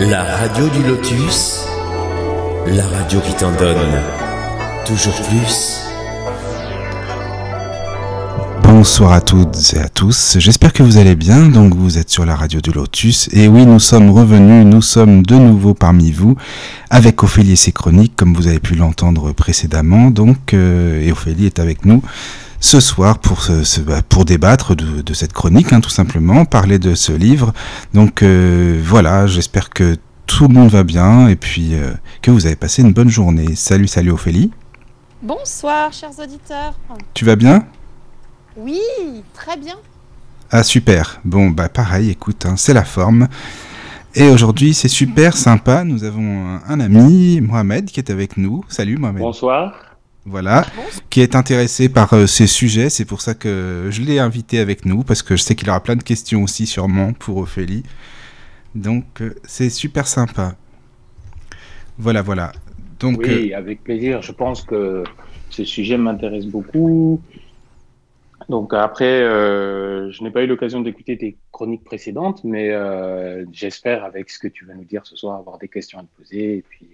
La radio du lotus, la radio qui t'en donne toujours plus. Bonsoir à toutes et à tous, j'espère que vous allez bien, donc vous êtes sur la radio du Lotus, et oui nous sommes revenus, nous sommes de nouveau parmi vous, avec Ophélie et ses chroniques, comme vous avez pu l'entendre précédemment, donc, euh, et Ophélie est avec nous ce soir pour, ce, bah, pour débattre de, de cette chronique, hein, tout simplement, parler de ce livre. Donc euh, voilà, j'espère que tout le monde va bien et puis euh, que vous avez passé une bonne journée. Salut, salut Ophélie. Bonsoir, chers auditeurs. Tu vas bien? Oui, très bien. Ah super. Bon bah pareil, écoute, hein, c'est la forme. Et aujourd'hui, c'est super sympa. Nous avons un, un ami, Mohamed, qui est avec nous. Salut Mohamed. Bonsoir. Voilà, qui est intéressé par euh, ces sujets. C'est pour ça que je l'ai invité avec nous, parce que je sais qu'il aura plein de questions aussi, sûrement, pour Ophélie. Donc, euh, c'est super sympa. Voilà, voilà. Donc, oui, avec plaisir. Je pense que ce sujet m'intéresse beaucoup. Donc après, euh, je n'ai pas eu l'occasion d'écouter tes chroniques précédentes, mais euh, j'espère avec ce que tu vas nous dire ce soir avoir des questions à te poser. Et puis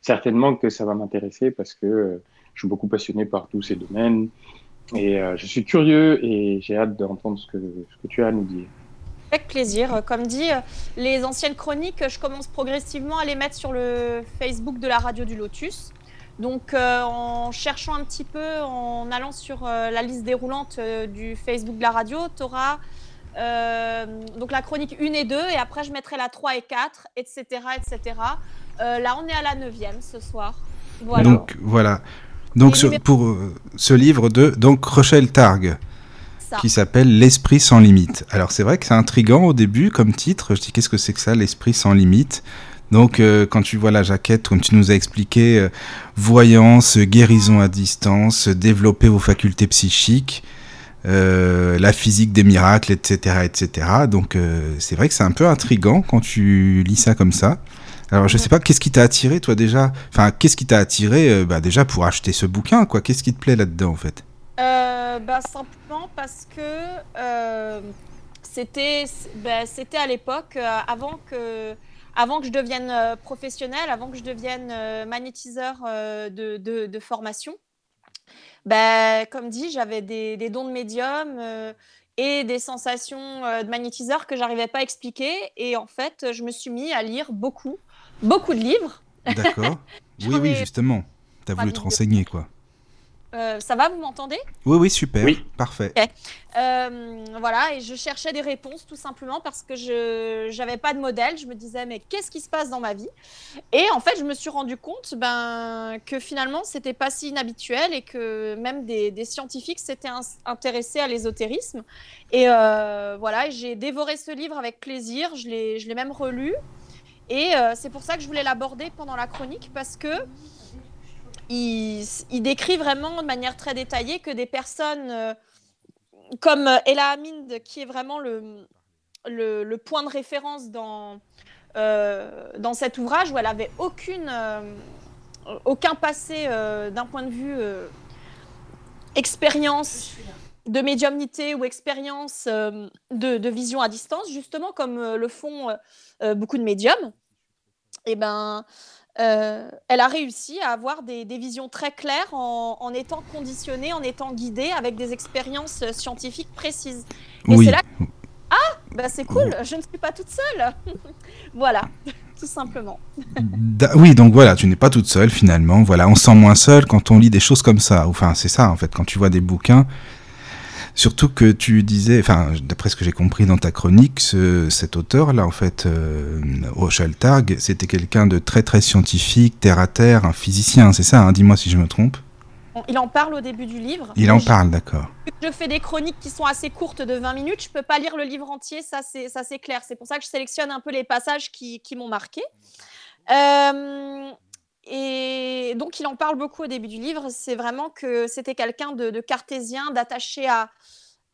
certainement que ça va m'intéresser parce que euh, je suis beaucoup passionné par tous ces domaines et euh, je suis curieux et j'ai hâte d'entendre ce que, ce que tu as à nous dire. Avec plaisir. Comme dit, les anciennes chroniques, je commence progressivement à les mettre sur le Facebook de la radio du Lotus. Donc euh, en cherchant un petit peu, en allant sur euh, la liste déroulante euh, du Facebook de la radio, tu auras donc la chronique 1 et 2, et après je mettrai la 3 et 4, etc. etc. Euh, là, on est à la 9e ce soir. Voilà. donc voilà. Donc pour euh, ce livre de donc Rochelle Targ, Ça. qui s'appelle L'esprit sans limite. Alors c'est vrai que c'est intriguant au début comme titre. Je dis qu'est-ce que c'est que ça, l'esprit sans limite? Donc euh, quand tu vois la jaquette, comme tu nous as expliqué, euh, voyance, guérison à distance, développer vos facultés psychiques, euh, la physique des miracles, etc., etc. Donc euh, c'est vrai que c'est un peu intriguant quand tu lis ça comme ça. Alors je sais pas, qu'est-ce qui t'a attiré toi déjà? Enfin, qu'est-ce qui t'a attiré euh, bah, déjà pour acheter ce bouquin quoi? Qu'est-ce qui te plaît là-dedans en fait? Euh, bah, simplement parce que euh, c'était bah, c'était à l'époque, euh, avant, que, avant que je devienne professionnelle, avant que je devienne magnétiseur de, de- de formation. Bah, comme dit, j'avais des, des dons de médium et des sensations de magnétiseur que j'arrivais pas à expliquer. Et en fait, je me suis mis à lire beaucoup, beaucoup de livres. D'accord. oui, oui, justement. T'as voulu te renseigner quoi. Euh, ça va, vous m'entendez? Oui, oui, super. Oui. Parfait. Euh, voilà, et je cherchais des réponses tout simplement parce que je n'avais pas de modèle. Je me disais, mais qu'est-ce qui se passe dans ma vie? Et en fait, je me suis rendu compte ben, que finalement, c'était pas si inhabituel et que même des, des scientifiques s'étaient intéressés à l'ésotérisme. Et euh, voilà, j'ai dévoré ce livre avec plaisir. Je l'ai je l'ai même relu. Et euh, c'est pour ça que je voulais l'aborder pendant la chronique parce que il, décrit vraiment de manière très détaillée que des personnes euh, comme Ella Hamid, qui est vraiment le, point de référence dans, euh, dans cet ouvrage, où elle avait aucune, aucun passé d'un point de vue expérience de médiumnité ou expérience de, vision à distance, justement comme le font beaucoup de médiums. Et ben, euh, elle a réussi à avoir des, des visions très claires en, en étant conditionnée, en étant guidée avec des expériences scientifiques précises. Et oui. c'est là Bah, c'est cool, je ne suis pas toute seule. voilà, tout simplement. Da- Oui, donc voilà, tu n'es pas toute seule finalement. Voilà, on se sent moins seul quand on lit des choses comme ça. Enfin, c'est ça en fait, quand tu vois des bouquins. Surtout que tu disais, enfin, d'après ce que j'ai compris dans ta chronique, ce- cet auteur-là, en fait, euh, Targ, c'était quelqu'un de très très scientifique, terre à terre, un physicien, c'est ça hein Dis-moi si je me trompe. Il en parle au début du livre. Il en je- parle, d'accord. je fais des chroniques qui sont assez courtes de 20 minutes, je peux pas lire le livre entier, ça c'est ça c'est clair. C'est pour ça que je sélectionne un peu les passages qui, qui m'ont marqué. Euh, et donc il en parle beaucoup au début du livre. C'est vraiment que c'était quelqu'un de, cartésien, d'attaché à,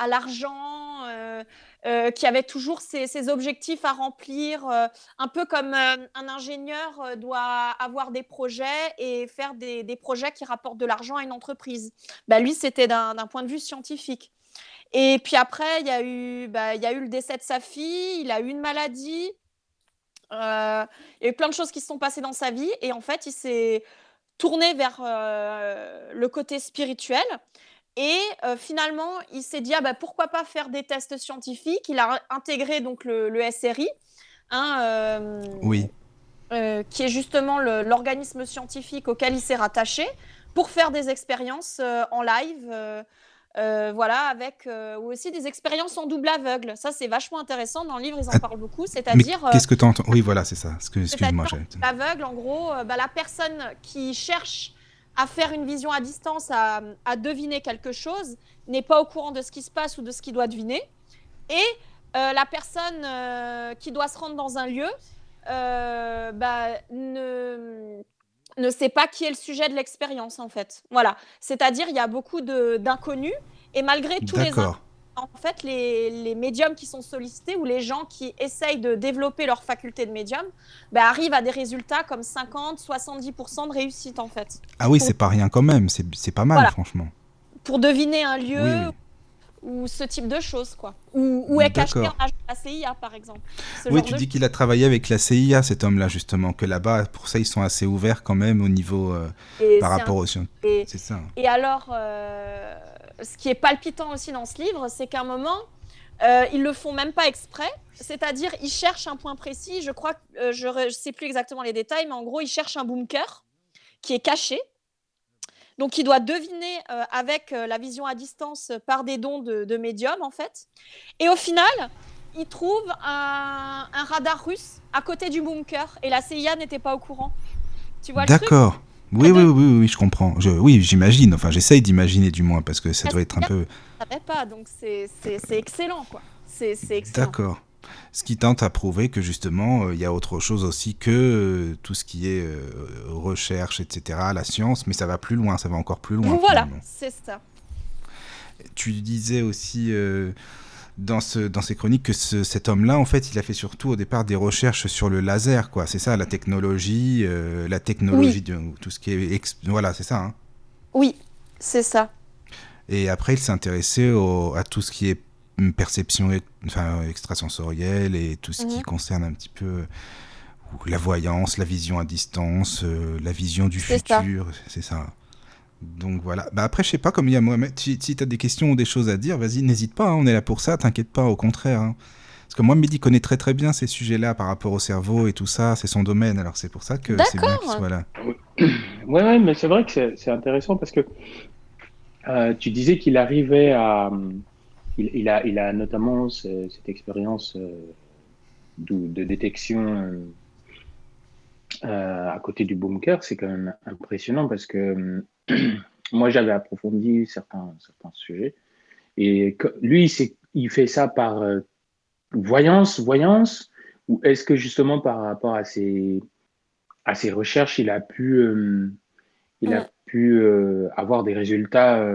l'argent, euh, euh, qui avait toujours ses, objectifs à remplir, euh, un peu comme un ingénieur doit avoir des projets et faire des, projets qui rapportent de l'argent à une entreprise. Bah, lui, c'était d'un point de vue scientifique. Et puis après, bah, il y a eu le décès de sa fille, il a eu une maladie. Euh, il y a eu plein de choses qui se sont passées dans sa vie et en fait, il s'est tourné vers euh, le côté spirituel. Et euh, finalement, il s'est dit ah bah, pourquoi pas faire des tests scientifiques? Il a intégré donc le, SRI, hein, oui. qui est justement l'organisme scientifique auquel il s'est rattaché pour faire des expériences en live euh, voilà, avec euh, ou aussi des expériences en double aveugle. Ça, c'est vachement intéressant. Dans le livre, ils en ah, parlent beaucoup. C'est-à-dire. Qu'est-ce que tu entends Oui, voilà, c'est ça. Excuse-moi. L'aveugle, en gros, euh, bah, la personne qui cherche à faire une vision à distance, à, deviner quelque chose, n'est pas au courant de ce qui se passe ou de ce qu'il doit deviner. Et la personne qui doit se rendre dans un lieu bah, ne ne sait pas qui est le sujet de l'expérience, en fait. Voilà. C'est-à-dire, il y a beaucoup d'inconnus, et malgré tous les en fait, les, médiums qui sont sollicités ou les gens qui essayent de développer leur faculté de médium bah, arrivent à des résultats comme 50-70% de réussite, en fait. Ah oui, c'est pas rien quand même, c'est pas mal, franchement. Pour deviner un lieu, ou ce type de choses, quoi. Ou, est caché en la CIA, par exemple. oui, tu dis qu'il a travaillé avec la CIA, cet homme-là, justement, que là-bas, pour ça, ils sont assez ouverts quand même au niveau euh, par rapport aux C'est ça. Et alors, euh, ce qui est palpitant aussi dans ce livre, c'est qu'à un moment, euh, ils le font même pas exprès, c'est-à-dire ils cherchent un point précis. Je crois, euh, je ne sais plus exactement les détails, mais en gros, ils cherchent un bunker qui est caché donc, il doit deviner euh, avec euh, la vision à distance par des dons de, de médium, en fait. Et au final, il trouve un, radar russe à côté du bunker. Et la CIA n'était pas au courant. Tu vois D'accord. Oui, oui, oui, oui, je comprends. Je, oui, j'imagine. Enfin, j'essaye d'imaginer du moins parce que ça doit être un peu. Ça pas, donc c'est excellent, quoi. C'est excellent. D'accord. Ce qui tente à prouver que justement, euh, il y a autre chose aussi que euh, tout ce qui est euh, recherche, etc., la science, mais ça va plus loin, ça va encore plus loin. Voilà, c'est ça. Tu disais aussi dans, ce, dans ces chroniques que cet homme-là, en fait, il a fait surtout au départ des recherches sur le laser, quoi. C'est ça, la technologie, la technologie de tout ce qui est. Voilà, c'est ça. Hein oui, c'est ça. Et après, il s'est intéressé à tout ce qui est perception enfin, extrasensorielle et tout ce qui mhm. concerne un petit peu euh, la voyance, la vision à distance, euh, la vision du futur, c'est ça. Donc voilà. Bah après, je sais pas, comme il y a Mohamed, si, tu as des questions ou des choses à dire, vas-y, n'hésite pas, hein, on est là pour ça, t'inquiète pas, au contraire. Hein. Parce que moi, Mehdi connaît très très bien ces sujets-là par rapport au cerveau et tout ça, c'est son domaine, alors c'est pour ça que c'est bien qu'il soit là. Ouais, ouais, mais c'est vrai que c'est intéressant parce que euh, tu disais qu'il arrivait à, il, a, il a notamment cette expérience euh, de, détection euh, à côté du bunker. C'est quand même impressionnant parce que moi, j'avais approfondi certains, certains sujets. Et lui, il fait ça par euh, voyance, voyance, ou est-ce que justement par rapport à ses, à ses recherches, il a pu, il a pu avoir des résultats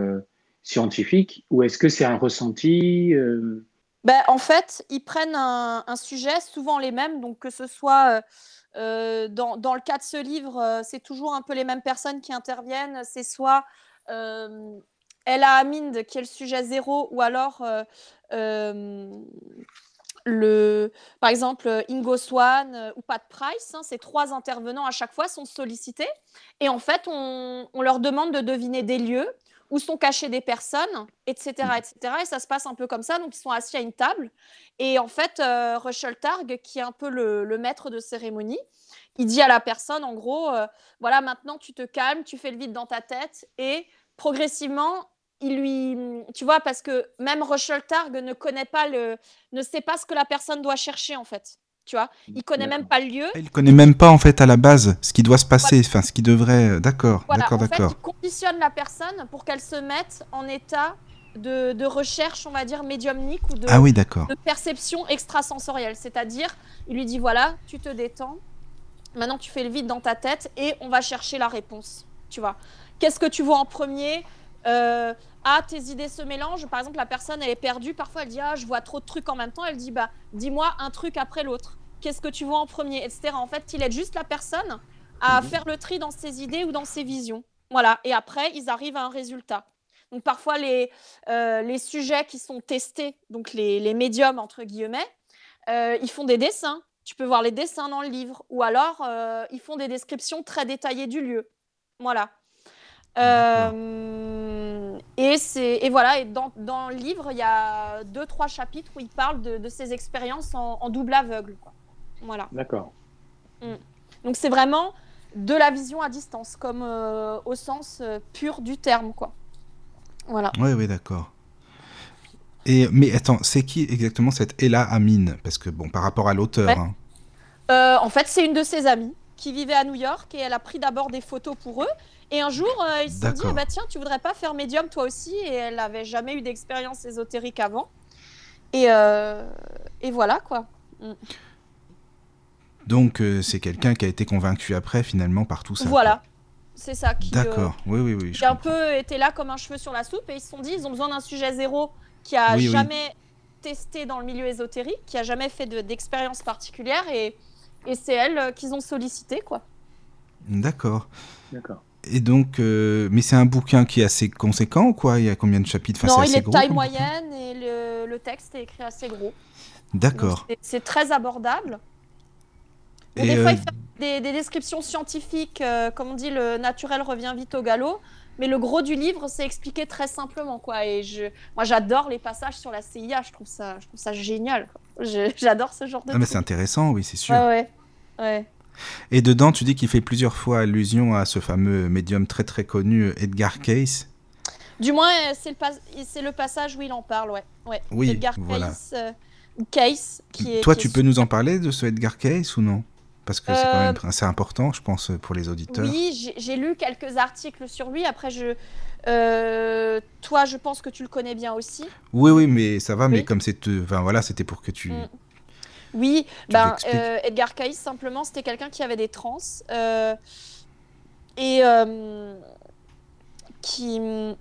scientifique ou est-ce que c'est un ressenti euh? ben, En fait, ils prennent un, sujet, souvent les mêmes, donc que ce soit euh, euh, dans, le cas de ce livre, c'est toujours un peu les mêmes personnes qui interviennent. C'est soit Ella Aminde qui est le sujet zéro, ou alors le, par exemple, Ingo Swan ou Pat Price, hein, ces trois intervenants à chaque fois sont sollicités. Et en fait, on, leur demande de deviner des lieux où sont cachées des personnes, etc., mmh. etc. Et ça se passe un peu comme ça. Donc, ils sont assis à une table. Et en fait, euh, Russell Targ, qui est un peu le, maître de cérémonie, il dit à la personne, en gros, euh, voilà, maintenant tu te calmes, tu fais le vide dans ta tête. Et progressivement, il lui, tu vois, parce que même Russell Targ ne connaît pas le, ne sait pas ce que la personne doit chercher en fait tu vois. Il connaît même pas le lieu. Il connaît même pas en fait à la base ce qui doit se passer, enfin ce qui devrait. Euh, d'accord, d'accord, d'accord. Fait, il conditionne la personne pour qu'elle se mette en état de, de, recherche, on va dire médiumnique ou de, ah oui, de perception extrasensorielle. C'est-à-dire, il lui dit voilà, tu te détends, maintenant tu fais le vide dans ta tête et on va chercher la réponse. Tu vois. Qu'est-ce que tu vois en premier? Euh, ah, tes idées se mélangent. Par exemple, la personne, elle est perdue. Parfois, elle dit, ah, je vois trop de trucs en même temps. Elle dit, bah, dis-moi un truc après l'autre. Qu'est-ce que tu vois en premier, etc. En fait, il aide juste la personne à mhm. faire le tri dans ses idées ou dans ses visions. Voilà. Et après, ils arrivent à un résultat. Donc, parfois, les, euh, les sujets qui sont testés, donc les, les médiums, entre guillemets, euh, ils font des dessins. Tu peux voir les dessins dans le livre. Ou alors, euh, ils font des descriptions très détaillées du lieu. Voilà. Euh, et, et voilà, et dans, dans le livre, il y a deux, trois chapitres où il parle de, de ses expériences en, en double aveugle. Quoi. Voilà. D'accord. Donc c'est vraiment de la vision à distance, comme euh, au sens euh, pur du terme. Quoi. Voilà. Oui, oui, d'accord. Et, mais attends, c'est qui exactement cette Ella Amin Parce que, bon, par rapport à l'auteur. Ouais. hein. Euh, en fait, c'est une de ses amies qui vivait à New York et elle a pris d'abord des photos pour eux. Et un jour, euh, ils se sont dit, eh bah, tiens, tu voudrais pas faire médium toi aussi? Et elle n'avait jamais eu d'expérience ésotérique avant. Et, euh, et voilà, quoi. Donc, euh, c'est quelqu'un qui a été convaincu après, finalement, par tout ça. voilà. C'est ça qui, quoi. euh, D'accord. Oui, oui, oui. qui a un comprends. peu été là comme un cheveu sur la soupe. Et ils se sont dit, ils ont besoin d'un sujet zéro qui a Oui, oui. jamais testé dans le milieu ésotérique, qui a jamais fait de- d'expérience particulière. Et, et c'est elle euh, qu'ils ont sollicité, quoi. D'accord. D'accord. Et donc, euh, mais c'est un bouquin qui est assez conséquent ou quoi? Il y a combien de chapitres? Enfin, non, c'est il assez est de gros taille moyenne et le, le texte est écrit assez gros. D'accord. C'est très abordable. Bon, des fois, euh, il fait des, des descriptions scientifiques, euh, comme on dit, le naturel revient vite au galop. Mais le gros du livre, c'est expliqué très simplement, quoi. Et je, moi, j'adore les passages sur la CIA. Je trouve ça, je trouve ça génial. J'adore ce genre de. Ah, mais c'est intéressant, oui, c'est sûr. Ouais, ouais, ouais. Et dedans, tu dis qu'il fait plusieurs fois allusion à ce fameux médium très très connu, Edgar Cayce. Du moins, euh, c'est le, pas- c'est le passage où il en parle, ouais. ouais. Oui, Edgar voilà. Cayce, euh, Cayce, qui est. Toi, qui tu est peux nous en parler de ce Edgar Cayce ou non? Parce que c'est quand Euh, même assez important, je pense, pour les auditeurs. Oui, j'ai- lu quelques articles sur lui. Après, je, euh, toi, je pense que tu le connais bien aussi. Oui, oui, mais ça va, mais comme c'est, euh, enfin voilà, c'était pour que tu. Mm. Oui, Tu ben, euh, Edgar Cayce, simplement, c'était quelqu'un qui avait des trans euh, et euh, qui mm,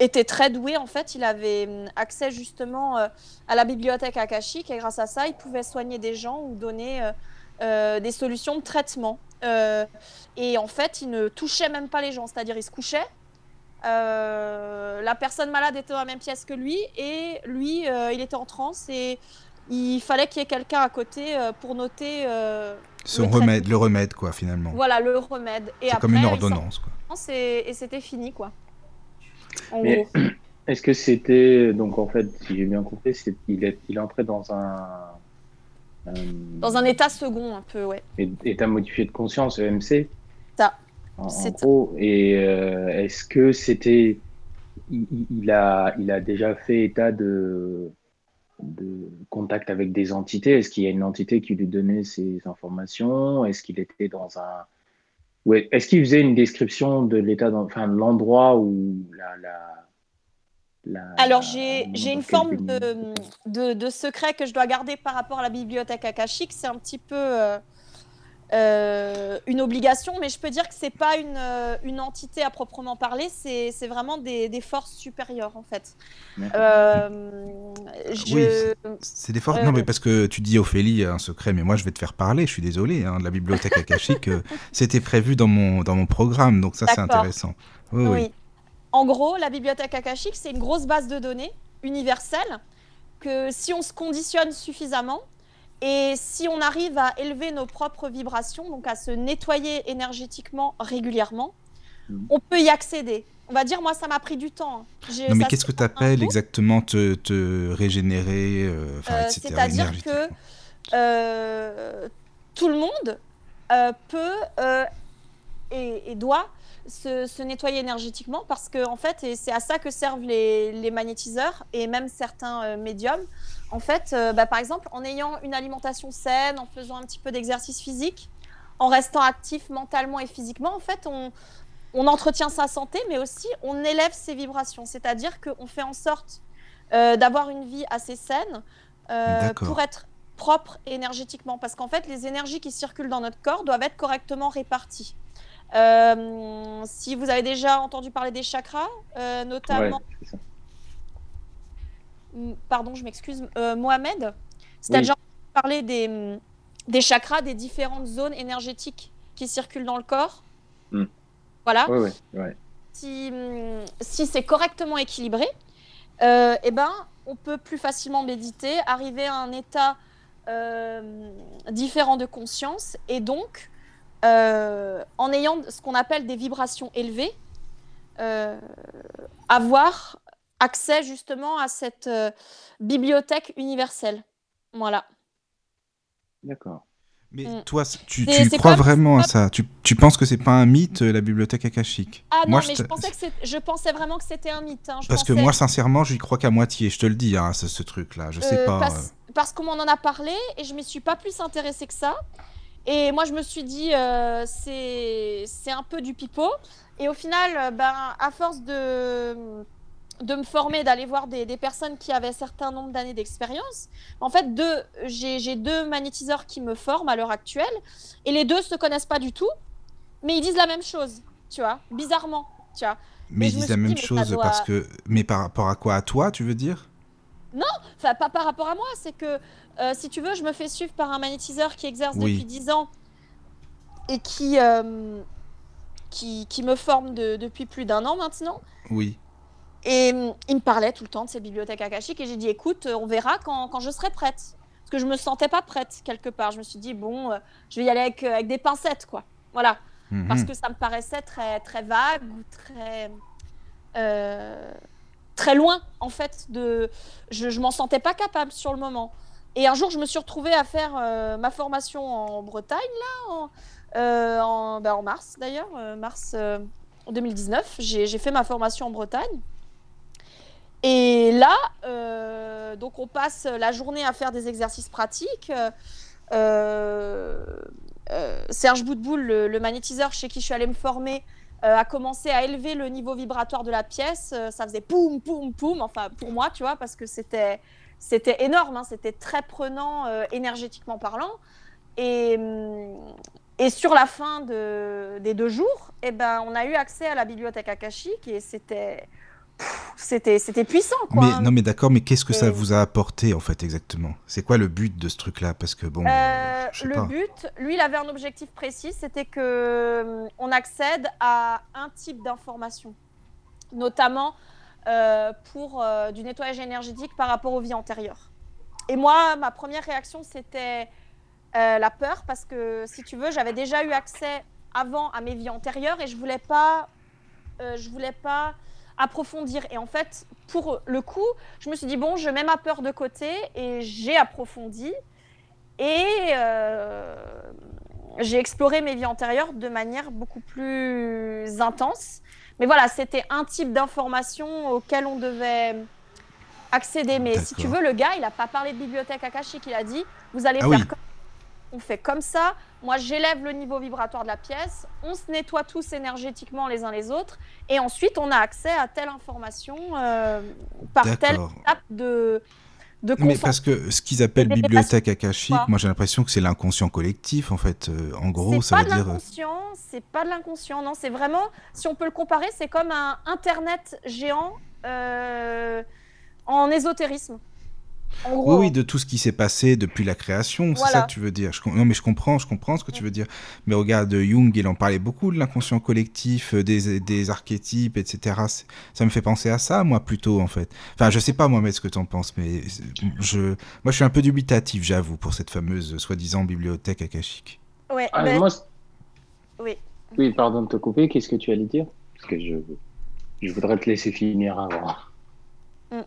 était très doué. En fait, il avait mm, accès justement euh, à la bibliothèque akashique et grâce à ça, il pouvait soigner des gens ou donner euh, des solutions de traitement. Euh, et en fait, il ne touchait même pas les gens, c'est-à-dire il se couchait. euh, la personne malade était dans la même pièce que lui et lui, euh, il était en transe et il fallait qu'il y ait quelqu'un à côté euh, pour noter euh, Son le remède, traitement. le remède, quoi, finalement. voilà le remède. Et c'est après, comme une ordonnance, quoi. et, et c'était fini quoi. En Mais- gros. Est-ce que c'était donc en fait, si j'ai bien compris, c'est il est il entrait dans un, un Dans un état second un peu, ouais. é- état modifié de conscience EMC. Ça. En, en gros, et euh, est-ce que c'était il, a il a déjà fait état de de contact avec des entités? Est-ce qu'il y a une entité qui lui donnait ces informations? Est-ce qu'il était dans un est-ce qu'il faisait une description de l'état, enfin de l'endroit où la, la, la- Alors j'ai une forme de, de, de secret que je dois garder par rapport à la bibliothèque akashique. C'est un petit peu euh, euh, une obligation, mais je peux dire que c'est pas une, euh, une entité à proprement parler, c'est c'est vraiment des, des forces supérieures en fait. Euh, je- Oui, C'est des forces. Non, mais parce que tu dis Ophélie un secret, mais moi je vais te faire parler. Je suis désolé. Hein, la bibliothèque akashique, c'était prévu dans mon dans mon programme, donc ça c'est intéressant. Oui, Oui. oui. En gros, la bibliothèque akashique, c'est une grosse base de données universelle que si on se conditionne suffisamment et si on arrive à élever nos propres vibrations, donc à se nettoyer énergétiquement régulièrement, Mhm. on peut y accéder. On va dire, moi, ça m'a pris du temps. hein. Non, mais qu'est-ce que tu appelles exactement te, te régénérer, euh, Euh, etc. C'est-à-dire que euh, tout le monde peut et, et doit se, se nettoyer énergétiquement parce que en fait, et c'est à ça que servent les, les magnétiseurs et même certains euh, médiums. En fait, euh, bah, par exemple, en ayant une alimentation saine, en faisant un petit peu d'exercice physique, en restant actif mentalement et physiquement, en fait, on, on entretient sa santé, mais aussi on élève ses vibrations. C'est-à-dire qu'on fait en sorte euh, d'avoir une vie assez saine pour être propre énergétiquement. Parce qu'en fait, les énergies qui circulent dans notre corps doivent être correctement réparties. Euh, si vous avez déjà entendu parler des chakras, euh, notamment, ça. Pardon, je m'excuse, euh, Mohamed, si tu Oui. as déjà entendu parler des, des chakras, des différentes zones énergétiques qui circulent dans le corps. Mm. Voilà si, si c'est correctement équilibré, eh ben, on peut plus facilement méditer, arriver à un état différents de conscience et donc en ayant ce qu'on appelle des vibrations élevées, avoir accès justement à cette bibliothèque universelle. Voilà. D'accord. Mais mm. toi, tu, crois vraiment à ça? Tu, tu, penses que c'est pas un mythe, la bibliothèque akashique? Ah non, mais je, pensais que je pensais vraiment que c'était un mythe. Hein. parce que moi, sincèrement, je crois qu'à moitié, je te le dis, hein, ce, ce truc-là. Je sais euh, pas. Parce, euh. parce qu'on m'en en a parlé et je m'y suis pas plus intéressée que ça. Et moi, je me suis dit, euh, c'est un peu du pipeau. Et au final, ben, à force de de me former, d'aller voir des, personnes qui avaient un certain nombre d'années d'expérience. En fait, j'ai deux magnétiseurs qui me forment à l'heure actuelle, et les deux se connaissent pas du tout, mais ils disent la même chose, tu vois, bizarrement, tu vois. Mais ils disent la même chose parce que, mais par rapport à quoi, à toi, tu veux dire? Non, enfin pas par rapport à moi, c'est que euh, si tu veux, je me fais suivre par un magnétiseur qui exerce depuis 10 ans et qui, euh, qui, qui, me forme depuis plus d'un an maintenant. Oui. Et mm, il me parlait tout le temps de ces bibliothèques akashiques et j'ai dit écoute, on verra quand, quand, je serai prête. Parce que je me sentais pas prête quelque part. Je me suis dit bon, euh, je vais y aller avec, euh, avec des pincettes quoi. Voilà. Mhm. Parce que ça me paraissait très, très vague ou très. Euh, très loin en fait de. Je, je m'en sentais pas capable sur le moment. Et un jour, je me suis retrouvée à faire ma formation en Bretagne, là, en, en, ben, en mars d'ailleurs, mars 2019. J'ai fait ma formation en Bretagne. Et là, euh, donc on passe la journée à faire des exercices pratiques. Euh, euh, Serge Boutboul, le, magnétiseur chez qui je suis allée me former, a commencé à élever le niveau vibratoire de la pièce. ça faisait poum, poum, poum. Enfin, pour moi, tu vois, parce que c'était c'était énorme. Hein. c'était très prenant énergétiquement parlant. Et, et sur la fin de, des deux jours, eh ben, on a eu accès à la bibliothèque akashique et c'était c'était c'était puissant quoi. Mais non mais d'accord, mais qu'est-ce que ça vous a apporté en fait exactement? C'est quoi le but de ce truc là Parce que bon, euh, le but, lui, il avait un objectif précis, c'était que euh, on accède à un type d'information, notamment euh, pour du nettoyage énergétique par rapport aux vies antérieures. Et moi, ma première réaction, c'était la peur parce que si tu veux, j'avais déjà eu accès avant à mes vies antérieures et je voulais pas, je voulais pas approfondir. Et en fait, pour le coup, je me suis dit, bon, je mets ma peur de côté et j'ai approfondi. Et euh, j'ai exploré mes vies antérieures de manière beaucoup plus intense. Mais voilà, c'était un type d'information auquel on devait accéder. Mais si tu veux, le gars, il n'a pas parlé de bibliothèque akashique. Il a dit, vous allez ah faire comme on fait comme ça. Moi, j'élève le niveau vibratoire de la pièce. On se nettoie tous énergétiquement les uns les autres. Et ensuite, on a accès à telle information euh, par telle étape de. De Mais parce que ce qu'ils appellent bibliothèque akashique, moi j'ai l'impression que c'est l'inconscient collectif en fait. Euh, en gros, ça veut dire. C'est pas de l'inconscient, non. C'est vraiment, si on peut le comparer, c'est comme un internet géant euh, en ésotérisme oui, oui, de tout ce qui s'est passé depuis la création, c'est ça que tu veux dire. non, mais je comprends, je comprends ce que tu veux dire. Mais regarde, Jung, il en parlait beaucoup de l'inconscient collectif, euh, des, des, archétypes, etc. Ça me fait penser à ça, moi, plutôt, en fait. Enfin, je sais pas, Mohamed, ce que tu en penses, mais je, moi, je suis un peu dubitatif, j'avoue, pour cette fameuse soi-disant bibliothèque akashique. Ouais, ah, mais... oui. Oui, pardon de te couper, qu'est-ce que tu allais dire? Parce que je, je voudrais te laisser finir avant. Mm.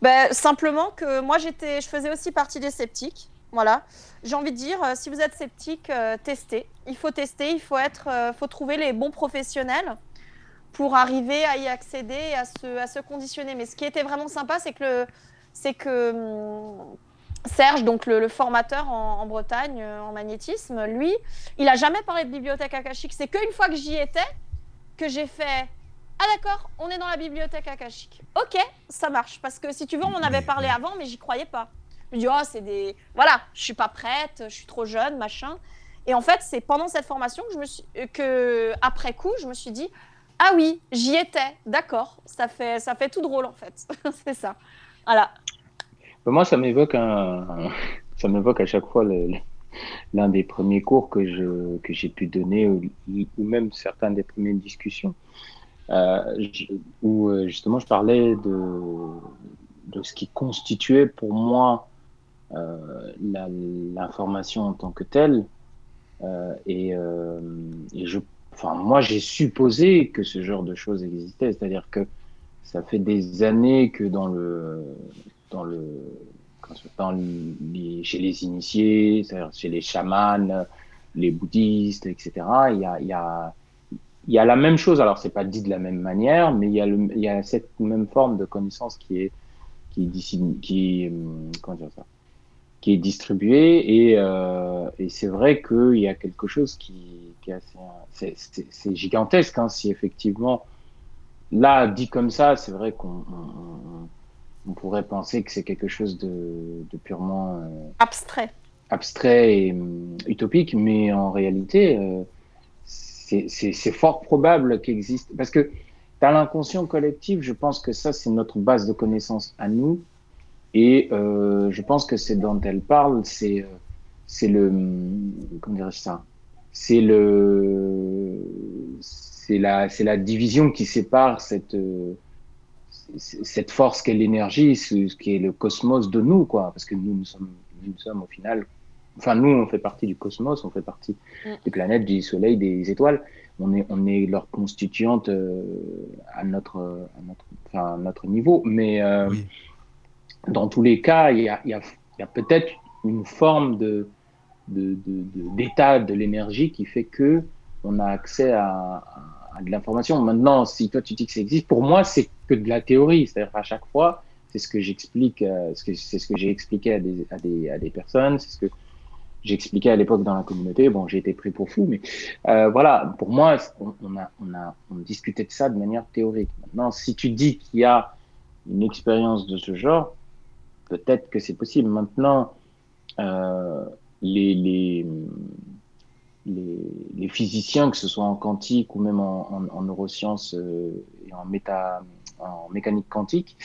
Ben, simplement que moi, j'étais, je faisais aussi partie des sceptiques. Voilà. J'ai envie de dire, euh, si vous êtes sceptique, euh, testez. Il faut tester, il faut, être, euh, faut trouver les bons professionnels pour arriver à y accéder, à se, à se conditionner. Mais ce qui était vraiment sympa, c'est que, c'est que hum, Serge, donc le, formateur en, Bretagne en magnétisme, lui, il n'a jamais parlé de bibliothèque akashique. C'est qu'une fois que j'y étais, que j'ai fait ah d'accord, on est dans la bibliothèque akashique. Ok, ça marche. Parce que si tu veux, on en avait parlé avant, mais j'y croyais pas. Je me dis, oh, c'est des. Voilà, je suis pas prête, je suis trop jeune, machin. Et en fait, c'est pendant cette formation que je me suis. que, après coup, je me suis dit, ah oui, j'y étais, d'accord. Ça fait, ça fait tout drôle, en fait. c'est ça. Voilà. Moi, ça m'évoque un. Ça m'évoque à chaque fois l'un des premiers cours que je que j'ai pu donner ou, ou, même certaines des premières discussions euh, où euh, justement je parlais de, de ce qui constituait pour moi l'information en tant que telle. et, et je, enfin, moi, j'ai supposé que ce genre de choses existait, c'est-à-dire que ça fait des années que dans le, dans le, dans les, chez les initiés, chez les chamans, les bouddhistes, etc. Il y a, il y a, il y a la même chose. Alors, c'est pas dit de la même manière, mais il y a, le, il y a cette même forme de connaissance qui est, qui est, qui, comment dire ça, qui est distribuée. Et, euh, et c'est vrai qu'il y a quelque chose qui, qui est assez, c'est gigantesque. Hein, si effectivement, là, dit comme ça, c'est vrai qu'on on, pourrait penser que c'est quelque chose de, de purement euh, abstrait, abstrait et um, utopique, mais en réalité. Euh, c'est fort probable qu'il existe. Parce que dans l'inconscient collectif, je pense que ça, c'est notre base de connaissances à nous. Et euh, je pense que c'est dont elle parle, c'est c'est le comment dirais-je ça? C'est le c'est la la division qui sépare cette cette force qu'est l'énergie, ce, qui est le cosmos de nous, quoi. Parce que nous, nous sommes nous sommes au final enfin nous on fait partie du cosmos, on fait partie mm. des planètes, du soleil, des étoiles. On est, on est leur constituante euh, à notre, à notre, enfin, à notre niveau. Mais euh, dans tous les cas, il y a, y a, y a peut-être une forme de, d'état de, de, de l'énergie qui fait que on a accès à, à de l'information. Maintenant, si toi tu dis que ça existe, pour moi c'est que de la théorie. C'est-à-dire à chaque fois, c'est ce que j'explique, euh, c'est ce que j'ai expliqué à des, à des, à des personnes, c'est ce que j'expliquais à l'époque dans la communauté. Bon, j'ai été pris pour fou, mais euh, voilà, pour moi, on, a, on, a, on discutait de ça de manière théorique. Maintenant, si tu dis qu'il y a une expérience de ce genre, peut-être que c'est possible. Maintenant, euh, les, les, les, les, physiciens, que ce soit en quantique ou même en, en, neurosciences euh, et en, méta, en mécanique quantique,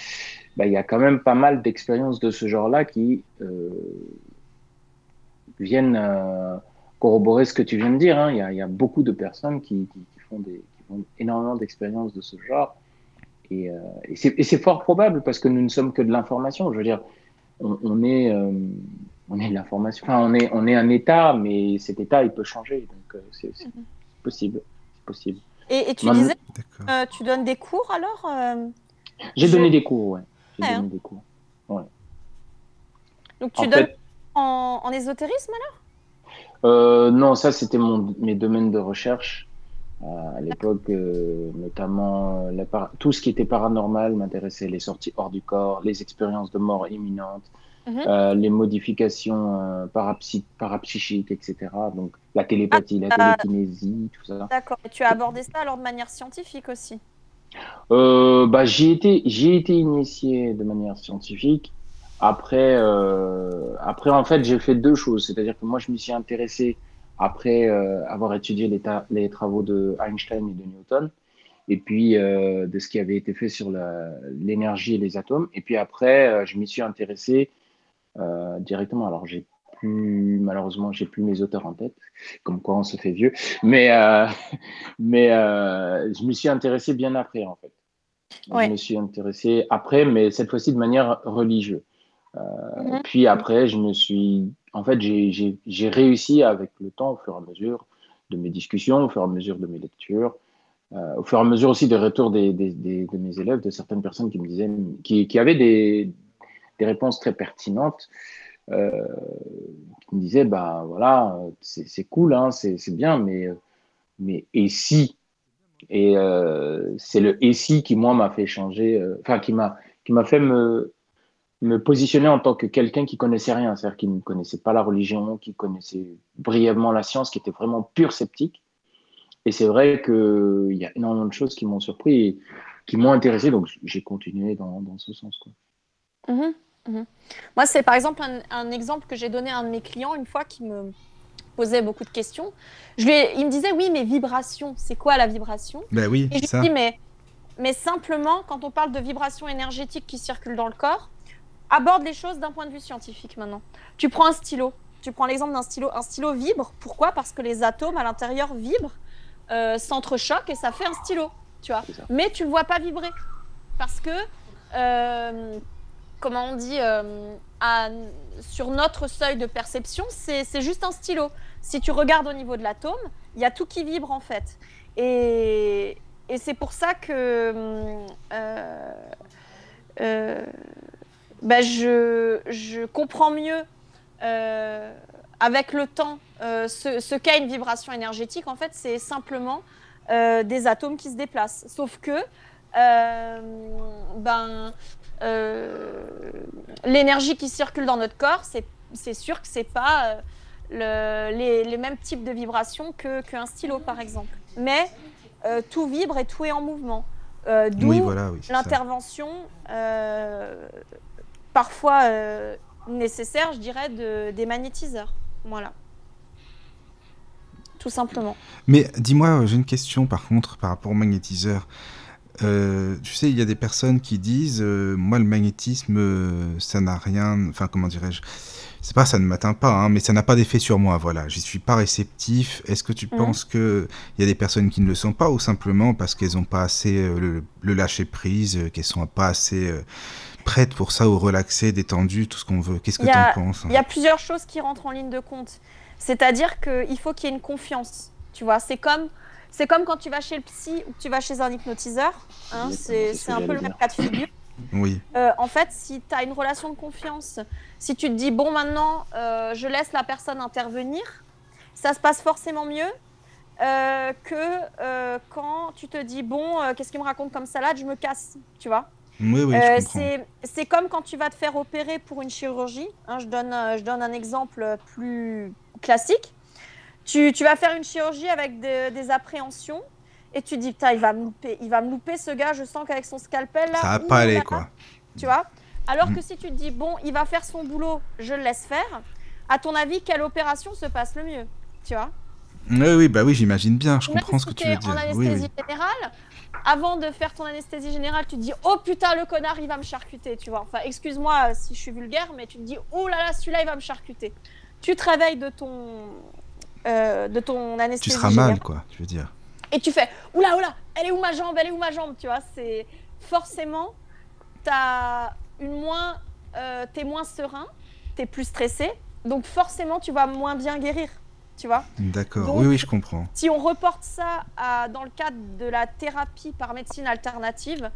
bah, il y a quand même pas mal d'expériences de ce genre-là qui euh, viennent euh, corroborer ce que tu viens de dire. Hein. Il, y a, il, y a, beaucoup de personnes qui, qui, qui font, des, qui font énormément d'expériences de ce genre. Et, euh, et c'est fort probable parce que nous ne sommes que de l'information. Je veux dire, on, on est, euh, on est de l'information. Enfin, on est, on est un État, mais cet État, il peut changer. Donc, euh, c'est mm -hmm. possible. possible. Et, et tu disais, euh, tu donnes des cours alors J'ai je... donné des cours, ouais. J'ai ouais, donné hein. des cours. Ouais. Donc, tu en donnes fait, en, en ésotérisme alors? Euh, Non, ça c'était mes domaines de recherche. Euh, à l'époque, euh, notamment la tout ce qui était paranormal m'intéressait, les sorties hors du corps, les expériences de mort imminente, mm -hmm. les modifications parapsy parapsychiques, etc. Donc la télépathie, ah, la télékinésie, tout ça. D'accord. Et tu as abordé ça alors de manière scientifique aussi? Bah, J'ai été, été initié de manière scientifique après, euh, après, en fait, j'ai fait deux choses. C'est-à-dire que moi, je m'y suis intéressé après euh, avoir étudié les, les, travaux de Einstein et de Newton, et puis euh, de ce qui avait été fait sur l'énergie et les atomes. Et puis après, je m'y suis intéressé directement. Alors, j'ai plus, malheureusement, j'ai plus mes auteurs en tête, comme quoi on se fait vieux. Mais, mais je m'y suis intéressé bien après, en fait. Ouais. Je me suis intéressé après, mais cette fois-ci de manière religieuse. Euh, mmh. Puis après, je me suis, en fait, j'ai réussi avec le temps, au fur et à mesure de mes discussions, au fur et à mesure de mes lectures, euh, au fur et à mesure aussi des retours des, des, des, de mes élèves, de certaines personnes qui me disaient, qui, qui avaient des, des réponses très pertinentes, euh, qui me disaient, bah voilà, c'est cool, hein, c'est bien, mais, mais et si? Et euh, c'est le et si qui moi m'a fait changer, enfin qui m'a qui m'a fait me me positionner en tant que quelqu'un qui connaissait rien, c'est-à-dire qui ne connaissait pas la religion, qui connaissait brièvement la science, qui était vraiment pur sceptique. Et c'est vrai qu'il y a énormément de choses qui m'ont surpris et qui m'ont intéressé, donc j'ai continué dans, dans, ce sens. Quoi. Mmh, mmh. Moi, c'est par exemple un, un exemple que j'ai donné à un de mes clients une fois qui me posait beaucoup de questions. Je lui ai, il me disait, oui, mais vibration, c'est quoi la vibration? Ben oui, Et je ça. lui ai dit, mais, mais simplement, quand on parle de vibration énergétique qui circule dans le corps, aborde les choses d'un point de vue scientifique maintenant. Tu prends un stylo, tu prends l'exemple d'un stylo. Un stylo vibre, pourquoi? Parce que les atomes à l'intérieur vibrent, euh, s'entrechoquent et ça fait un stylo, tu vois. Mais tu ne le vois pas vibrer. Parce que, euh, comment on dit, euh, à, sur notre seuil de perception, c'est juste un stylo. Si tu regardes au niveau de l'atome, il y a tout qui vibre en fait. Et, et c'est pour ça que euh, euh, ben je, je, comprends mieux euh, avec le temps ce, ce qu'est une vibration énergétique. En fait, c'est simplement des atomes qui se déplacent. Sauf que ben, l'énergie qui circule dans notre corps, c'est sûr que c'est pas le, les, les, mêmes types de vibrations qu'un que stylo, par exemple. Mais euh, tout vibre et tout est en mouvement. Euh, d'où l'intervention euh, parfois nécessaire, je dirais, de, des magnétiseurs. Voilà. Tout simplement. Mais dis-moi, j'ai une question par contre par rapport au magnétiseur. tu sais, il y a des personnes qui disent, moi le magnétisme, ça n'a rien, enfin comment dirais-je, c'est pas ça ne m'atteint pas, hein, mais ça n'a pas d'effet sur moi. Voilà, j'y suis pas réceptif. Est-ce que tu mhm. penses que il y a des personnes qui ne le sont pas, ou simplement parce qu'elles n'ont pas assez euh, le, lâcher prise, euh, qu'elles sont pas assez prêtes pour ça, ou relaxées, détendues, tout ce qu'on veut. Qu'est-ce que tu en penses Il y a plusieurs choses qui rentrent en ligne de compte. C'est-à-dire qu'il faut qu'il y ait une confiance. Tu vois, c'est comme c'est comme quand tu vas chez le psy ou que tu vas chez un hypnotiseur. Hein, c'est un peu le même cas de figure. Oui. Euh, en fait, si tu as une relation de confiance, si tu te dis, bon, maintenant, euh, je laisse la personne intervenir, ça se passe forcément mieux euh, que quand tu te dis, bon, qu'est-ce qu'il me raconte comme salade, je me casse, tu vois. Oui, oui, c'est comme quand tu vas te faire opérer pour une chirurgie. Hein, je, donne, je donne un exemple plus classique. Tu, tu vas faire une chirurgie avec des appréhensions et tu dis, putain, il va me louper, il va me louper ce gars, je sens qu'avec son scalpel là. Ça va pas aller quoi. Tu vois Alors que mm. si tu te dis, bon, il va faire son boulot, je le laisse faire, à ton avis, quelle opération se passe le mieux Tu vois? Oui, oui, bah oui, j'imagine bien, je comprends ce que tu veux dire. En anesthésie générale, avant de faire ton anesthésie générale, tu te dis, oh putain, le connard, il va me charcuter, tu vois. Enfin, excuse-moi euh, si je suis vulgaire, mais tu te dis, oh là là, celui-là, il va me charcuter. Tu te réveilles de ton, euh, de ton anesthésie. Tu seras mal, quoi, tu veux dire et tu fais oula oula, elle est où ma jambe, elle est où ma jambe, tu vois, c'est forcément t'as une moins, euh, t'es moins serein, t'es plus stressé, donc forcément tu vas moins bien guérir, tu vois. D'accord, oui oui je comprends. Si on reporte ça à, dans le cadre de la thérapie par médecine alternative,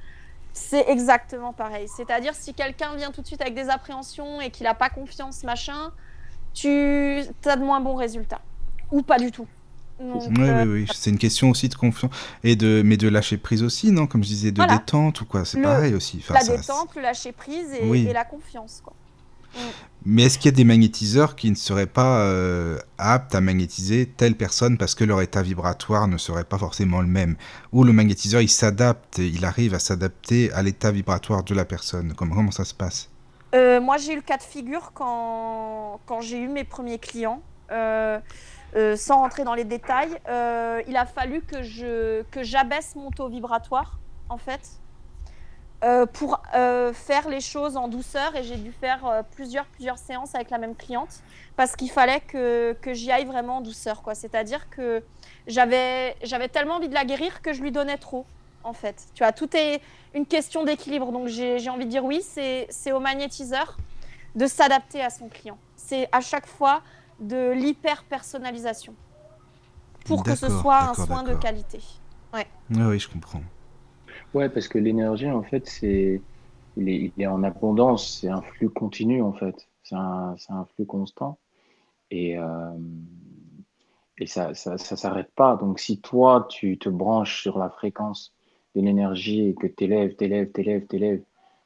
c'est exactement pareil. C'est-à-dire si quelqu'un vient tout de suite avec des appréhensions et qu'il n'a pas confiance, machin, tu as de moins bons résultats. Ou pas du tout oui, oui, euh, oui. C'est une question aussi de confiance. Et de, mais de lâcher prise aussi, non? Comme je disais, de détente ou quoi? C'est pareil aussi. la détente, le lâcher prise et, la confiance. Quoi. Mm. Mais est-ce qu'il y a des magnétiseurs qui ne seraient pas euh, aptes à magnétiser telle personne parce que leur état vibratoire ne serait pas forcément le même? Ou le magnétiseur, il s'adapte, il arrive à s'adapter à l'état vibratoire de la personne? Comment, comment ça se passe? Euh, Moi, j'ai eu le cas de figure quand, quand j'ai eu mes premiers clients. Euh, sans rentrer dans les détails, il a fallu que que j'abaisse mon taux vibratoire en fait pour faire les choses en douceur et j'ai dû faire plusieurs plusieurs séances avec la même cliente parce qu'il fallait que, que j'y aille vraiment en douceur quoi. C'est-à-dire que j'avais j'avais tellement envie de la guérir que je lui donnais trop en fait. Tu vois, tout est une question d'équilibre. Donc j'ai envie de dire oui, c'est au magnétiseur de s'adapter à son client. C'est à chaque fois de l'hyper-personnalisation pour que ce soit un soin de qualité. Ouais. oui, je comprends. Ouais, parce que l'énergie, en fait, c'est il est, il est, en abondance, c'est un flux continu, en fait. C'est un, un, flux constant. Et, euh, et ça ne ça, ça s'arrête pas. Donc, si toi, tu te branches sur la fréquence de l'énergie et que tu élèves, tu élèves, tu élèves, tu élèves,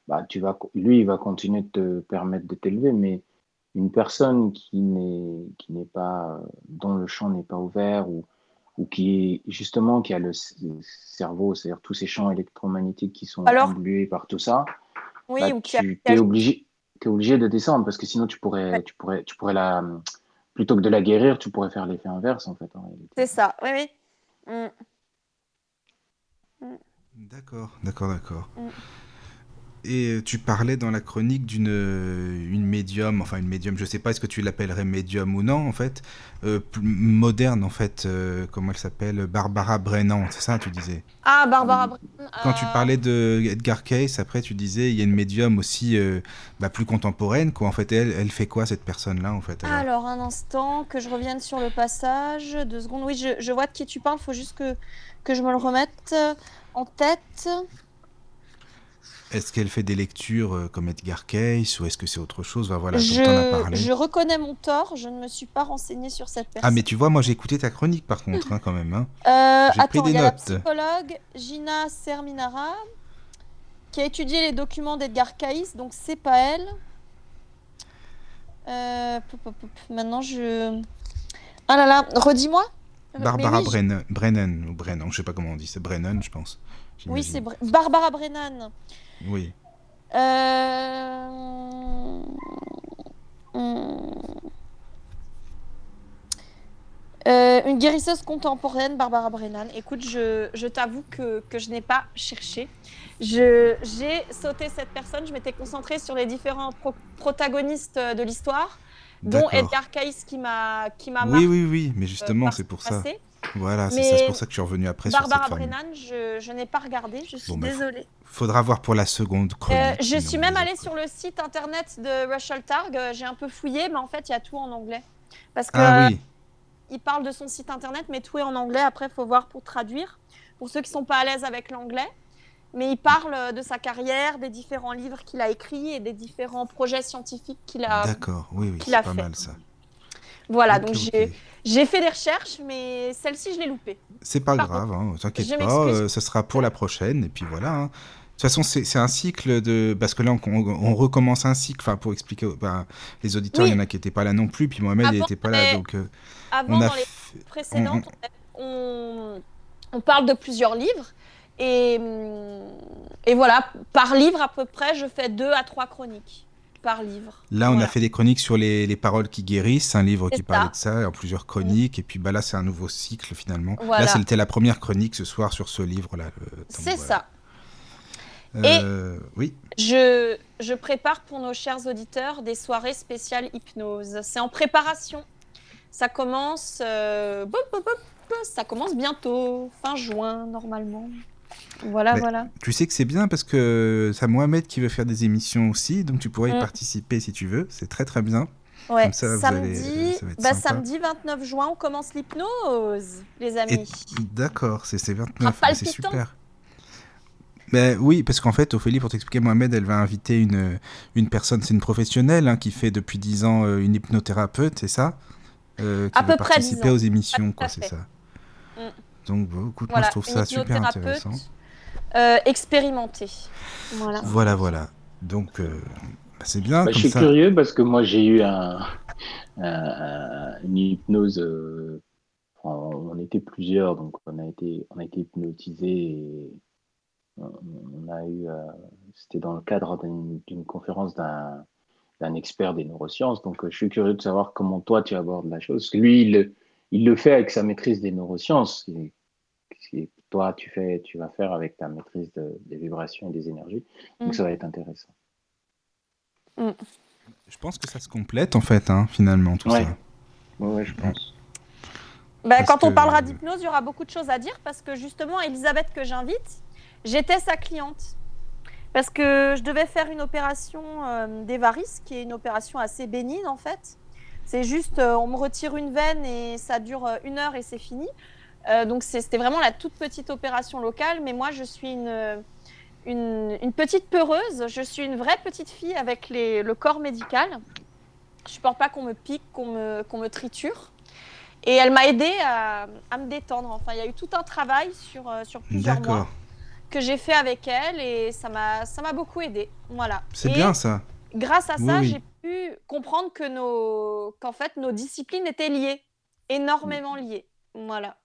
bah, tu vas, lui, il va continuer de te permettre de t'élever, mais une personne qui n'est pas dont le champ n'est pas ouvert ou ou qui est justement qui a le, cerveau, c'est-à-dire tous ces champs électromagnétiques qui sont Alors, par tout ça, oui, bah, ou tu es obligé es obligé de descendre parce que sinon tu pourrais tu pourrais tu pourrais la plutôt que de la guérir, tu pourrais faire l'effet inverse en fait. C'est ça, oui oui. Mm. Mm. D'accord, d'accord, d'accord. Mm. Et tu parlais dans la chronique d'une euh, une médium, enfin une médium, je sais pas, est-ce que tu l'appellerais médium ou non, en fait, euh, plus moderne, en fait, euh, comment elle s'appelle Barbara Brennan, c'est ça, tu disais Ah, Barbara Brennan. Quand tu parlais de Edgar Cayce, après, tu disais, il y a une médium aussi euh, bah, plus contemporaine, quoi. En fait, elle, elle fait quoi, cette personne-là, en fait alors? Alors, un instant, que je revienne sur le passage. Deux secondes. Oui, je, je vois de qui tu parles. faut juste que, que je me le remette en tête. Est-ce qu'elle fait des lectures euh, comme Edgar Cayce, ou est-ce que c'est autre chose? Bah, Voilà, t'en as je, parlé. je reconnais mon tort. Je ne me suis pas renseignée sur cette personne. Ah, mais tu vois, moi, j'ai écouté ta chronique, par contre, hein, quand même. hein. Euh, J'ai pris des y a la psychologue Gina Serminara qui a étudié les documents d'Edgar Cayce, donc c'est pas elle. Euh. Maintenant, je. Ah là là, redis-moi. Euh, Barbara oui, je- Brennan, Brennan, ou Brennan, je sais pas comment on dit, c'est Brennan, je pense. Oui, c'est Barbara Brennan. Oui. Euh... hum. Euh, une guérisseuse contemporaine, Barbara Brennan. Écoute, je, je t'avoue que, que je n'ai pas cherché. J'ai sauté cette personne, je m'étais concentrée sur les différents pro- protagonistes de l'histoire, dont. Edgar Cayce qui m'a qui m'a Oui, oui, oui, mais euh, justement, par c'est pour ça. Voilà, c'est pour ça que je suis revenu après Barbara sur cette femme. Brennan, je, je n'ai pas regardé, je suis Bon, bah, désolée. Faudra voir pour la seconde chronique. Euh, je suis même allée sur le site internet de Russell Targ. euh, J'ai un peu fouillé, mais en fait, il y a tout en anglais. Parce que Ah euh, oui, il parle de son site internet, mais tout est en anglais. Après, il faut voir pour traduire. Pour ceux qui sont pas à l'aise avec l'anglais. Mais il parle euh, de sa carrière, des différents livres qu'il a écrits et des différents projets scientifiques qu'il a. d'accord, oui, oui, c'est pas fait. mal ça. Voilà, donc ok. j'ai j'ai fait des recherches, mais celle-ci, je l'ai loupée. C'est pas Pardon. grave, hein, t'inquiète pas, euh, ce sera pour la prochaine, et puis voilà. hein. De toute façon, c'est un cycle de. Parce que là, on, recommence un cycle. Enfin, pour expliquer. ben, les auditeurs, il Oui. y en a qui n'étaient pas là non plus. Puis Mohamed, il n'était pas là. Donc, euh, Avant, on a. dans les précédentes, on, on parle de plusieurs livres. Et, hum, et voilà, par livre à peu près, je fais deux à trois chroniques par livre. Là, on Voilà. a fait des chroniques sur les, les paroles qui guérissent, un livre qui parlait ça. de ça, en plusieurs chroniques. Et puis bah, là, c'est un nouveau cycle finalement. Voilà. Là, c'était la première chronique ce soir sur ce livre-là. donc, C'est voilà. ça. Euh, Oui, Je, je prépare pour nos chers auditeurs des soirées spéciales hypnose. C'est en préparation. Ça commence, euh, bop, bop, bop, ça commence bientôt, fin juin normalement. Voilà, voilà. tu sais que c'est bien parce que c'est Mohamed qui veut faire des émissions aussi, donc tu pourrais y Mm. participer si tu veux. C'est très très bien. Ouais, Comme ça, vous allez- samedi, ça bah, samedi 29 juin, on commence l'hypnose, les Et- amis. D'accord, c'est c'est 29, Ah, mais c'est palpitant. super. Ben oui, parce qu'en fait, Ophélie, pour t'expliquer, Mohamed, elle va inviter une, une personne, c'est une professionnelle hein, qui fait depuis 10 ans euh, une hypnothérapeute, c'est ça? Euh, Qui À va peu près 10 participer ans. aux émissions, quoi, c'est ça. Mm. Donc, bon, écoute, moi, Voilà, je trouve ça super intéressant. euh, expérimentée. Voilà. Voilà, voilà. Donc, euh, bah, c'est bien, Bah, je suis ça. curieux parce que moi j'ai eu un, un- une hypnose. euh, on était plusieurs, donc on a été, on a été hypnotisés et on, a eu. euh, C'était dans le cadre d'une conférence d'un d'un expert des neurosciences. Donc euh, je suis curieux de savoir comment toi tu abordes la chose. Lui, il, le- il le fait avec sa maîtrise des neurosciences. Et, et toi, tu fais, tu vas faire avec ta maîtrise de- des vibrations et des énergies. Donc Mm. ça va être intéressant. Je pense que ça se complète, en fait, hein, finalement, tout Ouais. ça. Ouais, ouais, je pense. Bah, quand on parlera d'hypnose, il y aura beaucoup de choses à dire parce que justement, Elisabeth que j'invite, j'étais sa cliente. Parce que je devais faire une opération euh, des varices, qui est une opération assez bénigne en fait. C'est juste, euh, on me retire une veine et ça dure euh, une heure et c'est fini. Euh, donc c'était vraiment la toute petite opération locale. Mais moi, je suis une, petite peureuse. Je suis une vraie petite fille avec le corps médical. Je supporte pas qu'on me pique, qu'on me, triture. Et elle m'a aidé à, me détendre. Enfin, il y a eu tout un travail sur, sur plusieurs mois. Que j'ai fait avec elle et ça m'a ça m'a beaucoup aidé. Voilà. C'est bien, ça. Grâce à Oui, ça, oui. j'ai pu comprendre que nos qu'en fait nos disciplines étaient liées, énormément liées. Voilà.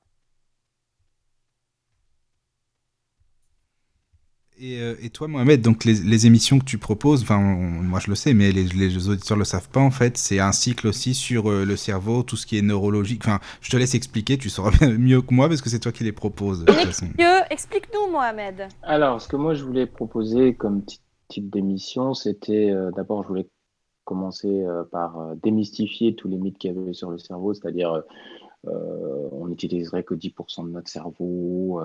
Et, euh, et toi, Mohamed, donc les, les émissions que tu proposes, enfin, moi je le sais, mais les, les auditeurs le savent pas en fait, c'est un cycle aussi sur euh, le cerveau, tout ce qui est neurologique. Enfin, je te laisse expliquer, tu sauras mieux que moi parce que c'est toi qui les proposes de explique-nous, Mohamed. Alors, ce que moi je voulais proposer comme type d'émission, c'était d'abord, je voulais commencer par démystifier tous les mythes qu'il y avait sur le cerveau, c'est-à-dire on n'utiliserait que 10% de notre cerveau.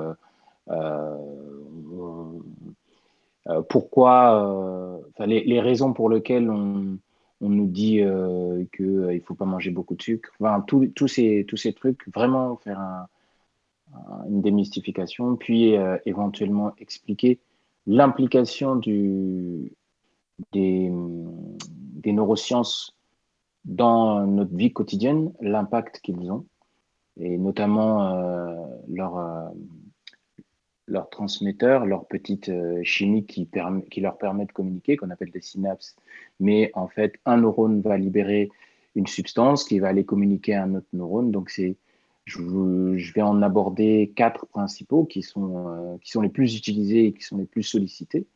Pourquoi, les, raisons pour lesquelles on, nous dit euh, qu'il ne faut pas manger beaucoup de sucre. Enfin, tous ces, tous ces trucs, vraiment faire une démystification, puis euh, éventuellement expliquer l'implication des, neurosciences dans notre vie quotidienne, l'impact qu'ils ont, et notamment euh, leur, leur transmetteur, leur petite euh, chimie qui, leur permet de communiquer, qu'on appelle des synapses. Mais en fait, un neurone va libérer une substance qui va aller communiquer à un autre neurone. Donc, je, vais en aborder quatre principaux qui sont, euh, qui sont les plus utilisés et qui sont les plus sollicités.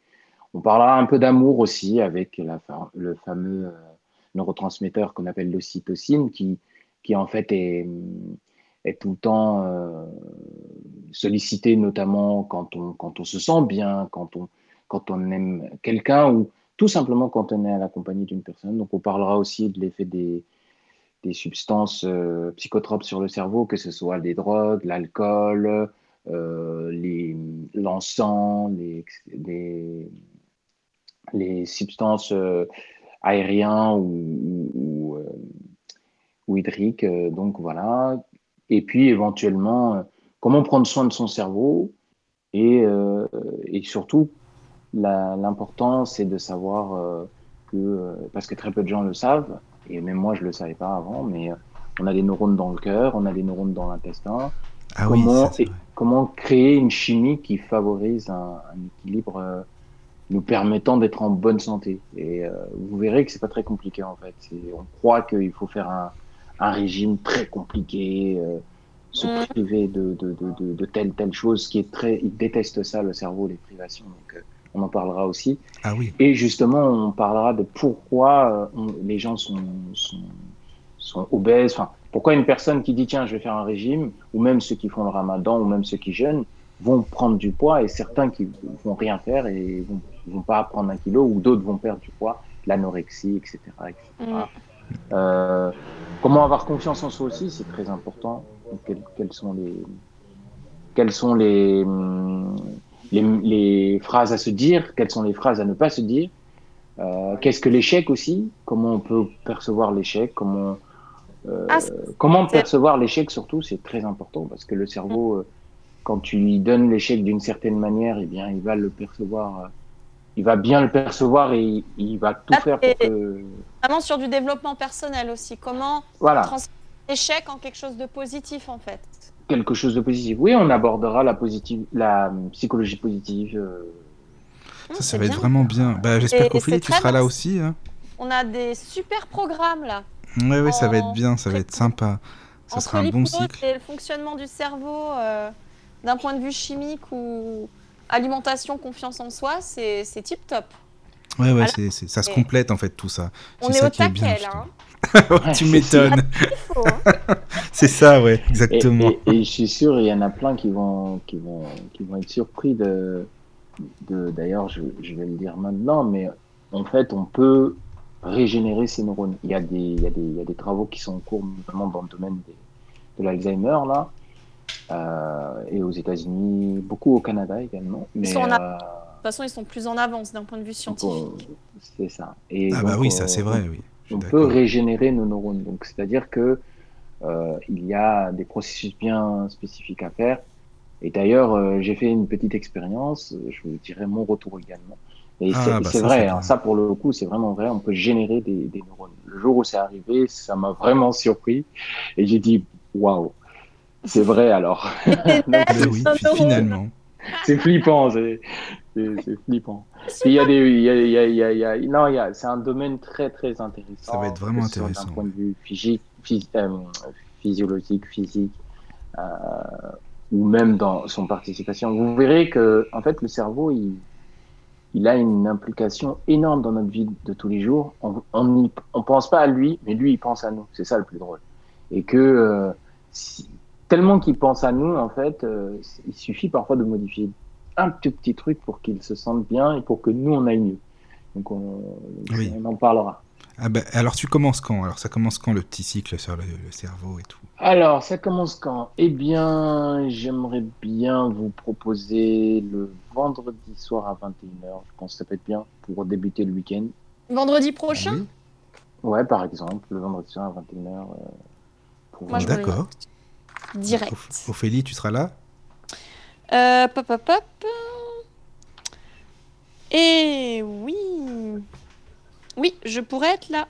On parlera un peu d'amour aussi avec le fameux euh, neurotransmetteur qu'on appelle l'ocytocine, qui en fait est, est tout le temps euh, sollicité, notamment quand on, quand on se sent bien, quand on, quand on aime quelqu'un ou tout simplement quand on est à la compagnie d'une personne. Donc on parlera aussi de l'effet des, des substances euh, psychotropes sur le cerveau, que ce soit des drogues, l'alcool, euh, l'encens, les, les, les, substances euh, aériennes ou, ou, ou hydriques. donc voilà, et puis éventuellement euh, comment prendre soin de son cerveau et, euh, et surtout l'important c'est de savoir euh, que parce que très peu de gens le savent et même moi je le savais pas avant mais on a des neurones dans le cœur on a des neurones dans l'intestin. Ah comment, oui, comment créer une chimie qui favorise un, équilibre nous permettant d'être en bonne santé. Et vous verrez que c'est pas très compliqué en fait. On croit qu'il faut faire un un régime très compliqué, euh, se mm. priver de, de, de, de, telle, telle chose qui est très. Il déteste ça, le cerveau, les privations. Donc, euh, on en parlera aussi. Ah oui. Et justement, on parlera de pourquoi euh, les gens sont, sont, sont obèses. Enfin, pourquoi une personne qui dit tiens, je vais faire un régime, ou même ceux qui font le ramadan, ou même ceux qui jeûnent, vont prendre du poids, et certains qui vont rien faire et vont, vont pas prendre un kilo, ou d'autres vont perdre du poids, l'anorexie, etc. etc. Euh, comment avoir confiance en soi aussi, c'est très important. quelles, sont les, quelles sont les, les, phrases à se dire, quelles sont les phrases à ne pas se dire. Euh, qu'est-ce que l'échec aussi Comment on peut percevoir l'échec Comment euh, ah, comment percevoir l'échec surtout C'est très important parce que le cerveau, quand tu lui donnes l'échec d'une certaine manière, eh bien, il va le percevoir il va bien le percevoir et il, va tout faire pour que. Vraiment sur du développement personnel aussi. Comment voilà. transformer l'échec en quelque chose de positif en fait? Quelque chose de positif. Oui, on abordera la, positive, la psychologie positive. Euh. Ça, ça va être vraiment bien. Bah, J'espère qu'Ophélie, tu seras là aussi. Hein. On a des super programmes là. Oui, oui, ça va être bien, ça va être sympa. Ça sera un bon cycle. Et le fonctionnement du cerveau euh, d'un point de vue chimique ou alimentation, confiance en soi, c'est tip top. Ouais, ouais, c'est ça se complète en fait tout ça. On est, au taquet là. Hein. tu m'étonnes. Hein. c'est ça, ouais, exactement. Et, je suis sûr, il y en a plein qui vont, qui vont, qui vont être surpris de. D'ailleurs, je, je, vais le dire maintenant, mais en fait, on peut régénérer ces neurones. Il y a des, il y a des, il y a des travaux qui sont en cours, notamment dans le domaine de l'Alzheimer, là, et aux États-Unis, beaucoup au Canada également. Mais, euh, De toute façon, ils sont plus en avance d'un point de vue scientifique. C'est ça. Et ah bah oui, ça c'est vrai, oui. On peut régénérer nos neurones. Donc, c'est-à-dire que euh, il y a des processus bien spécifiques à faire. Et d'ailleurs, j'ai fait une petite expérience. Je vous dirai mon retour également. Et ah, c'est bah vrai, hein, ça pour le coup, c'est vraiment vrai. On peut générer des, des neurones. Le jour où c'est arrivé, ça m'a vraiment surpris. Et j'ai dit, waouh, c'est vrai alors. oui, finalement. C'est flippant, c'est flippant. Il y a des, il y a, il y a, il y a, non, il y a, c'est un domaine très très intéressant. Ça va être vraiment intéressant. D'un point de vue physique, euh, physiologique, physique, euh, ou même dans son participation. Vous verrez que, en fait, le cerveau, il, il a une implication énorme dans notre vie de tous les jours. On, on, on pense pas à lui, mais lui, il pense à nous. C'est ça le plus drôle. Et que euh, si, tellement qu'ils pensent à nous, en fait, euh, il suffit parfois de modifier un tout petit truc pour qu'ils se sentent bien et pour que nous, on aille mieux. Donc on, Oui. on en parlera. Ah ben, alors tu commences quand? Alors ça commence quand le petit cycle sur le, le cerveau et tout? Alors, ça commence quand? Eh bien, j'aimerais bien vous proposer le vendredi soir à 21h. Je pense que ça peut être bien pour débuter le week-end. Vendredi prochain? Ah Oui. Ouais, par exemple, le vendredi soir à 21h. euh, pour D'accord. Direct. Oph- Ophélie, tu seras là Euh, pop, pop, pop. Et oui. Oui, je pourrais être là.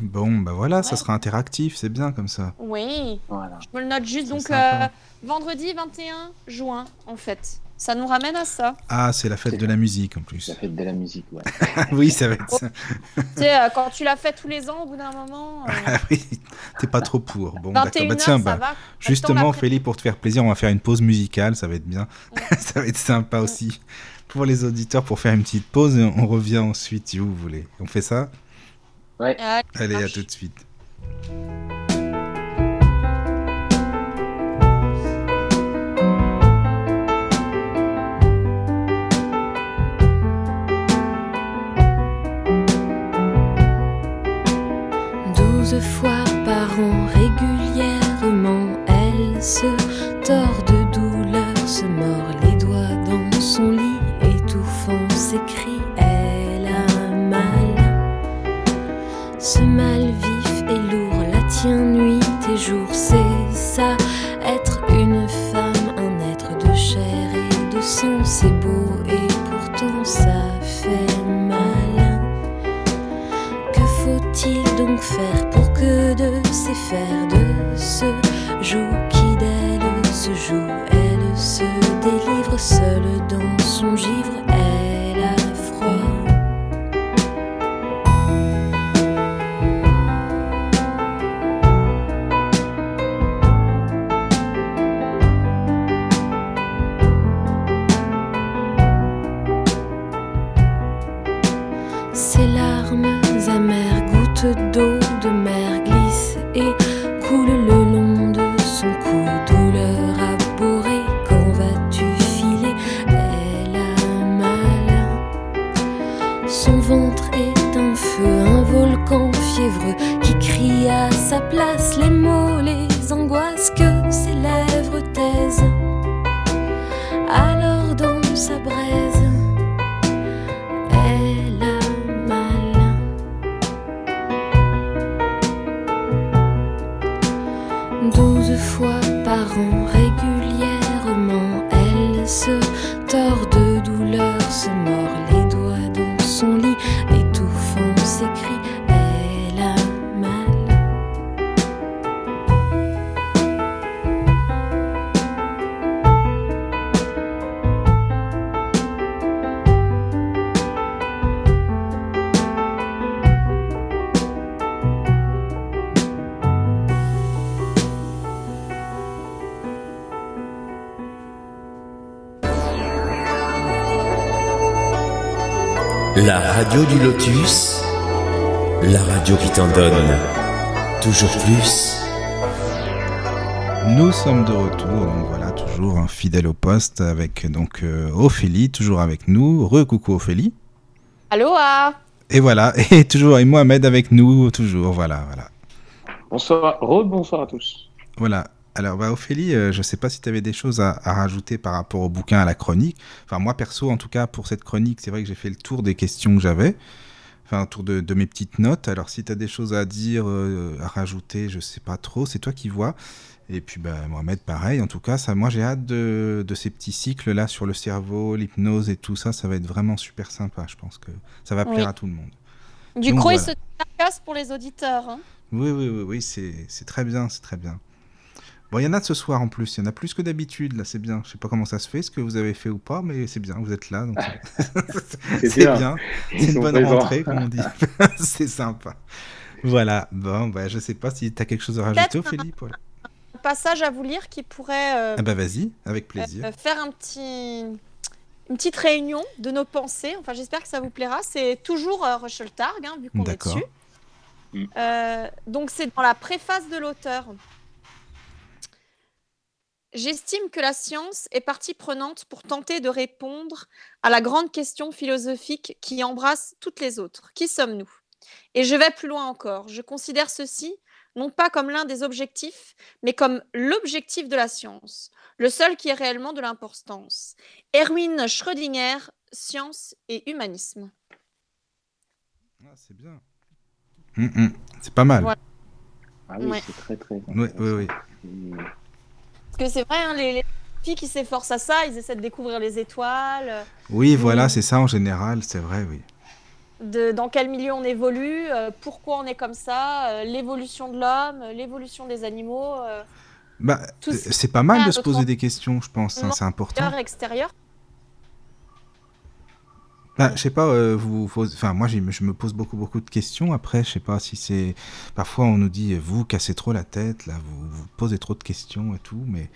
Bon, bah voilà, ça sera interactif, c'est bien comme ça. Oui. Voilà. Je me le note juste. Donc, euh, vendredi 21 juin, en fait. Ça nous ramène à ça. Ah, c'est la fête de la musique en La plus. fête de la musique, ouais. oui, ça va être ça. tu sais, euh, quand tu l'as fait tous les ans, au bout d'un moment. euh, Ah oui, t'es pas trop pour. Bon, d'accord. 21 Bah tiens, bah, va. justement, Ophélie, pour te faire plaisir, on va faire une pause musicale, ça va être bien. ça va être sympa aussi pour les auditeurs pour faire une petite pause et on revient ensuite si vous voulez. On fait ça? Allez, Allez, à tout de suite. Radio du lotus, la radio qui t'en donne toujours plus. Nous sommes de retour, donc voilà, toujours un fidèle au poste avec donc euh, Ophélie, toujours avec nous. Re-coucou Ophélie. Aloha Et voilà, et toujours, et Mohamed avec nous, toujours, voilà, voilà. Bonsoir, rebonsoir à tous. Voilà. Alors, bah, Ophélie, euh, je sais pas si tu avais des choses à, à rajouter par rapport au bouquin, à la chronique. Enfin, moi, perso, en tout cas, pour cette chronique, c'est vrai que j'ai fait le tour des questions que j'avais. Enfin, un tour de, de mes petites notes. Alors, si tu as des choses à dire, euh, à rajouter, je sais pas trop, c'est toi qui vois. Et puis, bah, Mohamed, pareil. En tout cas, ça, moi, j'ai hâte de, de ces petits cycles-là sur le cerveau, l'hypnose et tout ça. Ça va être vraiment super sympa. Je pense que ça va plaire Oui. à tout le monde. Du coup, il se casse pour les auditeurs. hein? Oui, oui, oui, oui c'est c'est très bien, c'est très bien. Bon, il y en a de ce soir en plus, il y en a plus que d'habitude, là, c'est bien. Je sais pas comment ça se fait, ce que vous avez fait ou pas, mais c'est bien, vous êtes là. donc C'est bien. bien, c'est une bonne présents. rentrée, comme on dit. c'est sympa. Voilà, bon, bah, je sais pas si tu as quelque chose à rajouter, Peut-être un- passage à vous lire qui pourrait euh, Ah bah vas-y, avec plaisir. euh, faire un petit, une petite réunion de nos pensées. Enfin, j'espère que ça vous plaira. C'est toujours euh, Russell Targ, hein, vu qu'on est dessus. Mm. Euh, donc, c'est dans la préface de l'auteur. J'estime que la science est partie prenante pour tenter de répondre à la grande question philosophique qui embrasse toutes les autres. Qui sommes-nous? Et je vais plus loin encore. Je considère ceci non pas comme l'un des objectifs, mais comme l'objectif de la science, le seul qui est réellement de l'importance. Erwin Schrödinger, Science et Humanisme. Ah, c'est bien. Hum, hum. C'est pas mal. Voilà. Ah oui, Ouais. c'est très très. Oui, oui, oui. Parce que c'est vrai, hein, les, les filles qui s'efforcent à ça, ils essaient de découvrir les étoiles, Oui, voilà, Mm. c'est ça en général, c'est vrai, oui. de, dans quel milieu on évolue, euh, pourquoi on est comme ça, euh, l'évolution de l'homme, euh, l'évolution des animaux, euh, Bah, c'est pas mal de se poser des questions, je pense, hein, c'est important. intérieur, extérieur. Bah, je sais pas, euh, vous, enfin, moi, je me pose beaucoup, beaucoup de questions. Après, je sais pas si c'est. Parfois, on nous dit, vous cassez trop la tête, là, vous, vous posez trop de questions et tout. Mais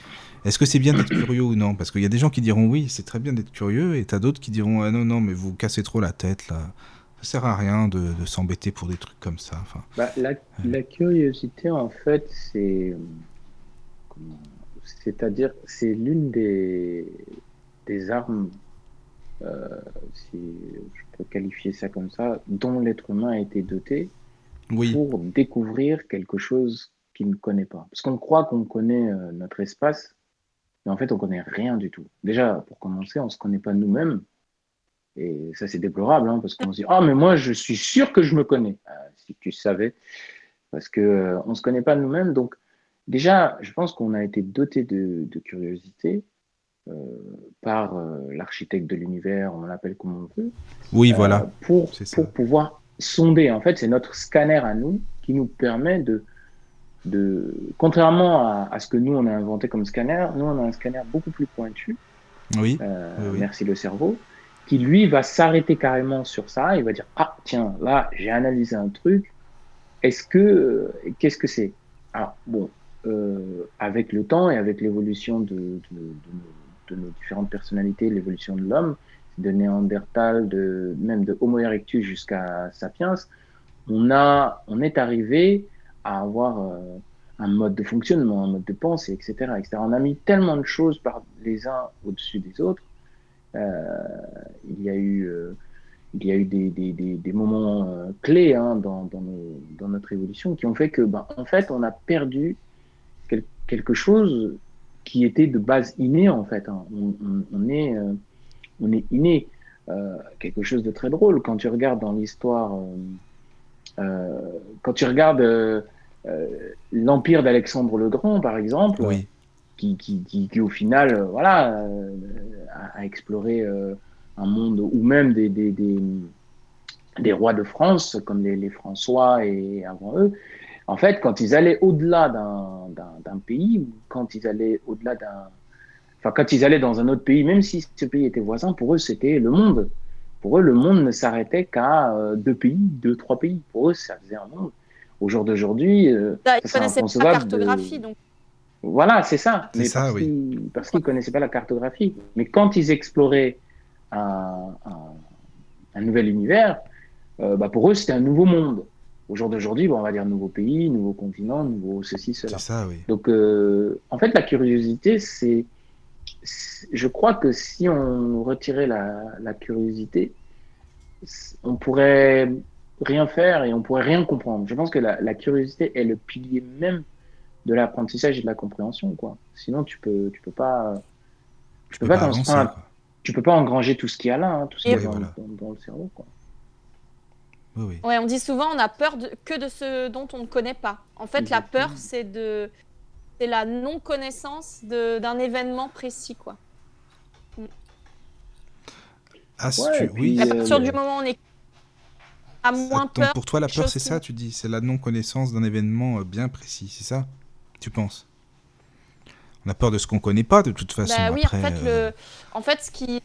est-ce que c'est bien d'être curieux ou non? Parce qu'il y a des gens qui diront oui, c'est très bien d'être curieux, et t'as d'autres qui diront ah, non, non, mais vous cassez trop la tête, là. Ça sert à rien de, de s'embêter pour des trucs comme ça. Enfin, Bah, la, la curiosité, en fait, c'est. C'est-à-dire, c'est l'une des, des armes, euh, je peux qualifier ça comme ça, dont l'être humain a été doté oui, pour découvrir quelque chose qu'il ne connaît pas. Parce qu'on croit qu'on connaît euh, notre espace, mais en fait, on connaît rien du tout. Déjà, pour commencer, on ne se connaît pas nous-mêmes. Et ça, c'est déplorable, hein, parce qu'on se dit Ah, mais moi, je suis sûr que je me connais. Ah, si tu savais. Parce qu'on euh, on ne se connaît pas nous-mêmes. Donc, déjà, je pense qu'on a été doté de, de curiosité euh, par euh, l'architecte de l'univers, on l'appelle comme on veut oui, euh, voilà. pour, pouvoir sonder. En fait, c'est notre scanner à nous qui nous permet de, de contrairement à, à ce que nous on a inventé comme scanner, nous on a un scanner beaucoup plus pointu, Oui, euh, merci le cerveau, qui lui va s'arrêter carrément sur ça. Il va dire ah tiens là j'ai analysé un truc. Est-ce que euh, qu'est-ce que c'est? Alors bon, euh, avec le temps et avec l'évolution de, de, de nos, de nos différentes personnalités, l'évolution de l'homme, de Néandertal, de même de Homo erectus jusqu'à Sapiens, on a, on est arrivé à avoir euh, un mode de fonctionnement, un mode de pensée, etc., etc. On a mis tellement de choses par les uns au-dessus des autres. Euh, il y a eu, euh, il y a eu des, des, des, moments clés hein, dans, dans, notre évolution qui ont fait que, ben, en fait, on a perdu quel, quelque chose qui était de base innée en fait. Hein. On, on, on, est, euh, on est inné. Euh, quelque chose de très drôle quand tu regardes dans l'histoire, euh, quand tu regardes l'empire d'Alexandre le Grand par exemple, oui. qui, qui, qui, qui, au final, voilà, a, a, exploré un monde ou même des, des, des, des, rois de France comme les, les François et avant eux. En fait, quand ils allaient au-delà d'un pays, quand ils allaient au-delà d'un, enfin quand ils allaient dans un autre pays, même si ce pays était voisin, pour eux c'était le monde. Pour eux, le monde ne s'arrêtait qu'à euh, deux pays, deux, trois pays. Pour eux, ça faisait un monde. Au jour d'aujourd'hui, euh, ça, ils connaissaient pas la cartographie, de... donc. Voilà, c'est ça. C'est ça, parce oui. Qu'ils, parce qu'ils connaissaient pas la cartographie. Mais quand ils exploraient un, un, un nouvel univers, euh, bah pour eux, c'était un nouveau monde. Au jour d'aujourd'hui, bon, on va dire nouveau pays, nouveau continent, nouveau ceci, cela. C'est ça, oui. Donc, euh, en fait, la curiosité, c'est, je crois que si on retirait la, la, curiosité, on pourrait rien faire et on pourrait rien comprendre. Je pense que la, la curiosité est le pilier même de l'apprentissage et de la compréhension, quoi. Sinon, tu peux, tu peux pas, tu peux, peux pas, avancer, enfin, tu peux pas engranger tout ce qu'il y a là, hein, tout ce qu'il y a dans, voilà. dans, dans, le cerveau, quoi. Oui, oui. Ouais, on dit souvent on a peur de, que de ce dont on ne connaît pas. En fait, Exactement. la peur, c'est de c'est la non connaissance d'un événement précis, quoi. Ouais, tu... oui. À partir euh, du moment où on est à moins Donc, peur. Pour toi, la peur, c'est ça, tu dis, c'est la non connaissance d'un événement euh, bien précis, c'est ça Tu penses? On a peur de ce qu'on connaît pas, de toute façon. Bah, oui, Après, en fait, euh... le... en fait, ce qui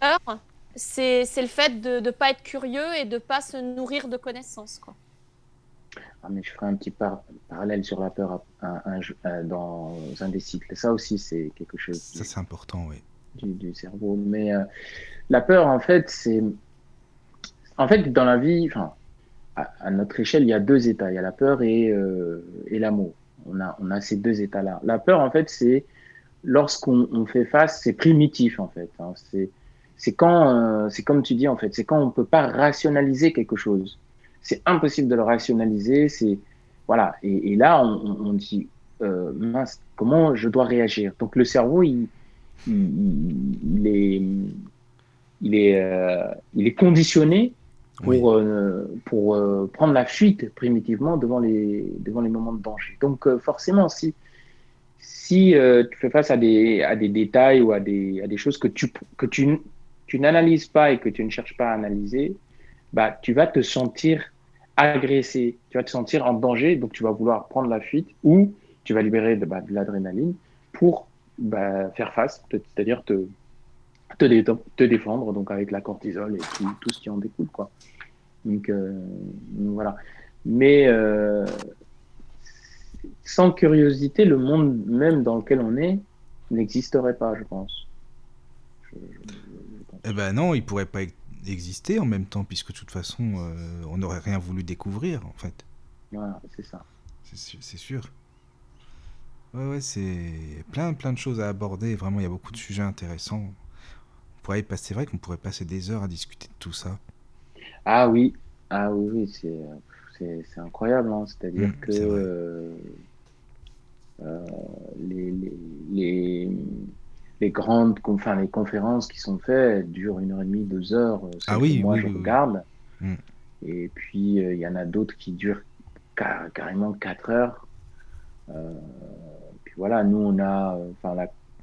peur, c'est le fait de ne pas être curieux et de ne pas se nourrir de connaissances. Quoi. Ah, mais je ferai un petit par parallèle sur la peur dans un des cycles. Ça aussi, c'est quelque chose. Ça, c'est important, oui. Du, du, cerveau. Mais euh, la peur, en fait, c'est. En fait, dans la vie, à, notre échelle, il y a deux états. Il y a la peur et, euh, et l'amour. On a, on a ces deux états-là. La peur, en fait, c'est lorsqu'on fait face, c'est primitif en fait. Hein. c'est c'est quand, euh, c'est comme tu dis en fait, c'est quand on peut pas rationaliser quelque chose. C'est impossible de le rationaliser. C'est voilà. Et, et là, on, on dit euh, mince, comment je dois réagir? Donc le cerveau, il, il, il est, il est, euh, il est conditionné pour, euh, pour euh, prendre la fuite primitivement devant les, devant les moments de danger. Donc euh, forcément, si, si tu fais face à des, à des détails ou à des, à des choses que tu, que tu, tu n'analyses pas et que tu ne cherches pas à analyser, bah, tu vas te sentir agressé, tu vas te sentir en danger, donc tu vas vouloir prendre la fuite ou tu vas libérer de, bah, l'adrénaline pour bah, faire face, c'est-à-dire te, te, défendre, donc avec la cortisol et tout, tout, ce qui en découle. Quoi. Donc, euh, voilà. Mais euh, sans curiosité, le monde même dans lequel on est n'existerait pas, je pense. Eh ben non, il pourrait pas exister en même temps, puisque de toute façon, euh, on n'aurait rien voulu découvrir, en fait. Voilà, c'est ça. C'est sûr. Ouais, ouais, c'est plein, plein de choses à aborder. Vraiment, il y a beaucoup de sujets intéressants. On pourrait y passer, c'est vrai qu'on pourrait passer des heures à discuter de tout ça. Ah oui, ah oui, oui, c'est, incroyable. Hein. C'est-à-dire mmh, que euh, euh, les, les, les, les, grandes enfin, les conférences qui sont faites durent une heure et demie, deux heures. Ah oui, moi oui, je oui, regarde. Mmh. Et puis il y en a d'autres qui durent car, carrément quatre heures. Euh, puis voilà, nous on a, enfin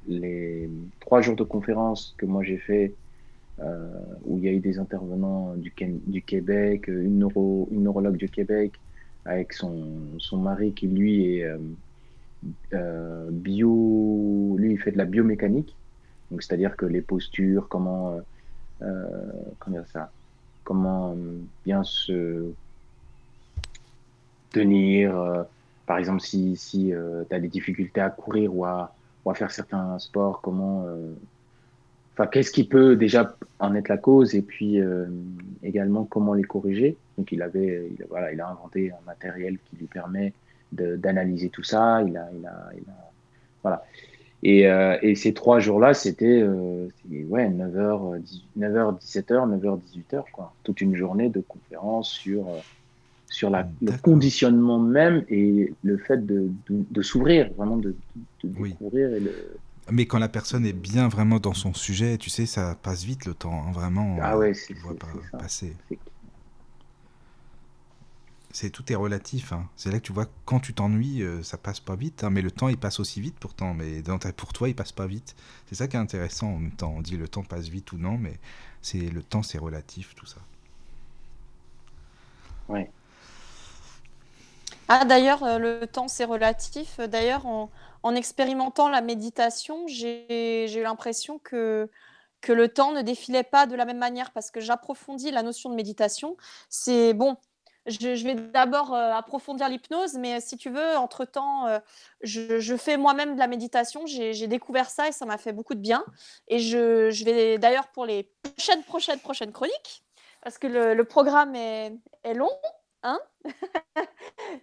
les trois jours de conférence que moi j'ai fait, euh, où il y a eu des intervenants du, du Québec, une, neuro, une neurologue du Québec, avec son, son mari qui lui est euh, euh, bio, lui il fait de la biomécanique, donc c'est-à-dire que les postures, comment, euh, comment dire ça, comment bien se tenir, euh, par exemple si, si euh, tu as des difficultés à courir ou à, faire certains sports, comment euh, enfin qu'est-ce qui peut déjà en être la cause et puis euh, également comment les corriger. Donc il avait il, voilà, il a inventé un matériel qui lui permet d'analyser tout ça, il a il a, il a voilà. Et, euh, et ces trois jours-là, c'était euh, ouais, 9h, 9h, 17h, 9h, 18h, quoi. Toute une journée de conférences sur, euh, sur la, le conditionnement même et le fait de, de, de s'ouvrir, vraiment de, de découvrir oui. et le, mais quand la personne est bien vraiment dans son sujet, tu sais, ça passe vite le temps, hein, vraiment. Ah ouais, c'est vois pas passer. C'est tout est relatif. Hein. C'est là que tu vois quand tu t'ennuies, euh, ça passe pas vite, hein, mais le temps il passe aussi vite pourtant. Mais dans ta, pour toi, il passe pas vite. C'est ça qui est intéressant en même temps. On dit le temps passe vite ou non, mais c'est le temps c'est relatif tout ça. Ouais. Ah d'ailleurs, euh, le temps c'est relatif. D'ailleurs, en, en, expérimentant la méditation, j'ai eu l'impression que, que le temps ne défilait pas de la même manière parce que j'approfondis la notion de méditation. C'est bon, je, je vais d'abord euh, approfondir l'hypnose, mais si tu veux, entre-temps, euh, je, je, fais moi-même de la méditation. J'ai découvert ça et ça m'a fait beaucoup de bien. Et je, je vais d'ailleurs pour les prochaines, prochaines, prochaines chroniques, parce que le, le programme est, est long, Hein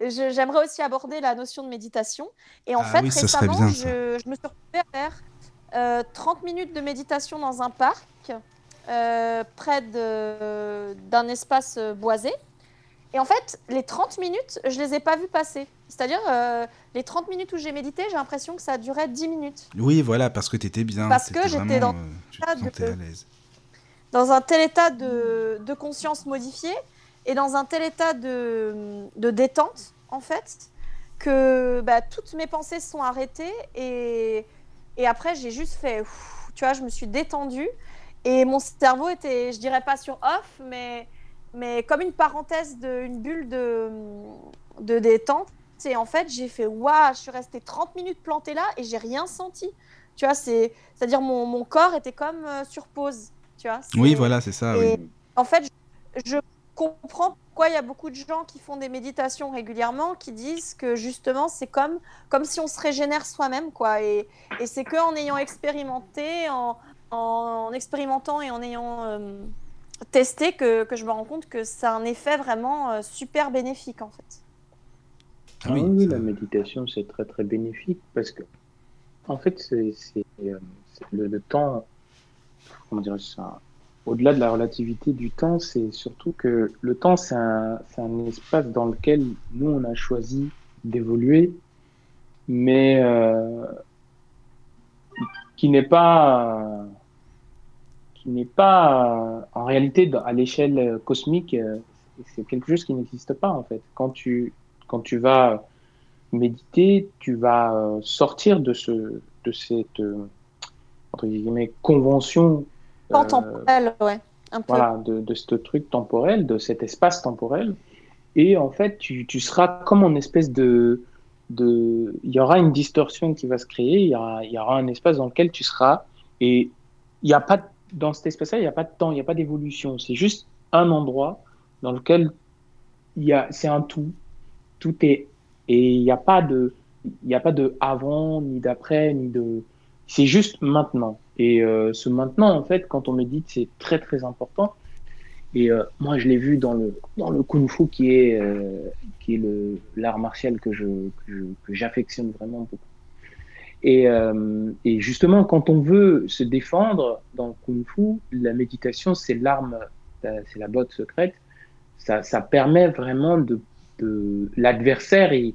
J'aimerais aussi aborder la notion de méditation. Et en ah fait, oui, récemment, bien, je, je, me suis retrouvée à faire euh, 30 minutes de méditation dans un parc, euh, près d'un espace boisé. Et en fait, les 30 minutes, je les ai pas vues passer. C'est-à-dire, euh, les 30 minutes où j'ai médité, j'ai l'impression que ça durait 10 minutes. Oui, voilà, parce que tu étais bien. Parce que j'étais dans, euh, de, dans un tel état de, de conscience modifié et dans un tel état de, de détente, en fait, que bah, toutes mes pensées sont arrêtées et, et après, j'ai juste fait, ouf, tu vois, je me suis détendue et mon cerveau était, je dirais pas sur off, mais, mais comme une parenthèse, de, une bulle de, de détente. Et en fait, j'ai fait, waouh, je suis restée 30 minutes plantée là et j'ai rien senti. Tu vois, c'est-à-dire mon, mon corps était comme euh, sur pause. Tu vois, oui, voilà, c'est ça. Et oui. En fait, je, je comprends pourquoi il y a beaucoup de gens qui font des méditations régulièrement qui disent que justement c'est comme, comme si on se régénère soi-même quoi et, et c'est que en ayant expérimenté en, en, expérimentant et en ayant euh, testé que, que, je me rends compte que ça a un effet vraiment euh, super bénéfique en fait. Ah oui, oui la méditation c'est très très bénéfique parce que en fait, c'est euh, le, le, temps, comment dire ça Au-delà de la relativité du temps, c'est surtout que le temps, c'est un, un, espace dans lequel nous, on a choisi d'évoluer, mais euh, qui n'est pas, qui n'est pas en réalité à l'échelle cosmique, euh, c'est quelque chose qui n'existe pas en fait. Quand tu, quand tu vas méditer, tu vas euh, sortir de, ce, de cette euh, entre guillemets, convention. Euh, temporelle, ouais. Un peu. Voilà, de, de ce truc temporel, de cet espace temporel. Et en fait, tu, tu seras comme en espèce de, de. Il y aura une distorsion qui va se créer, il y aura, il y aura un espace dans lequel tu seras. Et il n'y a pas, dans cet espace-là, il n'y a pas de temps, il n'y a pas d'évolution. C'est juste un endroit dans lequel il y a, c'est un tout. Tout est et il n'y a pas de, il n'y a pas de avant, ni d'après, ni de, c'est juste maintenant. Et euh, ce maintenant, en fait, quand on médite, c'est très très important. Et euh, moi, je l'ai vu dans le dans le kung-fu, qui est euh, qui est l'art martial que je que j'affectionne vraiment beaucoup. Et, euh, et justement, quand on veut se défendre dans le kung-fu, la méditation, c'est l'arme, euh, c'est la botte secrète. Ça, ça permet vraiment de de l'adversaire et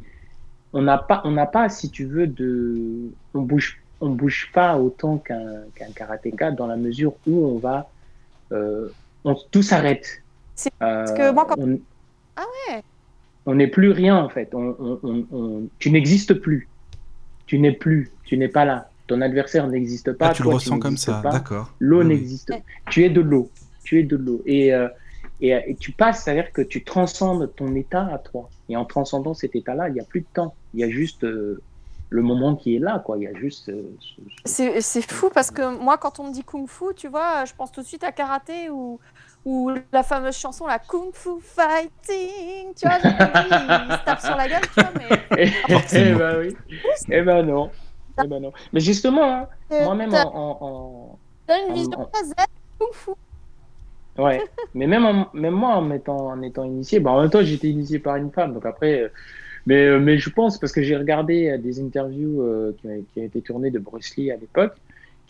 on n'a pas, on n'a pas, si tu veux, de, on bouge, on bouge pas autant qu'un karatéka dans la mesure où on va, euh, on, tout s'arrête. parce que moi, quand... on, ah ouais. On n'est plus rien en fait. On, on, tu n'existes plus. Tu n'es plus. Tu n'es pas là. Ton adversaire n'existe pas. Ah, tu le ressens comme ça, d'accord. L'eau n'existe. pas. Tu es de l'eau. Tu es de l'eau. Et euh, et, tu passes, c'est-à-dire que tu transcendes ton état à toi. Et en transcendant cet état-là, il n'y a plus de temps. Il y a juste euh, le moment qui est là, quoi. Il y a juste. Euh, c'est fou parce que moi, quand on me dit kung fu, tu vois, je pense tout de suite à karaté ou, ou la fameuse chanson, la kung fu fighting. Tu vois, il se tape sur la gueule, tu vois, mais. eh ben oui. Eh ben non. Eh ben non. Mais justement, hein, moi-même en. en, en... une vision très kung fu. Ouais, mais même, même moi, en, étant, en étant initié, bah, en même temps, j'étais initié par une femme, donc après, euh, mais, euh, mais je pense, parce que j'ai regardé euh, des interviews qui, qui, ont, été tournées de Bruce Lee à l'époque,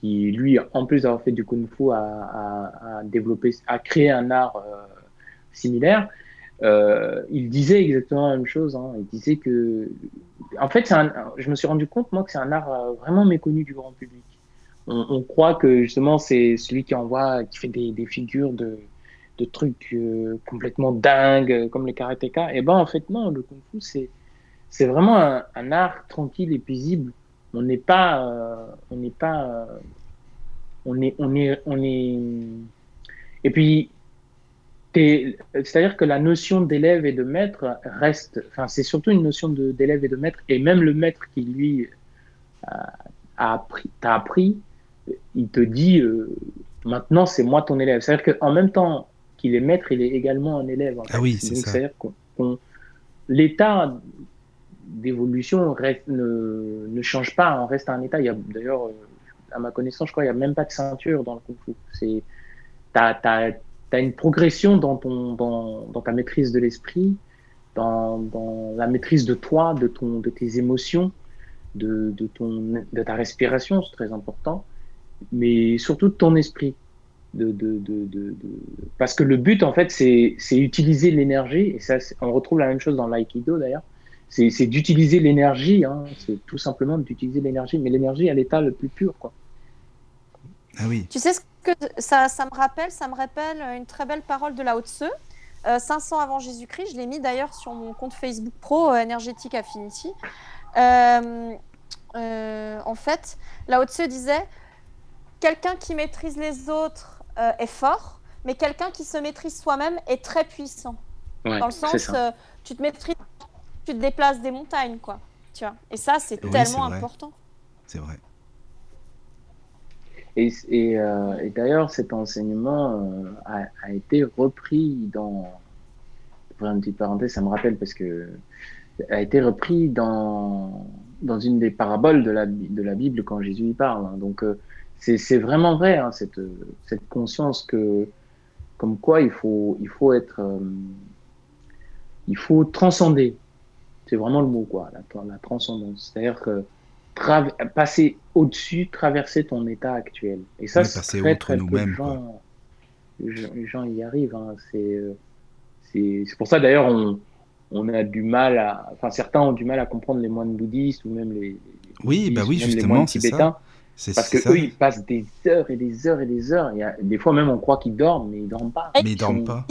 qui, lui, en plus d'avoir fait du kung fu, a, développé, a créé un art similaire. il disait exactement la même chose. Hein. Il disait que, en fait, je me suis rendu compte, moi, que c'est un art vraiment méconnu du grand public on, croit que justement c'est celui qui envoie, qui fait des, figures de, trucs euh, complètement dingues comme les karatéka. Et ben en fait non, le kung fu c'est c'est vraiment un, art tranquille et paisible. On n'est pas, euh, on n'est pas, euh, on est, on est, on est. Et puis c'est-à-dire que la notion d'élève et de maître reste, enfin, c'est surtout une notion d'élève et de maître, et même le maître qui, lui, a appris, t'a appris, il te dit euh, maintenant c'est moi ton élève. C'est-à-dire qu'en même temps qu'il est maître, il est également un élève. Ah oui, c'est ça. C'est-à-dire qu'on l'état d'évolution ne, ne, change pas, on reste à un état. Il y a d'ailleurs, euh, à ma connaissance, je crois, il n'y a même pas de ceinture dans le kung fu. C'est, t'as, t'as, as une progression dans ton, dans, dans ta maîtrise de l'esprit, dans, dans, la maîtrise de toi, de ton, de tes émotions, de, de ton, de ta respiration, c'est très important mais surtout de ton esprit. De, de, de, Parce que le but, en fait, c'est utiliser l'énergie, et ça, on retrouve la même chose dans l'aïkido d'ailleurs, c'est d'utiliser l'énergie, hein. c'est tout simplement d'utiliser l'énergie, mais l'énergie à l'état le plus pur. Quoi. Ah oui. Tu sais ce que ça, ça, me rappelle? Ça me rappelle une très belle parole de Lao Tse, euh, 500 avant Jésus-Christ, je l'ai mis d'ailleurs sur mon compte Facebook pro, euh, Energetic Affinity. Euh, euh, en fait, Lao Tse disait quelqu'un qui maîtrise les autres euh, est fort, mais quelqu'un qui se maîtrise soi-même est très puissant. Dans le sens, euh, tu te maîtrises, tu te déplaces des montagnes, quoi. Tu vois. Et ça, c'est tellement important. C'est vrai. Et, et, euh, et d'ailleurs, cet enseignement a, a, été repris dans. Pour une petite parenthèse, ça me rappelle parce que a été repris dans dans une des paraboles de la de la Bible quand Jésus y parle. Hein. Donc c'est vraiment vrai, hein, cette, cette, conscience que, comme quoi il faut, il faut être, euh, il faut transcender. C'est vraiment le mot, quoi, la, la transcendance. C'est-à-dire que passer au-dessus, traverser ton état actuel. Et ça, c'est très, très nous-mêmes. Les gens y arrivent. Hein. Euh, c'est c'est pour ça d'ailleurs on, on a du mal à, enfin certains ont du mal à comprendre les moines bouddhistes ou même les, oui, bah oui, justement, c'est ça. Parce que eux, ils passent des heures et des heures et des heures. Il y a, des fois même, on croit qu'ils dorment, mais ils dorment pas. Mais ils dorment pas.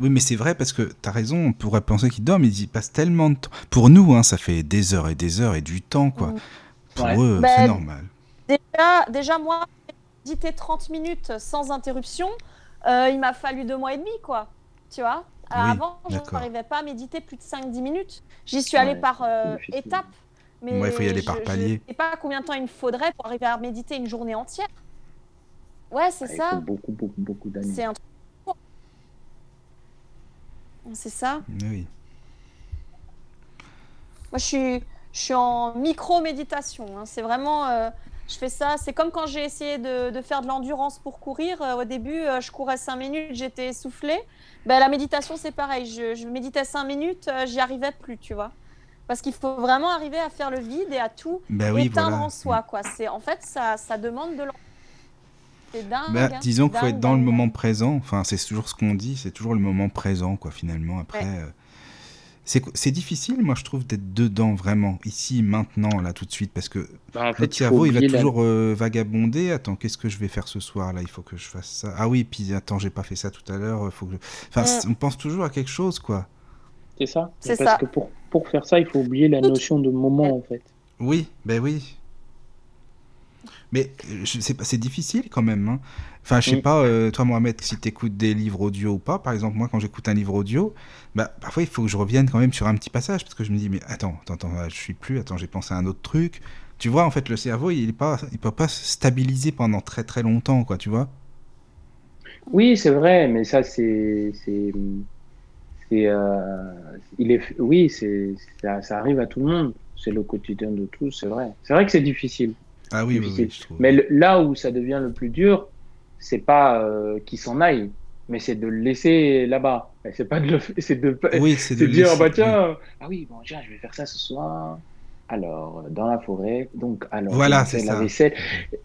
Oui, mais c'est vrai parce que tu as raison, on pourrait penser qu'ils dorment, ils y passent tellement de temps. Pour nous, hein, ça fait des heures et des heures et du temps, quoi. Mm. Pour eux, c'est bah, normal. Déjà, déjà moi, méditer 30 minutes sans interruption, euh, il m'a fallu deux mois et demi, quoi. Tu vois? Avant, je n'arrivais pas à méditer plus de 5-10 minutes. J'y suis allée par euh, étapes. Mais il faut y aller par palier. Je ne sais pas combien de temps il me faudrait pour arriver à méditer une journée entière. Ouais, c'est ça. Il faut beaucoup, beaucoup, beaucoup d'années. C'est un truc. C'est ça? Oui. Moi, je suis, je suis en micro-méditation. Hein. C'est vraiment. Euh, je fais ça. C'est comme quand j'ai essayé de, faire de l'endurance pour courir. Euh, au début, euh, je courais 5 minutes, j'étais essoufflée. Ben, la méditation, c'est pareil. Je, méditais 5 minutes, j'y arrivais plus, tu vois. Parce qu'il faut vraiment arriver à faire le vide et à tout ben éteindre en soi. Quoi. En fait, ça, ça demande de l'endurance bah, hein. disons qu'il faut être dans le moment présent. Enfin, c'est toujours ce qu'on dit, c'est toujours le moment présent, quoi, finalement. Après, euh, c'est difficile, moi, je trouve, d'être dedans, vraiment, ici, maintenant, là, tout de suite, parce que bah, le cerveau, il va toujours euh, vagabonder. Attends, qu'est-ce que je vais faire ce soir, là Il faut que je fasse ça. Ah oui, puis attends, j'ai pas fait ça tout à l'heure. Faut que Enfin, on pense toujours à quelque chose, quoi. C'est ça. C'est parce que pour, pour faire ça, il faut oublier la notion de moment, en fait. Oui, ben oui. Mais euh, c'est difficile quand même. Hein. Enfin, je sais pas, euh, toi Mohamed, si tu écoutes des livres audio ou pas. Par exemple, moi, quand j'écoute un livre audio, bah, parfois il faut que je revienne quand même sur un petit passage parce que je me dis, mais attends, attends, attends je suis plus, attends, j'ai pensé à un autre truc. Tu vois, en fait, le cerveau, il ne pas, il peut pas se stabiliser pendant très très longtemps, quoi, tu vois. Oui, c'est vrai, mais ça, c'est. Euh, il est, oui, c'est, ça, ça arrive à tout le monde. C'est le quotidien de tous, c'est vrai. C'est vrai que c'est difficile. Ah oui, oui, Mais là où ça devient le plus dur, c'est pas euh, qu'il s'en aille, mais c'est de le laisser là-bas. C'est pas de le, c'est de, oui, c'est de, dire bah tiens, ah oui bon tiens, je vais faire ça ce soir. Alors dans la forêt, donc alors voilà, c'est la vaisselle.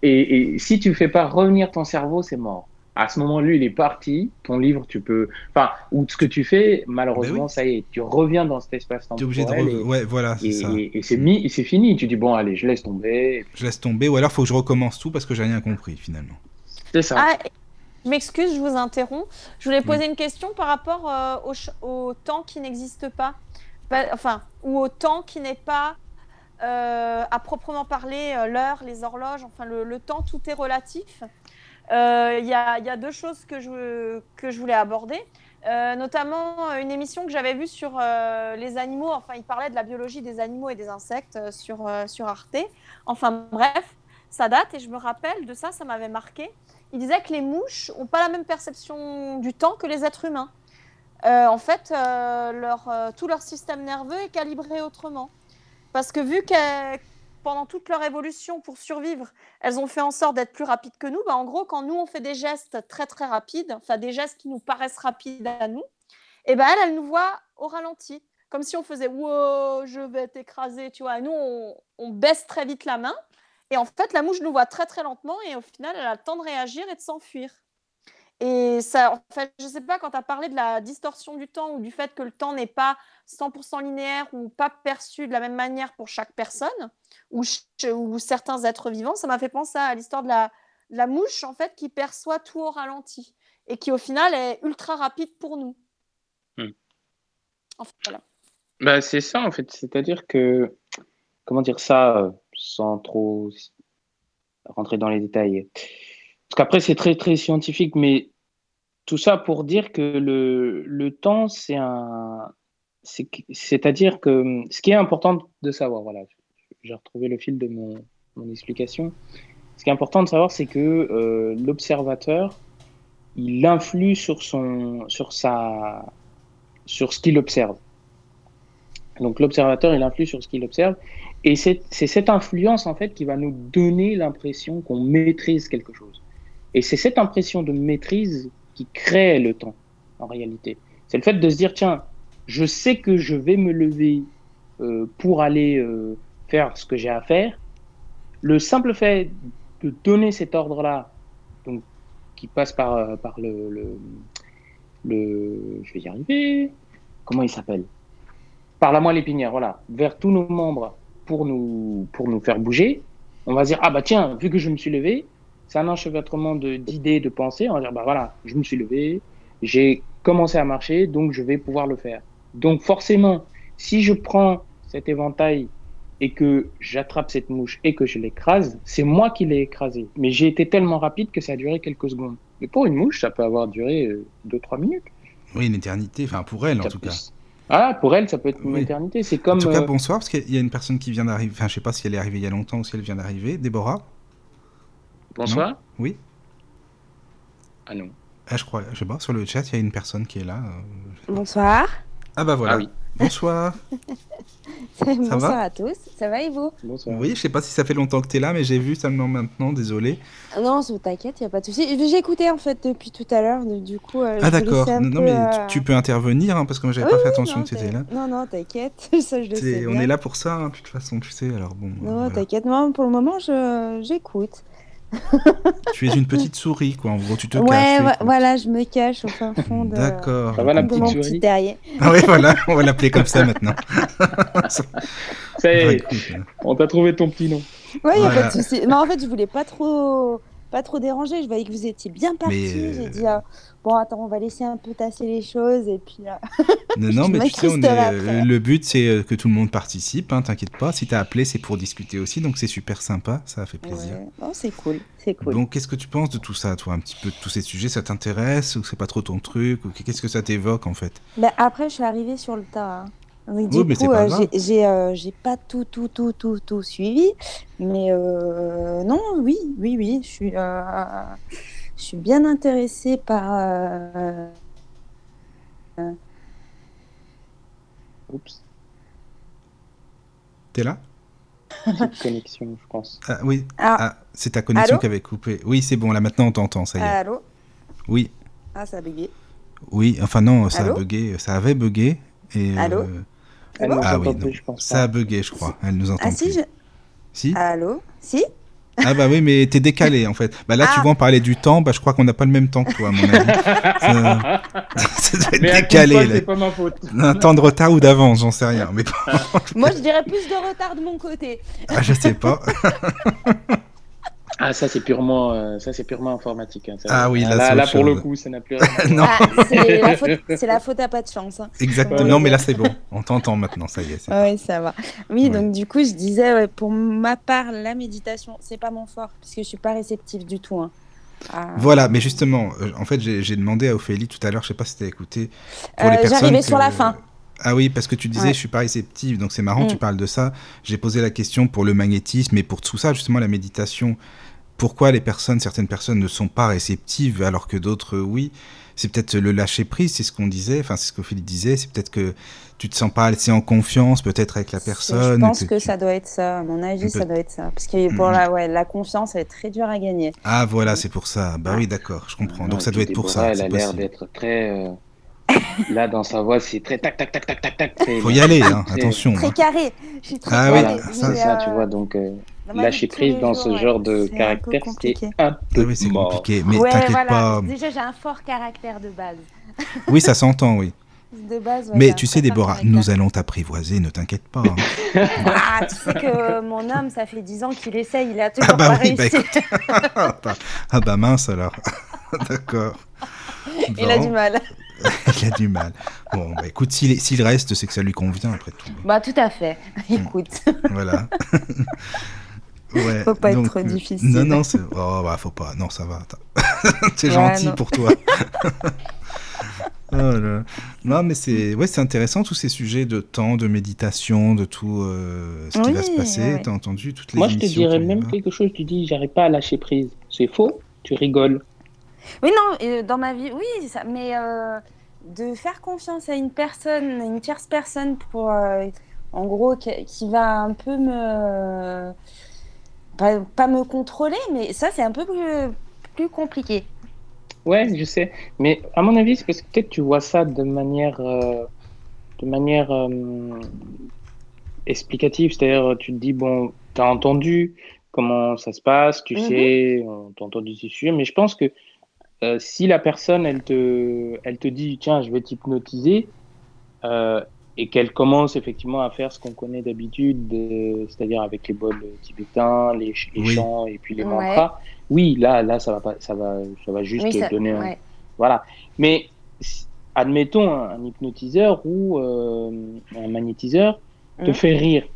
Et, et si tu fais pas revenir ton cerveau, c'est mort à ce moment, lui, il est parti. Ton livre, tu peux. Enfin, ou ce que tu fais, malheureusement, ben ça y est, tu reviens dans cet espace temporel. obligé de. Et, ouais, voilà, et, ça. et c'est c'est fini. Tu dis, bon, allez, je laisse tomber. Je laisse tomber, ou alors, il faut que je recommence tout parce que j'ai rien compris, finalement. C'est ça. Ah, je m'excuse, je vous interromps. Je voulais poser une question par rapport euh, au, temps qui n'existe pas. Enfin, ou au temps qui n'est pas. Euh, à proprement parler, euh, l'heure, les horloges, enfin le, le, temps, tout est relatif. Il euh, y, a deux choses que je, voulais aborder. Euh, notamment une émission que j'avais vue sur euh, les animaux. Enfin, il parlait de la biologie des animaux et des insectes sur, Arte. Enfin, bref, ça date et je me rappelle de ça, ça m'avait marqué. Il disait que les mouches n'ont pas la même perception du temps que les êtres humains. en fait, tout leur système nerveux est calibré autrement. Parce que vu qu'elles pendant toute leur évolution pour survivre, elles ont fait en sorte d'être plus rapides que nous. Bah, en gros, quand nous, on fait des gestes très, très rapides, enfin des gestes qui nous paraissent rapides à nous, et eh ben elles, nous voient au ralenti. Comme si on faisait « Wow, je vais t'écraser », tu vois. Nous, on, baisse très vite la main. Et en fait, la mouche nous voit très, très lentement. Et au final, elle a le temps de réagir et de s'enfuir. Et ça, en fait, je ne sais pas, quand tu as parlé de la distorsion du temps ou du fait que le temps n'est pas 100% linéaire ou pas perçu de la même manière pour chaque personne ou, ou certains êtres vivants, ça m'a fait penser à l'histoire de la, la, mouche, en fait, qui perçoit tout au ralenti et qui, au final, est ultra rapide pour nous. Hmm. voilà. Bah, c'est ça, en fait. C'est-à-dire que, comment dire ça euh, sans trop rentrer dans les détails parce qu'après, c'est très, très scientifique, mais tout ça pour dire que le, le temps, c'est un. C'est-à-dire que ce qui est important de savoir, voilà, j'ai retrouvé le fil de mon, mon, explication. Ce qui est important de savoir, c'est que euh, l'observateur, il influe sur, son, sur, sa, sur ce qu'il observe. Donc l'observateur, il influe sur ce qu'il observe. Et c'est cette influence, en fait, qui va nous donner l'impression qu'on maîtrise quelque chose. Et c'est cette impression de maîtrise qui crée le temps, en réalité. C'est le fait de se dire, tiens, je sais que je vais me lever euh, pour aller euh, faire ce que j'ai à faire, le simple fait de donner cet ordre-là, donc qui passe par, euh, par le, le, je vais y arriver, comment il s'appelle? Par la moelle épinière, voilà, vers tous nos membres pour nous, pour nous faire bouger, on va dire, ah bah tiens, vu que je me suis levé, c'est un enchevêtrement de- d'idées, de pensées, on va dire, bah voilà, je me suis levé, j'ai commencé à marcher, donc je vais pouvoir le faire. Donc forcément, si je prends cet éventail et que j'attrape cette mouche et que je l'écrase, c'est moi qui l'ai écrasé. Mais j'ai été tellement rapide que ça a duré quelques secondes. Mais pour une mouche, ça peut avoir duré 2-3 minutes. Oui, une éternité, enfin pour elle en tout peut- cas. Ah, pour elle, ça peut être une Oui. éternité. C'est En comme. tout cas, euh, bonsoir, parce qu'il y a une personne qui vient d'arriver. Enfin, je sais pas si elle est arrivée il y a longtemps ou si elle vient d'arriver. Déborah? Bonsoir. Oui Ah non. Ah, je crois, je sais pas, sur le chat, il y a une personne qui est là. euh. Bonsoir. Ah bah voilà. Ah oui. Bonsoir. Bonsoir va à tous. Ça va et vous Bonsoir. Oui, je sais pas si ça fait longtemps que tu es là, mais j'ai vu seulement maintenant, désolé. Ah Non, t'inquiète, y a pas de souci. J'ai écouté en fait depuis tout à l'heure, du coup. euh, Ah d'accord. Non, peu, mais euh, tu, tu peux intervenir, hein, parce que moi j'avais oui, pas fait attention non, que tu étais là. Non, non, t'inquiète, ça je le sais. on bien. est là pour ça, hein, de toute façon, tu sais. Alors bon. euh, Non, voilà. t'inquiète, moi pour le moment je j'écoute. Tu es une petite souris, quoi. En gros, tu te Ouais, caches. ouais, voilà, je me cache au fin fond de, D'accord. Ça va, la de petite mon souris petit terrier. Ah ouais, voilà, on va l'appeler comme ça maintenant. Ça y est, euh, on t'a trouvé ton petit nom. Ouais, y a Voilà. pas de souci. Mais en fait, je voulais pas trop pas trop déranger. Je voyais que vous étiez bien partis. Mais, euh, J'ai dit ah, bon attends, on va laisser un peu tasser les choses et puis euh, Non, mais tu sais, on est, le but c'est euh, que tout le monde participe, hein, t'inquiète pas. Si t'as appelé, c'est pour discuter aussi, donc c'est super sympa, ça fait plaisir. ouais. C'est cool, c'est cool. Donc, qu'est-ce que tu penses de tout ça, toi, un petit peu de tous ces sujets? Ça t'intéresse ou c'est pas trop ton truc? Ou qu'est-ce que ça t'évoque en fait? Bah, après, je suis arrivée sur le tas. hein. Donc, du Oui, coup, pas euh, j'ai- euh, j'ai pas tout, tout, tout, tout, tout suivi. Mais euh, non, oui, oui, oui. Je suis, euh, je suis bien intéressée par. euh, Oups, T'es là? Petite connexion, je pense. Ah oui, Ah, ah, c'est ta connexion qui avait coupé. Oui, c'est bon, là maintenant on t'entend, ça y est. allô? Oui, Ah, ça a bugué. oui, enfin non, ça a bugué, ça avait bugué. Et, Allô? euh, Elle bon nous Ah entend oui, plus, non, je pense ça pas. a bugué, je crois. Elle nous entend Ah, si, je... Si Allô? Si? Ah bah oui, mais t'es décalé en fait. Bah là, tu Ah. vois, on parlait du temps, bah je crois qu'on n'a pas le même temps que toi, à mon avis. ça... ça doit être Mais décalé. bol, là. c'est pas ma faute. Un temps de retard ou d'avance, j'en sais rien. Mais bon, Moi, je dirais plus de retard de mon côté. ah, je sais pas. Ah, ça c'est purement, euh, ça c'est purement informatique. hein, ça. Ah oui, là, là, là, pour le coup, ça n'a plus rien. à voir. Ah, c'est la, faute- c'est la faute à pas de chance. hein. exactement. Ouais. Non, mais là, c'est bon. On t'entend maintenant, ça y est. c'est- Oui, ça va. Oui, Ouais. donc du coup, je disais, ouais, pour ma part, la méditation, c'est pas mon fort, parce que je suis pas réceptive du tout. hein. Ah. Voilà, mais justement, euh, en fait, j'ai j'ai demandé à Ophélie tout à l'heure, je sais pas si t'as écouté, pour Euh, les personnes j'arrivais que- sur la fin. Ah oui, parce que tu disais, Ouais. je suis pas réceptive, donc c'est marrant, Mm. tu parles de ça. J'ai posé la question pour le magnétisme et pour tout ça, justement, la méditation. Pourquoi les personnes, certaines personnes ne sont pas réceptives alors que d'autres, euh, oui C'est peut-être le lâcher prise, c'est ce qu'on disait, enfin, c'est ce qu'Ophélie disait, c'est peut-être que tu te sens pas assez en confiance, peut-être avec la personne. Je pense que, tu- ça doit être ça. À mon avis, ça doit être ça. Parce que pour Mhm. la, ouais, la confiance, elle est très dure à gagner. Ah voilà, c'est pour ça. Bah oui, d'accord, je comprends. Non, Donc ça doit être pour ça. Elle a l'air d'être très. euh, Là, dans sa voix, c'est très tac tac tac tac tac tac. Faut y aller, hein, attention. Très hein. carré. Je suis très Ah oui, ça, ça, tu vois. Donc, euh, ma vie lâcher prise dans jours, ce ouais, genre de c'est un peu caractère, c'est compliqué. un peu oui, c'est mort. compliqué. Mais ouais, t'inquiète voilà. pas. Déjà, j'ai un fort caractère de base. Oui, ça s'entend, oui. De base, ouais, Mais tu sais, Déborah, nous allons t'apprivoiser, ne t'inquiète pas. hein. Ah, tu sais que mon homme, ça fait 10 ans qu'il essaye, il a toujours Ah bah pas oui, bah réussi. écoute. ah bah- ah bah mince alors. D'accord. il a du mal. Il a du mal. Bon, bah écoute, s'il est- s'il reste, c'est que ça lui convient après tout. Bah, tout à fait. Écoute. Voilà. Ouais, Faut pas être trop euh, difficile. Non, non, c'est... Oh, bah, faut pas. Non, ça va. c'est Ouais, gentil non. pour toi. Oh là. Non, mais c'est ouais, c'est intéressant tous ces sujets de temps, de méditation, de tout euh, ce qui va se passer. ouais. T'as entendu toutes les Moi, je te dirais même a quelque chose. Tu dis, j'arrive pas à lâcher prise. C'est faux. Tu rigoles. Oui, non, euh, dans ma vie, oui, ça, mais euh, de faire confiance à une personne, une tierce personne pour, euh, en gros, qui, qui va un peu me. Pas, pas me contrôler, mais ça, c'est un peu plus, plus compliqué. Ouais, je sais. Mais à mon avis, c'est parce que peut-être tu vois ça de manière, euh, de manière euh, explicatif, c'est-à-dire tu te dis, bon, tu as entendu comment ça se passe, tu Mhm. sais, on t'a entendu ces sujets, mais je pense que euh, si la personne, elle te, elle te dit, tiens, je vais t'hypnotiser, et qu'elle commence effectivement à faire ce qu'on connaît d'habitude, de- c'est-à-dire avec les bols tibétains, les, ch- les Oui. chants et puis les Ouais. mantras, oui, là, là, ça va pas, ça va, ça va juste Oui, ça- donner un, voilà. Mais admettons un, un hypnotiseur ou euh, un magnétiseur te Mhm. fait rire.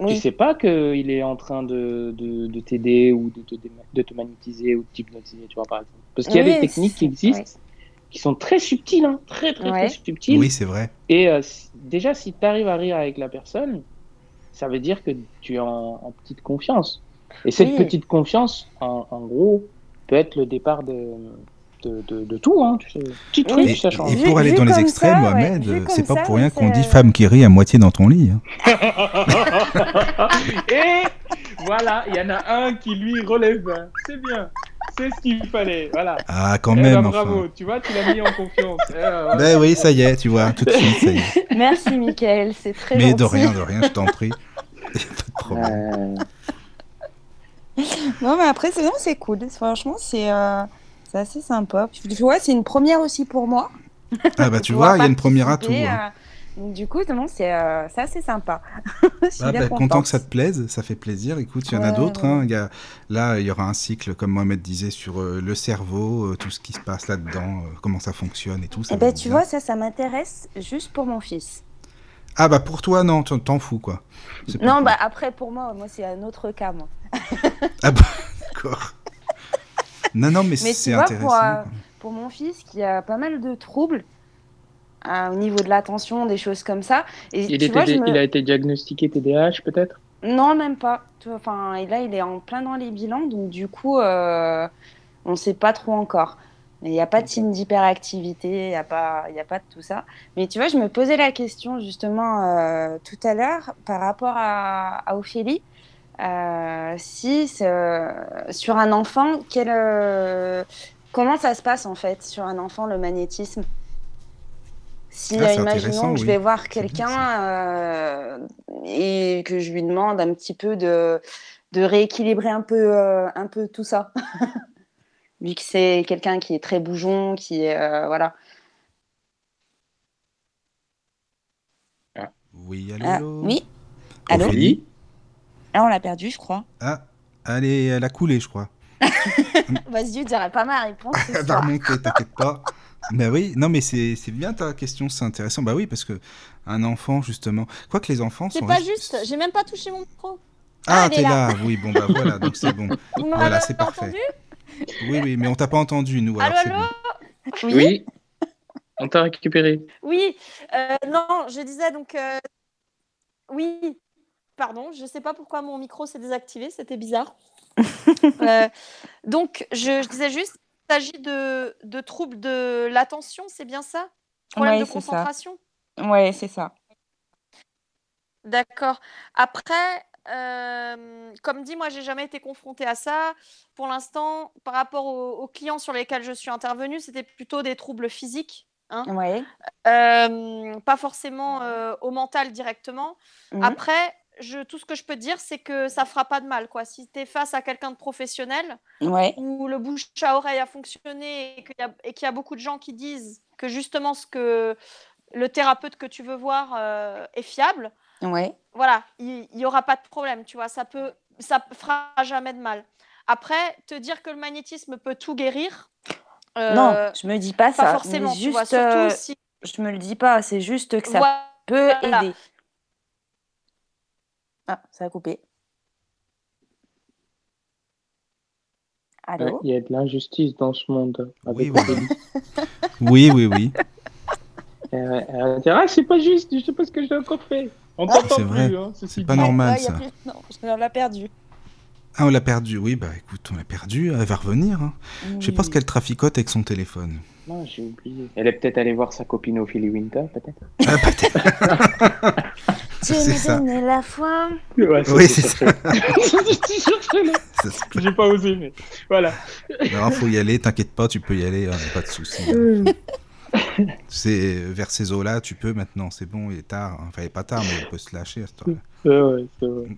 Oui. Tu sais pas qu'il est en train de, de, de t'aider ou de te, de te magnétiser ou de t'hypnotiser, tu vois, par exemple. Parce qu'il y a Oui, des techniques qui existent qui sont très subtiles, hein, très, très, Ouais. très subtiles. Oui, c'est vrai. Et euh, déjà, si tu arrives à rire avec la personne, ça veut dire que tu es en, en petite confiance. Et cette Oui. petite confiance, en, en gros, peut être le départ de, de, de, de tout. Hein, tu sais. Petit truc, Et, ça change. et pour aller vu dans les extrêmes, ça, ouais, Mohamed, euh, comme c'est pas ça, pour rien qu'on dit femme qui rit à moitié dans ton lit. hein. Et voilà, il y en a un qui lui relève. C'est bien. C'est ce qu'il fallait. Voilà. Ah, quand Eh même, ben, bravo, enfin. tu vois, tu l'as mis en confiance. Eh, ouais. Ben oui, ça y est, tu vois, tout de suite, ça y est. Merci, Michael, c'est très Mais gentil. de rien, de rien, je t'en prie. Pas de problème. Euh, Non, mais après, c'est non, c'est cool. Franchement, c'est euh, c'est assez sympa. Tu vois, c'est une première aussi pour moi. Ah bah tu vois, il y a une première atout. participer, hein. Donc, du coup, c'est euh, c'est assez sympa. Je suis Ah bien bah, content que ça te plaise, ça fait plaisir. Écoute, il y en a d'autres. ouais. hein. Il y a, là, il y aura un cycle, comme Mohamed disait, sur euh, le cerveau, euh, tout ce qui se passe là-dedans, comment ça fonctionne et tout. Ça Eh va ben, tu bien. vois, ça, ça m'intéresse juste pour mon fils. Ah bah pour toi, non, t'en t'en fous quoi. Non, cool. bah après, pour moi, moi, c'est un autre cas, moi. Ah bah d'accord. Non, non, mais, Mais c'est intéressant. pour. Pour mon fils qui a pas mal de troubles au niveau de l'attention, des choses comme ça. Et il, tu était- vois, je me- il a été diagnostiqué TDAH peut-être? Non, même pas. Enfin, et là, il est en plein dans les bilans, donc du coup, euh, on ne sait pas trop encore. Mais il n'y a pas de signe d'hyperactivité, il n'y a, pas- y a pas de tout ça. Mais tu vois, je me posais la question justement euh, tout à l'heure par rapport à, à Ophélie. Euh, si sur un enfant, quel, comment ça se passe en fait sur un enfant le magnétisme? Si, Ah, euh, imaginons que je oui. vais voir quelqu'un euh, et que je lui demande un petit peu de, de rééquilibrer un peu, euh, un peu tout ça. Vu que c'est quelqu'un qui est très bougeon, qui est. euh, voilà. Oui, allô, Ah, allô oui Allô Ophélie Là, on l'a perdu, je crois. Ah, allez, elle a coulé, je crois. Vas-y, je dirais pas ma réponse. ce Elle va soir. remonter, t'inquiète pas. Mais oui, non, mais c'est c'est bien ta question, c'est intéressant. Bah oui, parce que un enfant, justement. Quoi que les enfants C'est pas juste, j'ai même pas touché mon micro. Ah, Ah, t'es là. là. Oui, bon, bah voilà, donc c'est bon. Vous Voilà, c'est parfait. entendu Oui, oui, mais on t'a pas entendu, nous. Allô, alors c'est allô bon. Oui. On t'a récupéré. Oui, euh, non, je disais donc. euh, Oui, pardon, je sais pas pourquoi mon micro s'est désactivé, c'était bizarre. Euh, donc, je, je disais juste, s'agit de, de troubles de l'attention, c'est bien ça? Problème Ouais, de concentration? Ouais, c'est ça. D'accord. Après, euh, comme dit, moi, j'ai jamais été confrontée à ça. Pour l'instant, par rapport aux, aux clients sur lesquels je suis intervenue, c'était plutôt des troubles physiques. hein. Ouais. Euh, pas forcément euh, au mental directement. Mhm. Après, je, tout ce que je peux dire, c'est que ça fera pas de mal. Quoi. Si tu es face à quelqu'un de professionnel, Ouais. où le bouche à oreille a fonctionné et qu'il y, a- y beaucoup de gens qui disent que justement ce que le thérapeute que tu veux voir euh, est fiable, Ouais. voilà, il n'y aura pas de problème, tu vois, ça peut, ça fera jamais de mal. Après, te dire que le magnétisme peut tout guérir, euh, non, je me dis pas, pas ça. forcément, mais tu vois, juste, surtout euh, si... je me le dis pas. C'est juste que ça Voilà. peut aider. Ah, ça a coupé. Allô? Il y a de l'injustice dans ce monde. Oui, oui. Oui, oui, oui. Elle elle va dire, ah, c'est pas juste, je sais pas ce que j'ai encore fait. On Ah, t'entend c'est vrai. plus, hein, C'est dit. pas normal, ça. plus- Non, on l'a perdu. Ah, on l'a perdu. Oui, bah écoute, on l'a perdu. Elle va revenir. hein. Je sais pas ce qu'elle traficote avec son téléphone. Non, j'ai oublié. Elle est peut-être allée voir sa copine Ophélie Winter, peut-être. Ah, peut-être. C'est ça. la foi. Ouais, Oui, c'est ça. C'est. J'ai pas osé, mais voilà. Non, faut y aller. T'inquiète pas, tu peux y aller. hein, pas de souci. c'est vers ces eaux-là, tu peux maintenant, c'est bon, il est tard. Enfin, il est pas tard, mais on peut se lâcher à ce temps-là. Ouais, c'est vrai.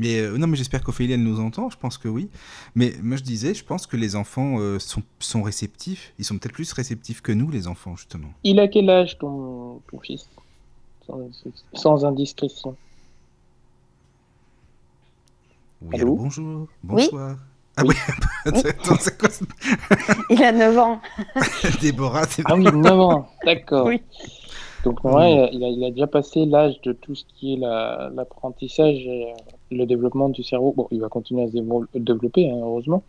Mais euh, non, mais j'espère qu'Ophélie, elle nous entend, je pense que oui. Mais moi, je disais, je pense que les enfants euh, sont, sont réceptifs. Ils sont peut-être plus réceptifs que nous, les enfants, justement. Il a quel âge, ton, ton fils? Sans, sans indiscrétion. Oui, Allô allô, bonjour, bonsoir. Ah oui, attends, c'est quoi ce- Il a 9 ans. Déborah, c'est Ah oui, 9 ans, d'accord. Oui. Donc, ouais, il, a, il a déjà passé l'âge de tout ce qui est la- l'apprentissage et euh, le développement du cerveau. Bon, il va continuer à se dévo- développer, hein, heureusement.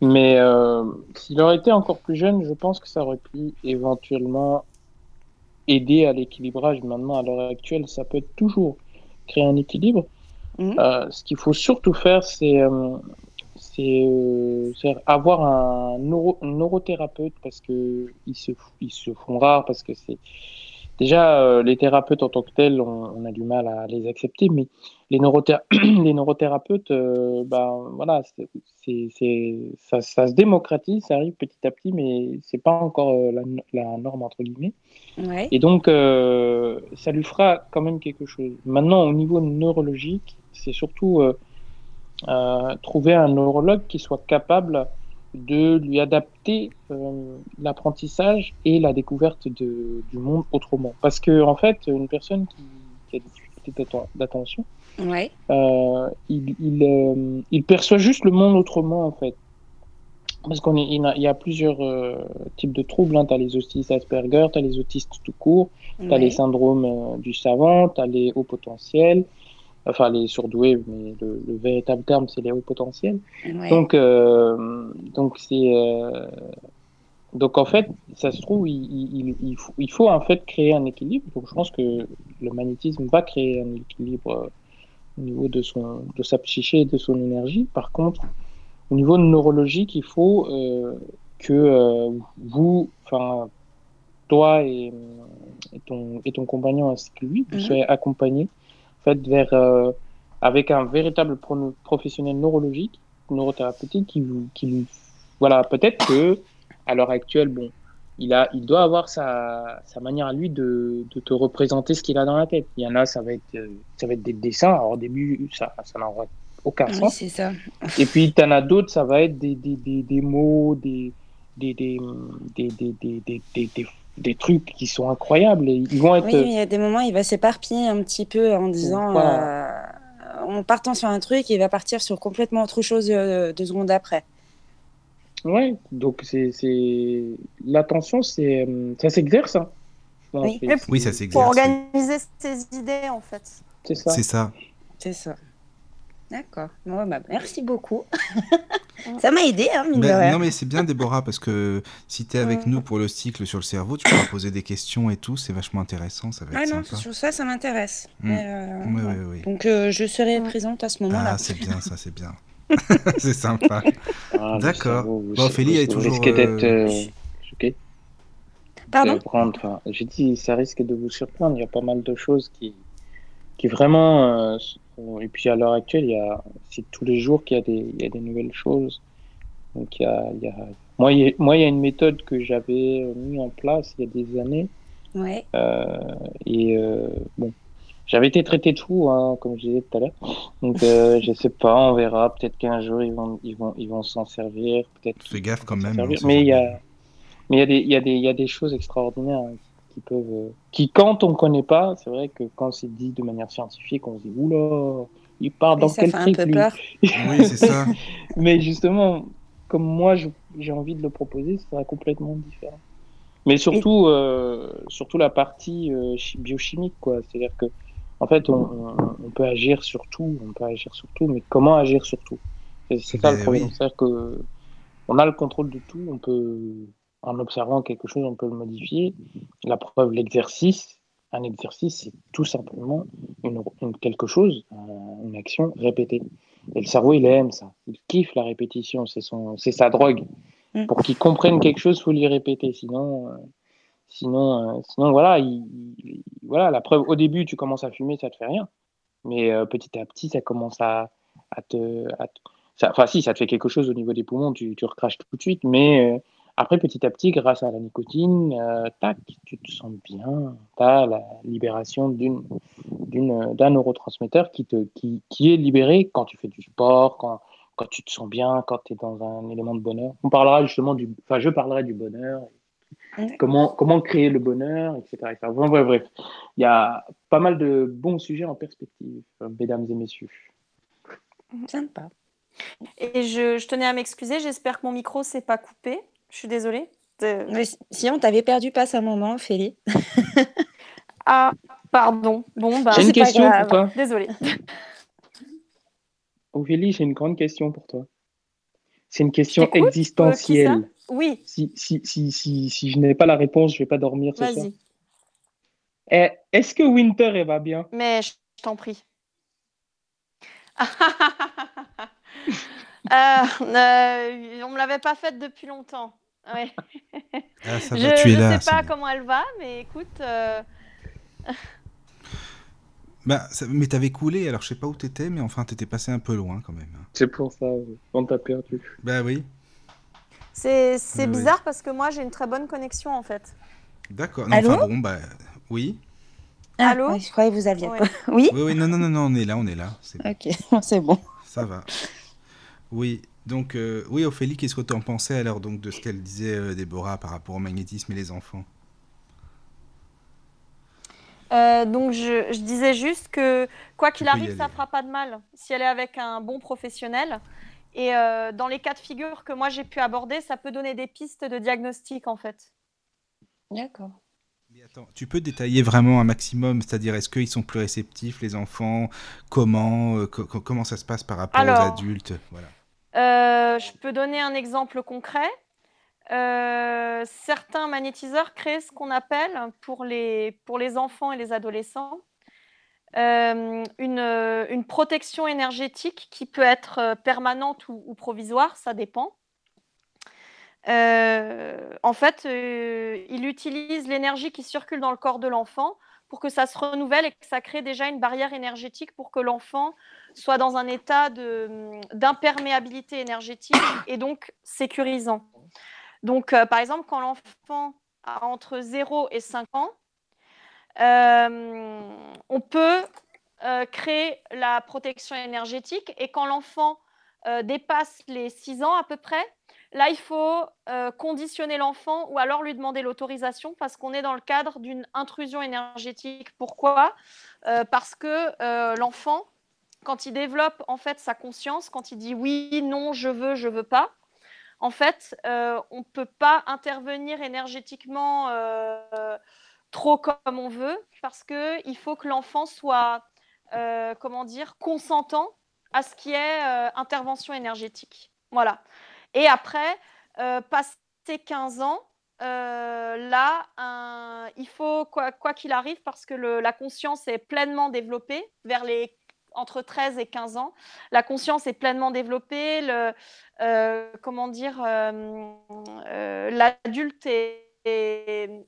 Mais euh, s'il aurait été encore plus jeune, je pense que ça aurait pu éventuellement aider à l'équilibrage. Maintenant, à l'heure actuelle, ça peut toujours créer un équilibre. Mhm. Euh, ce qu'il faut surtout faire, c'est euh, euh, avoir un neuro- neurothérapeute parce que ils se, ils se font rares parce que c'est déjà euh, les thérapeutes en tant que tels, on, on a du mal à les accepter, mais les, les neurothérapeutes, euh, ben voilà, c'est ça, ça se démocratise, ça arrive petit à petit, mais c'est pas encore euh, la, la norme entre guillemets. Ouais. Et donc, ça lui fera quand même quelque chose. Maintenant, au niveau neurologique, c'est surtout trouver un neurologue qui soit capable de lui adapter euh, l'apprentissage et la découverte de, du monde autrement. Parce que, en fait, une personne qui, qui a des difficultés d'atten- d'attention, Ouais. euh, il, il, euh, il perçoit juste le monde autrement, en fait. Parce qu'on est- il y a- plusieurs types de troubles. Hein. Tu as les autistes Asperger, tu as les autistes tout court, tu as les syndromes du savant, tu as les hauts potentiels, enfin les surdoués, mais le, le véritable terme, c'est les hauts potentiels. Ouais. Donc, euh, donc c'est. euh, donc en fait, ça se trouve, il, il, il- faut, il faut en fait créer un équilibre. Donc je pense que le magnétisme va créer un équilibre euh, au niveau de, son, de sa psyché et de son énergie. Par contre, au niveau neurologique, il faut euh, que vous, enfin, toi et, et, ton, et ton compagnon ainsi que lui, vous Mhm. soyez accompagnés vers, euh, avec un véritable pro- professionnel neurologique, neurothérapeutique qui, vous- qui lui. Voilà, peut-être que à l'heure actuelle, bon, il, a, il doit avoir sa, sa manière à lui de, de te représenter ce qu'il a dans la tête. Il y en a, ça va être, euh, ça va être des dessins. Alors au début, ça, ça n'aura aucun Oui, sens. c'est ça. Et puis, tu en as d'autres, ça va être des, des, des, des mots, des, des, des, des, des, des, des, trucs qui sont incroyables. Et ils vont être. Oui, il y a des moments, il va s'éparpiller un petit peu en disant, Voilà. euh, en partant sur un truc, il va partir sur complètement autre chose euh, deux secondes après. Ouais, donc c'est. c'est- L'attention, c'est, euh, ça s'exerce. Hein. Oui. Oui, ça Pour s'exerce. oui. organiser ses idées, en fait. C'est ça. C'est ça. C'est ça. D'accord. Bah, merci beaucoup. ça m'a aidé, hein, mine de Ben, rien. non mais c'est bien Déborah parce que si tu es avec Mm. nous pour le cycle sur le cerveau, tu pourras poser des questions et tout, c'est vachement intéressant, ça va Ah non, sympa. sur ça, ça m'intéresse. Mm. Euh, Oui, ouais. oui, oui. Donc euh, je serai Mm. présente à ce moment-là. Ah, c'est bien ça, c'est bien. c'est sympa. Ah, D'accord. Bon, Ophélie, est toujours, risquez d'être euh, euh, choqué. Pardon de prendre, enfin, j'ai dit, ça risque de vous surprendre. Il y a pas mal de choses qui, qui vraiment. Euh, et puis à l'heure actuelle, il y a, c'est tous les jours qu'il y a des, il y a des nouvelles choses. Donc il y a, il y a, moi, il y a, moi, il y a une méthode que j'avais euh, mis en place il y a des années. Ouais. Euh, et euh, bon, j'avais été traité de fou, hein, comme je disais tout à l'heure. Donc euh, je sais pas, on verra. Peut-être qu'un jour ils vont, ils vont, ils vont s'en servir. Peut-être. Fais gaffe quand même. hein, Mais il y a, mais il y a des, il y a des, il y a des choses extraordinaires hein, qui peuvent, euh, qui quand on connaît pas, c'est vrai que quand c'est dit de manière scientifique, on se dit oula, il part dans quel fait un truc peu lui peur. Oui, c'est ça. Mais justement, comme moi j'ai envie de le proposer, ce sera complètement différent. Mais surtout, euh, surtout la partie euh, chi- biochimique, quoi. C'est-à-dire que, en fait, on, peut agir sur tout, on peut agir sur tout, mais comment agir sur tout? C'est c'est ça Ben le problème. oui. C'est-à-dire que on a le contrôle de tout, on peut, en observant quelque chose, on peut le modifier. La preuve, l'exercice. Un exercice, c'est tout simplement une, une- quelque chose, euh, une action répétée. Et le cerveau, il aime ça. Il kiffe la répétition. C'est son, c'est sa drogue. Mm. Pour qu'il comprenne quelque chose, faut lui répéter. Sinon, euh, sinon, euh, sinon, voilà, il, il- voilà, la preuve. Au début, tu commences à fumer, ça te fait rien. Mais petit à petit, ça commence à, à te, à te- ça- enfin, si, ça te fait quelque chose au niveau des poumons. Tu, tu recraches tout de suite. Mais Après, petit à petit, grâce à la nicotine, euh, tac, tu te sens bien. Tu as la libération d'un neurotransmetteur qui, te, qui, qui est libéré quand tu fais du sport, quand, quand tu te sens bien, quand tu es dans un élément de bonheur. On parlera justement du. Enfin, je parlerai du bonheur. Comment, comment créer le bonheur, etc. etc. Bref, bref, il y a pas mal de bons sujets en perspective, mesdames et messieurs. Sympa. Et je, je tenais à m'excuser, j'espère que mon micro s'est pas coupé. Je suis désolée. De- Mais si- on t'avait perdu passe un moment, Ophélie. Ah, pardon. Bon, bah, J'ai une pas question pour toi. désolée. Ophélie, j'ai une grande question pour toi. C'est une question t'écoute, euh, existentielle. Oui, Si, si, si, si, si je n'ai pas la réponse, je vais pas dormir ce soir. vas-y. Eh, Est-ce que Winter, elle va bien? Mais je je t'en prie. Euh, euh, on me l'avait pas faite depuis longtemps. Ouais. Ah, ça je va, tu es ne sais pas bien. comment elle va, mais écoute, euh, Bah, ça- mais t'avais coulé, alors je sais pas où t'étais, mais enfin t'étais passé un peu loin quand même. C'est pour ça, on t'a perdu. Bah oui. c'est oui. bizarre parce que moi j'ai une très bonne connexion en fait. D'accord. Allô enfin bon, bah oui. Ah, Allô ouais, Je croyais que vous aviez. Ouais. Oui Oui, oui, non, non, non, non, on est là, on est là. C'est bon, Ok, c'est bon. ça va. Oui, donc, euh, oui, Ophélie, qu'est-ce que tu en pensais alors donc, de ce qu'elle disait, euh, Déborah, par rapport au magnétisme et les enfants? Euh, donc je, je disais juste que quoi qu'il arrive, ça aller. fera pas de mal si elle est avec un bon professionnel. Et euh, dans les cas de figure que moi j'ai pu aborder, ça peut donner des pistes de diagnostic en fait. D'accord. Mais attends, tu peux détailler vraiment un maximum, c'est-à-dire est-ce qu'ils sont plus réceptifs, les enfants? Comment euh, co- co- comment ça se passe par rapport Alors. aux adultes? Voilà. Euh, je peux donner un exemple concret. Euh, certains magnétiseurs créent ce qu'on appelle pour les, pour les enfants et les adolescents euh, une, une protection énergétique qui peut être permanente ou provisoire, ça dépend. Euh, en fait, euh, il utilise l'énergie qui circule dans le corps de l'enfant pour que ça se renouvelle et que ça crée déjà une barrière énergétique pour que l'enfant soit dans un état d'imperméabilité énergétique et donc sécurisant. Donc, euh, par exemple, quand l'enfant a entre 0 et 5 ans, on peut créer la protection énergétique et quand l'enfant dépasse les 6 ans à peu près, là, il faut euh, conditionner l'enfant ou alors lui demander l'autorisation parce qu'on est dans le cadre d'une intrusion énergétique. Pourquoi? Euh, Parce que euh, l'enfant, quand il développe en fait sa conscience, quand il dit oui, non, je veux, je veux pas, en fait, on ne peut pas intervenir énergétiquement trop comme on veut parce qu'il faut que l'enfant soit, comment dire, consentant à ce qui est intervention énergétique. Voilà. Et après, euh, passé 15 ans, euh, là, un- il faut, quoi qu'il arrive, parce que le- la conscience est pleinement développée vers les entre 13 et 15 ans, la conscience est pleinement développée, le, euh, comment dire, euh, euh, l'adulte est, est-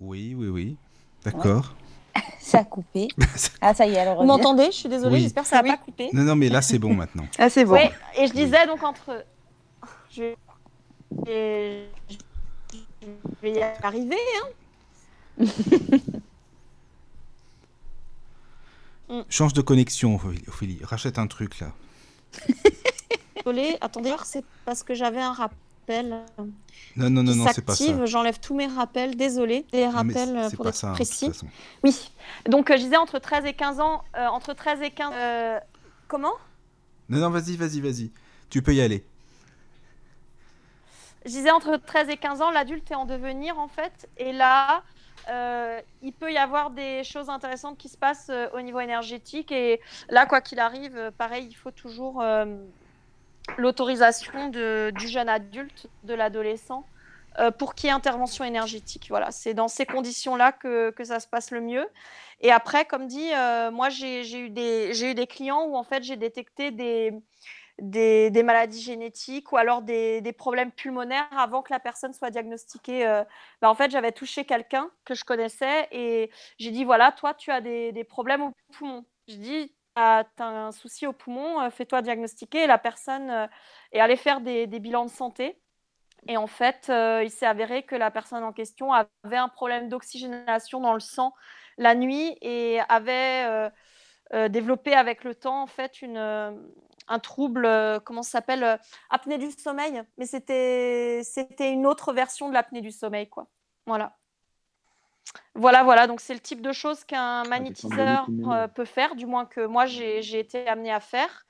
Oui, oui, oui. D'accord. Ça a coupé. Ah, ça y est, elle Vous m'entendez? Je suis désolée, Oui. j'espère que ça n'a Oui. pas coupé. Non, non, mais là, c'est bon maintenant. Ah, c'est bon. Et je disais donc entre. Je, je- je vais y arriver. hein. Change de connexion, Ophélie. Rachète un truc là. Désolée, attendez, c'est parce que j'avais un Non, non, non, non, c'est pas ça. J'enlève tous mes rappels, désolée. Des rappels euh, pour être ça, hein, précis. Oui, donc euh, je disais entre 13 et 15 ans. euh, entre 13 et 15. euh, comment? Non, non, vas-y, vas-y, vas-y. Tu peux y aller. Je disais entre 13 et 15 ans, l'adulte est en devenir en fait. Et là, euh, il peut y avoir des choses intéressantes qui se passent euh, au niveau énergétique. Et là, quoi qu'il arrive, euh, pareil, il faut toujours l'autorisation du jeune adulte, de l'adolescent, euh, pour qu'il y ait intervention énergétique. Voilà, c'est dans ces conditions-là que, que ça se passe le mieux. Et après, comme dit, euh, moi, j'ai eu, des- eu des clients où en fait, j'ai détecté des des, des maladies génétiques ou alors des, des problèmes pulmonaires avant que la personne soit diagnostiquée. euh, bah, en fait, j'avais touché quelqu'un que je connaissais et j'ai dit voilà, toi, tu as des, des problèmes au poumon. Je dis as, un souci au poumon, fais-toi diagnostiquer. la personne est allée faire des, bilans de santé. Et en fait, il s'est avéré que la personne en question avait un problème d'oxygénation dans le sang la nuit et avait développé avec le temps en fait une, un trouble, comment ça s'appelle Apnée du sommeil. Mais c'était une autre version de l'apnée du sommeil, quoi. Voilà. Voilà, voilà, donc c'est le type de choses qu'un magnétiseur euh, peut faire, du moins que moi j'ai été amenée à faire.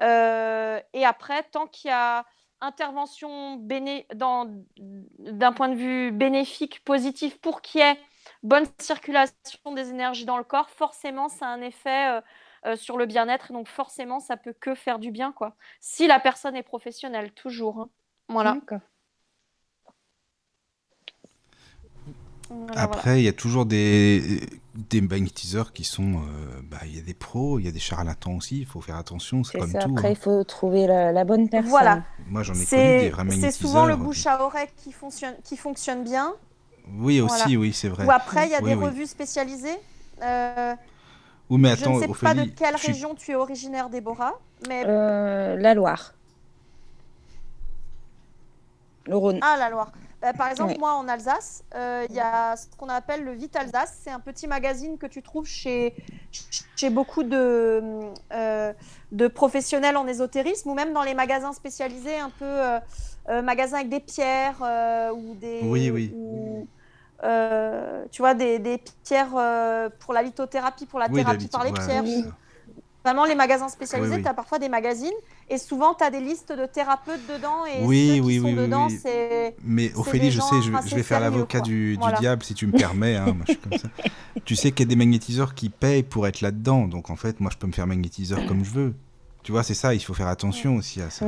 Euh, et après, tant qu'il y a intervention d'un point de vue bénéfique, positif, pour qu'il y ait bonne circulation des énergies dans le corps, forcément, ça a un effet euh, sur le bien-être. Donc forcément, ça peut que faire du bien, quoi. Si la personne est professionnelle, toujours. Hein. Voilà. Après, il y a toujours des, des magnétiseurs qui sont. Euh, bah, il y a des pros, il y a des charlatans aussi, il faut faire attention, c'est comme tout. Après, hein. il faut trouver la, bonne personne. Voilà. Moi, j'en ai connu des vrais magnétiseurs. C'est souvent le bouche à oreille qui fonctionne, qui fonctionne bien. Oui, aussi, oui, c'est vrai. Ou après, il y a des revues spécialisées. Euh, mais attends, je ne sais pas de quelle région tu es originaire, Déborah. Mais... Euh, la Loire. Le Rhône. Ah, la Loire. Euh, par exemple, moi en Alsace, euh, il y a ce qu'on appelle le Vite Alsace. C'est un petit magazine que tu trouves chez, chez beaucoup de, euh, de professionnels en ésotérisme ou même dans les magasins spécialisés, un peu magasins avec des pierres ou des. Oui, oui. tu vois, des, des pierres pour la lithothérapie, pour la thérapie par les pierres. Vraiment, les magasins spécialisés, tu as parfois des magazines et souvent tu as des listes de thérapeutes dedans. Et oui, ceux oui, qui oui, sont dedans. Mais Ophélie, je sais, je, vais faire l'avocat du, du diable si tu me permets. Hein, moi, je suis comme ça. tu sais qu'il y a des magnétiseurs qui payent pour être là-dedans. Donc en fait, moi, je peux me faire magnétiseur comme je veux. Tu vois, c'est ça, il faut faire attention aussi à ça.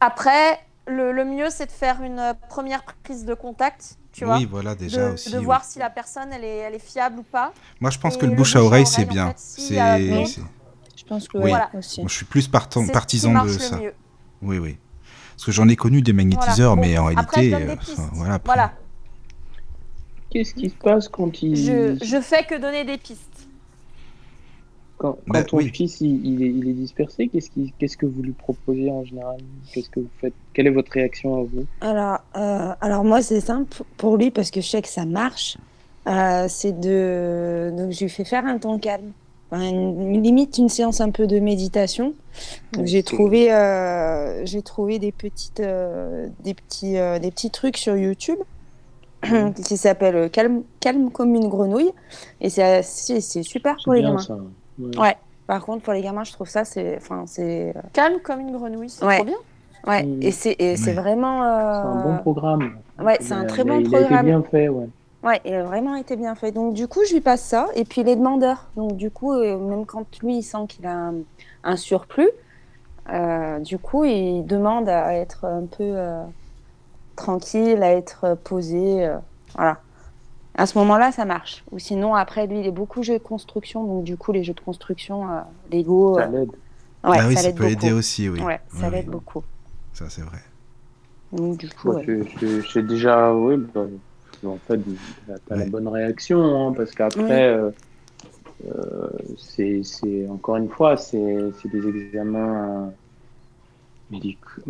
Après, le, le mieux, c'est de faire une première prise de contact. Tu oui, voilà, déjà de, aussi. De voir si la personne, elle est, elle est fiable ou pas. Moi, je pense que le bouche, à oreille, c'est bien. c'est je pense que oui. je suis plus partant, partisan de ça. Oui, oui. Parce que j'en ai connu des magnétiseurs, mais en réalité, euh, voilà. voilà. Qu'est-ce qui se passe quand il. Je, je fais que donner des pistes. Quand, bah, ton fils il, est, il, est, dispersé, qu'est-ce, qu'est-ce que vous lui proposez en général? Qu'est-ce que vous faites? Quelle est votre réaction à vous? Alors, euh, alors moi c'est simple pour lui parce que je sais que ça marche. Euh, c'est de donc je lui fais faire un temps calme une, limite une séance un peu de méditation. J'ai trouvé, euh, j'ai trouvé des petites, euh, des petits, euh, des petits trucs sur YouTube qui s'appellent calme, calme comme une grenouille et c'est, c'est, super pour les gamins. Ouais. Par contre, pour les gamins, je trouve ça, c'est, enfin, c'est calme comme une grenouille, c'est trop bien. Ouais. Et c'est, et c'est vraiment. C'est un bon programme. Ouais, c'est un très bon programme. A bien fait, ouais. Ouais, il a vraiment été bien fait. Donc du coup, je lui passe ça. Et puis les demandeurs. Donc du coup, euh, même quand lui, il sent qu'il a un, surplus, euh, du coup, il demande à être un peu euh, tranquille, à être posé. voilà. À ce moment-là, ça marche. Ou sinon, après, lui, il est beaucoup jeu de construction. Donc du coup, les jeux de construction, Lego... Ça l'aide. Ouais, ah oui, ça, peut aider aussi, oui. Ouais, ça l'aide beaucoup. Ça, c'est vrai. Donc du coup... C'est déjà... Oui, bah, en fait, tu as la bonne réaction, hein, parce qu'après, euh, euh, c'est encore une fois, c'est des examens médicaux,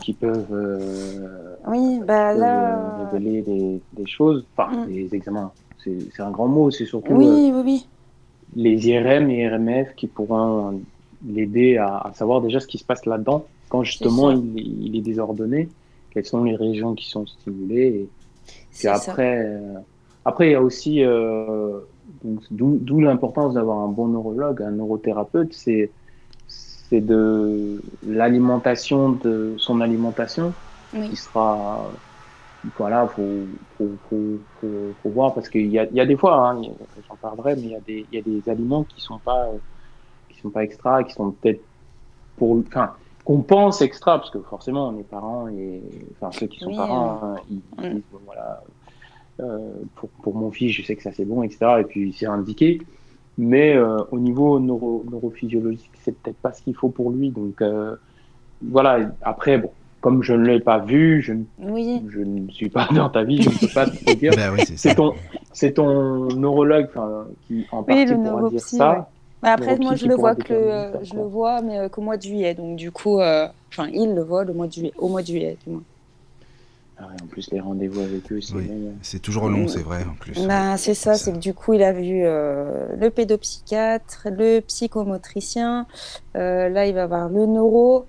qui peuvent, euh, oui, bah, là... révéler des, des, choses, enfin, mm. des examens, c'est un grand mot, c'est surtout oui, oui, oui. les IRM et RMF qui pourront l'aider à, à, savoir déjà ce qui se passe là-dedans quand justement il, il, est désordonné, quelles sont les régions qui sont stimulées. Puis après, euh, après, il y a aussi, euh, d'où l'importance d'avoir un bon neurologue, un neurothérapeute, c'est c'est de l'alimentation de son alimentation qui sera voilà faut faut, faut, faut, voir parce qu'il y a, y a des fois hein, j'en parlerai mais il y a des il y a des aliments qui sont pas qui sont pas extra qui sont peut-être pour enfin qu'on pense extra, parce que forcément, les parents et enfin ceux qui sont parents, hein, ils, disent voilà, euh, pour, pour, mon fils, je sais que ça c'est bon, etc. Et puis c'est indiqué, mais euh, au niveau neuro, neurophysiologique, c'est peut-être pas ce qu'il faut pour lui. Donc euh, voilà. Après, bon, comme je ne l'ai pas vu, je, je ne suis pas dans ta vie, je ne peux pas te dire. Ben oui, c'est ton, c'est ton neurologue qui en partie pourra dire ça. Bah, après, moi, je le vois que je le vois, mais euh, qu'au mois de juillet. Donc, du coup, euh, enfin, il le voit le mois de juillet, au mois de juillet, du moins. Ah ouais, en plus, les rendez-vous avec eux, c'est Oui. long. C'est toujours long, c'est vrai, en plus. Ben, c'est ça, c'est que du coup, il a vu euh, le pédopsychiatre, le psychomotricien, euh, là, il va voir le neuro.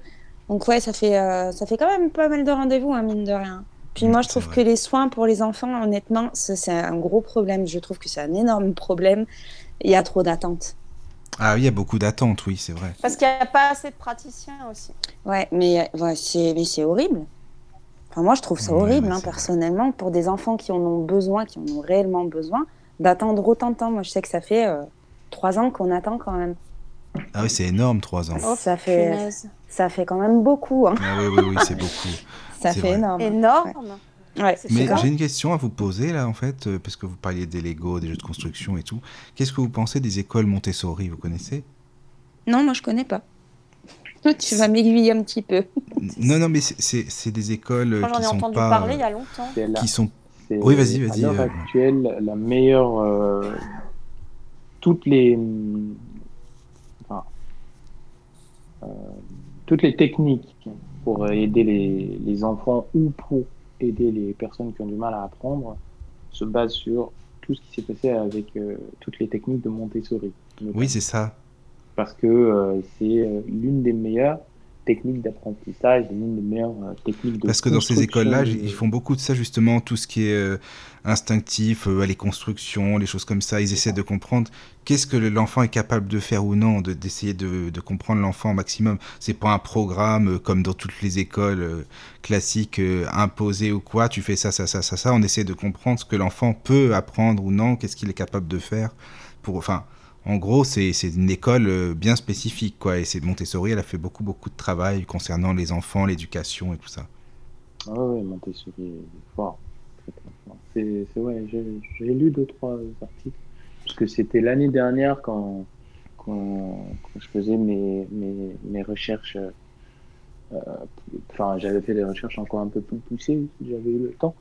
Donc, ouais, ça fait, euh, ça fait quand même pas mal de rendez-vous, hein, mine de rien. Puis moi, je trouve vrai. que les soins pour les enfants, honnêtement, c'est un gros problème. Je trouve que c'est un énorme problème. Il y a trop d'attentes. Ah oui, il y a beaucoup d'attentes, oui, c'est vrai. Parce qu'il n'y a pas assez de praticiens aussi. Ouais, mais ouais, c'est mais c'est horrible. Enfin, moi, je trouve ça Ouais, horrible, ouais, hein, vrai. personnellement, pour des enfants qui en ont besoin, qui en ont réellement besoin, d'attendre autant de temps. Moi, je sais que ça fait euh, trois ans qu'on attend quand même. Ah oui, c'est énorme, trois ans. Oh, ça fait, ça fait quand même beaucoup. Hein. Ah oui, oui, oui, c'est beaucoup. Ça fait vrai. énorme. Énorme. Ouais. Mais j'ai une question à vous poser là en fait, euh, parce que vous parliez des Lego, des jeux de construction et tout. Qu'est-ce que vous pensez des écoles Montessori Vous connaissez? Non, moi, je connais pas. tu vas m'aiguiller un petit peu. Non, non, mais c'est- des écoles euh, j'en qui sont entendu pas, parler il y euh, a longtemps. C'est la- qui sont. Oui, vas-y, vas-y, À l'heure euh, actuelle, la meilleure. euh, toutes les. enfin, euh, toutes les techniques pour aider les, les enfants ou pour aider les personnes qui ont du mal à apprendre se basent sur tout ce qui s'est passé avec euh, toutes les techniques de Montessori. Oui, c'est ça. parce que euh, c'est euh, l'une des meilleures techniques d'apprentissage, l'une des meilleures techniques de Parce que dans ces écoles-là, ils font beaucoup de ça justement, tout ce qui est instinctif, euh, les constructions, les choses comme ça. Ils essaient de comprendre qu'est-ce que le- l'enfant est capable de faire ou non, de- d'essayer de, de comprendre l'enfant au maximum. C'est pas un programme euh, comme dans toutes les écoles euh, classiques imposé ou quoi. Tu fais ça, ça, ça, ça, ça. On essaie de comprendre ce que l'enfant peut apprendre ou non, qu'est-ce qu'il est capable de faire. Pour, enfin, en gros, c'est une école bien spécifique, quoi. Et c'est Montessori, elle a fait beaucoup, beaucoup de travail concernant les enfants, l'éducation et tout ça. Ah ouais, Montessori est fort. Très, très fort. C'est, c'est ouais, j'ai, j'ai lu deux, trois articles. Parce que c'était l'année dernière quand, quand, quand je faisais mes, mes, mes recherches. euh, euh, Enfin, j'avais fait des recherches encore un peu plus poussées j'avais eu le temps.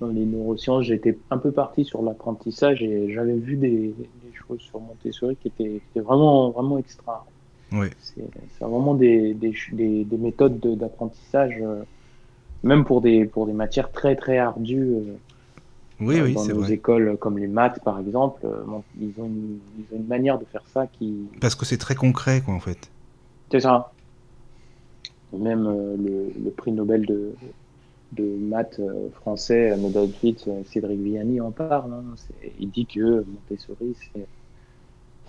Dans les neurosciences, j'étais un peu parti sur l'apprentissage et j'avais vu des, des choses sur Montessori qui étaient, qui étaient vraiment, vraiment extra. Oui. C'est c'est vraiment des, des, ch- des, des méthodes de- d'apprentissage, euh, même pour des, pour des matières très très ardues. euh, Oui, euh, oui, dans nos vrai. écoles comme les maths par exemple, euh, bon, ils, ont une, ils ont une manière de faire ça qui. Parce que c'est très concret, quoi, en fait. C'est ça. Même euh, le, le prix Nobel de, de maths euh, français, Nobel Fitz, euh, Cédric Villani en parle. hein. Il dit que Montessori, c'est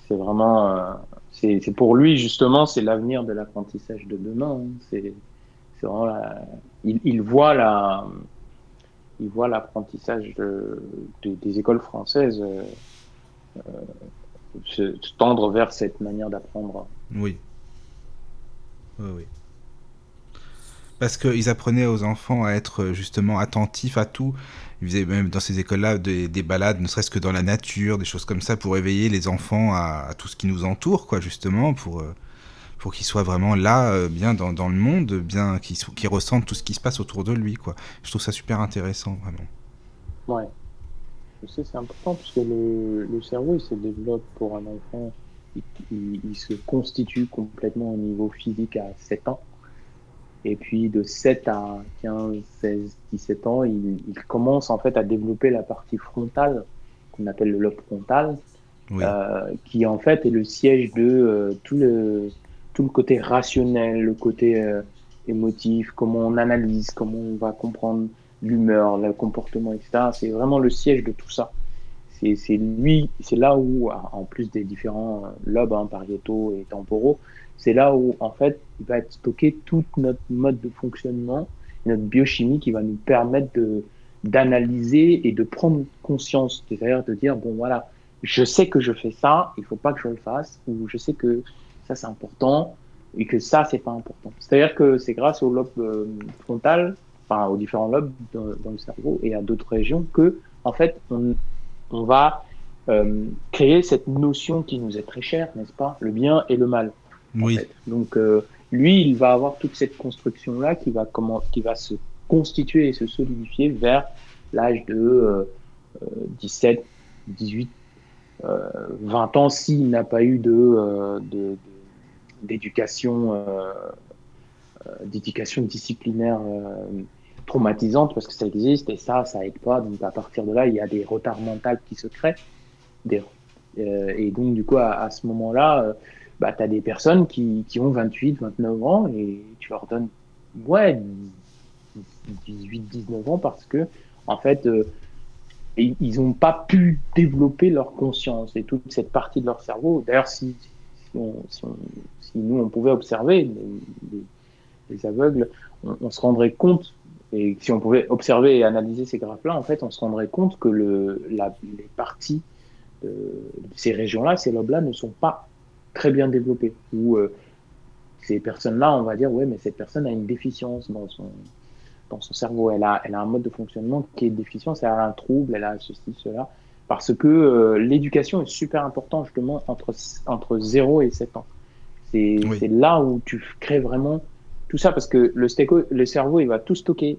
c'est vraiment. euh, c'est c'est pour lui, justement, c'est l'avenir de l'apprentissage de demain. hein. C'est c'est vraiment la- il, il voit la. Il voit l'apprentissage de, de- des écoles françaises euh, euh, se, tendre vers cette manière d'apprendre. Oui. Oui, oui. Parce qu'ils apprenaient aux enfants à être justement attentifs à tout. Ils faisaient même dans ces écoles-là des, des balades, ne serait-ce que dans la nature, des choses comme ça, pour éveiller les enfants à, à tout ce qui nous entoure, quoi, justement, pour, euh, pour qu'ils soient vraiment là, euh, bien dans, dans le monde, bien qu'ils so- qu'ils ressentent tout ce qui se passe autour de lui, quoi. Je trouve ça super intéressant, vraiment. Ouais. Je sais, c'est important parce que le, le cerveau, il se développe pour un enfant. Il, il- il se constitue complètement au niveau physique à 7 ans. Et puis de 7 à 15, 16, 17 ans, il, il commence en fait à développer la partie frontale, qu'on appelle le lobe frontal, Oui. euh, qui en fait est le siège de euh, tout, le, tout le côté rationnel, le côté euh, émotif, comment on analyse, comment on va comprendre l'humeur, le comportement, etc. C'est vraiment le siège de tout ça. C'est lui, c'est là où, en plus des différents euh, lobes, hein, pariétaux et temporaux, c'est là où en fait il va être stocké tout notre mode de fonctionnement, notre biochimie qui va nous permettre d'analyser et de prendre conscience, c'est-à-dire de dire bon voilà, je sais que je fais ça, il faut pas que je le fasse, ou je sais que ça c'est important et que ça c'est pas important. C'est-à-dire que c'est grâce au lobe euh, frontal, enfin aux différents lobes dans, dans le cerveau et à d'autres régions que en fait on, on va euh, créer cette notion qui nous est très chère, n'est-ce pas, le bien et le mal. en Oui. fait. Donc euh, lui, il va avoir toute cette construction là qui va comment, qui va se constituer et se solidifier vers l'âge de euh, euh, 17, 18, 20 ans s'il n'a pas eu de, d'éducation d'éducation disciplinaire traumatisante parce que ça existe et ça, ça aide pas. Donc à partir de là, il y a des retards mentaux qui se créent. Et donc du coup, à, ce moment-là, bah, tu as des personnes qui, qui ont 28, 29 ans et tu leur donnes ouais, 18, 19 ans parce que, en fait, euh, ils n'ont pas pu développer leur conscience et toute cette partie de leur cerveau. D'ailleurs, si, si, nous, on pouvait observer les, aveugles, on, se rendrait compte, et si on pouvait observer et analyser ces graphes-là, en fait, on se rendrait compte que les parties de ces régions-là, ces lobes-là, ne sont pas très bien développées. Ou euh, ces personnes-là, on va dire, ouais, mais cette personne a une déficience dans son, dans son cerveau. Elle a, elle a un mode de fonctionnement qui est déficient, elle a un trouble, elle a ceci, cela. Parce que euh, l'éducation est super importante justement entre, entre 0 et 7 ans. C'est là où tu crées vraiment tout ça parce que le, le cerveau, il va tout stocker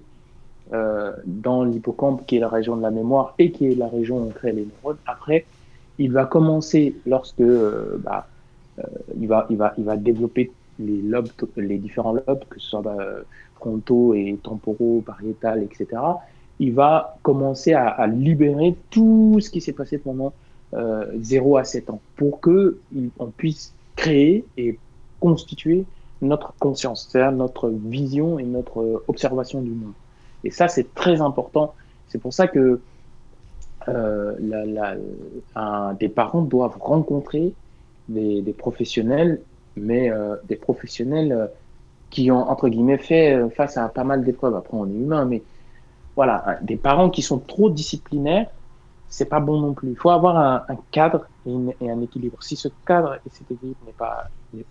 euh, dans l'hippocampe qui est la région de la mémoire et qui est la région où on crée les neurones. Après, il va commencer lorsque euh, bah, il, va, il, va, il va développer les lobes, les différents lobes, que ce soit bah, frontaux et temporaux, pariétal, etc., il va commencer à, libérer tout ce qui s'est passé pendant euh, 0 à 7 ans pour que on puisse créer et constituer notre conscience, c'est-à-dire notre vision et notre observation du monde. Et ça, c'est très important. C'est pour ça que euh, des parents doivent rencontrer des, professionnels mais euh, des professionnels euh, qui ont, entre guillemets, fait face à pas mal d'épreuves. Après, on est humain, mais voilà, des parents qui sont trop disciplinaires, c'est pas bon non plus. Il faut avoir un, cadre et, un équilibre. Si ce cadre et cet équilibre n'est pas, n'est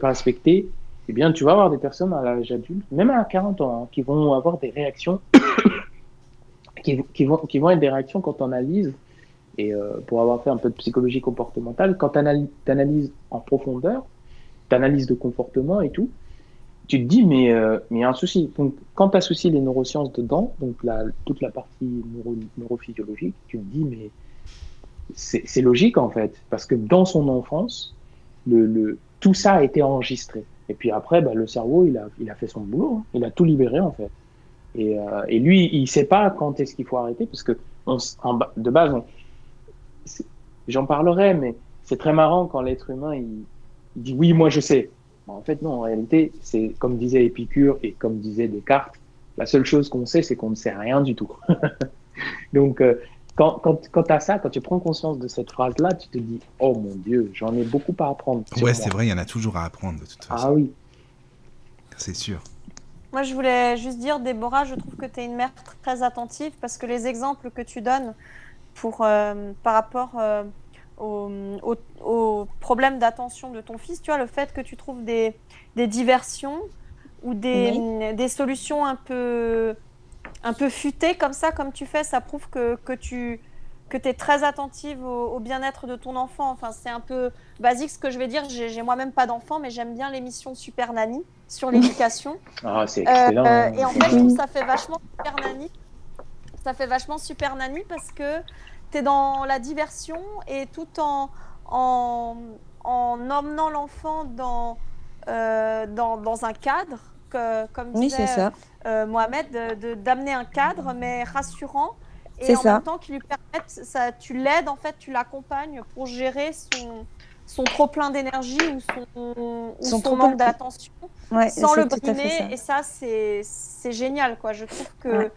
pas, respecté, eh bien, tu vas avoir des personnes à l'âge adulte, même à 40 ans, hein, qui vont avoir des réactions, qui, vont, qui vont être des réactions quand on analyse et euh, pour avoir fait un peu de psychologie comportementale, quand tu analyses en profondeur, tu analyses de comportement et tout, tu te dis, mais euh, mais il y a un souci. Donc, quand tu associes les neurosciences dedans, donc toute la partie neuro, neurophysiologique, tu te dis, mais c'est logique en fait, parce que dans son enfance, le, le, tout ça a été enregistré. Et puis après, bah, le cerveau, il a, il a fait son boulot, hein. il a tout libéré en fait. Et, euh, et lui, il sait pas quand est-ce qu'il faut arrêter, parce que on, de base, j'en parlerai, mais c'est très marrant quand l'être humain il, dit oui, moi je sais. En fait, non, en réalité, c'est comme disait Épicure et comme disait Descartes, la seule chose qu'on sait, c'est qu'on ne sait rien du tout. Donc, euh, quand, quand, quand tu as ça, quand tu prends conscience de cette phrase-là, tu te dis Oh mon Dieu, j'en ai beaucoup à apprendre. Ouais, c'est vrai, il y en a toujours à apprendre de toute façon. Ah oui. C'est sûr. Moi, je voulais juste dire, Déborah, je trouve que tu es une mère très attentive parce que les exemples que tu donnes, pour, euh, par rapport euh, au, au, problème d'attention de ton fils, tu vois, le fait que tu trouves des, des diversions ou des, des, solutions un peu, un peu futées comme ça, comme tu fais, ça prouve que, que tu que es très attentive au, bien-être de ton enfant. Enfin, c'est un peu basique ce que je vais dire. J'ai moi-même pas d'enfant, mais j'aime bien l'émission Super Nanny sur l'éducation. Ah, c'est excellent. Euh, et en fait, je trouve ça fait vachement Super Nanny ça fait vachement super Nanny parce que tu es dans la diversion et tout en, en, en emmenant l'enfant dans, euh, dans, dans, un cadre, que, comme disait ça. Euh, Mohamed, d'amener un cadre mais rassurant et en même temps qui lui permette, ça, tu l'aides en fait, tu l'accompagnes pour gérer son, son trop plein d'énergie ou son, ou son, manque d'attention sans le brimer. Et ça, c'est génial. quoi. Je trouve que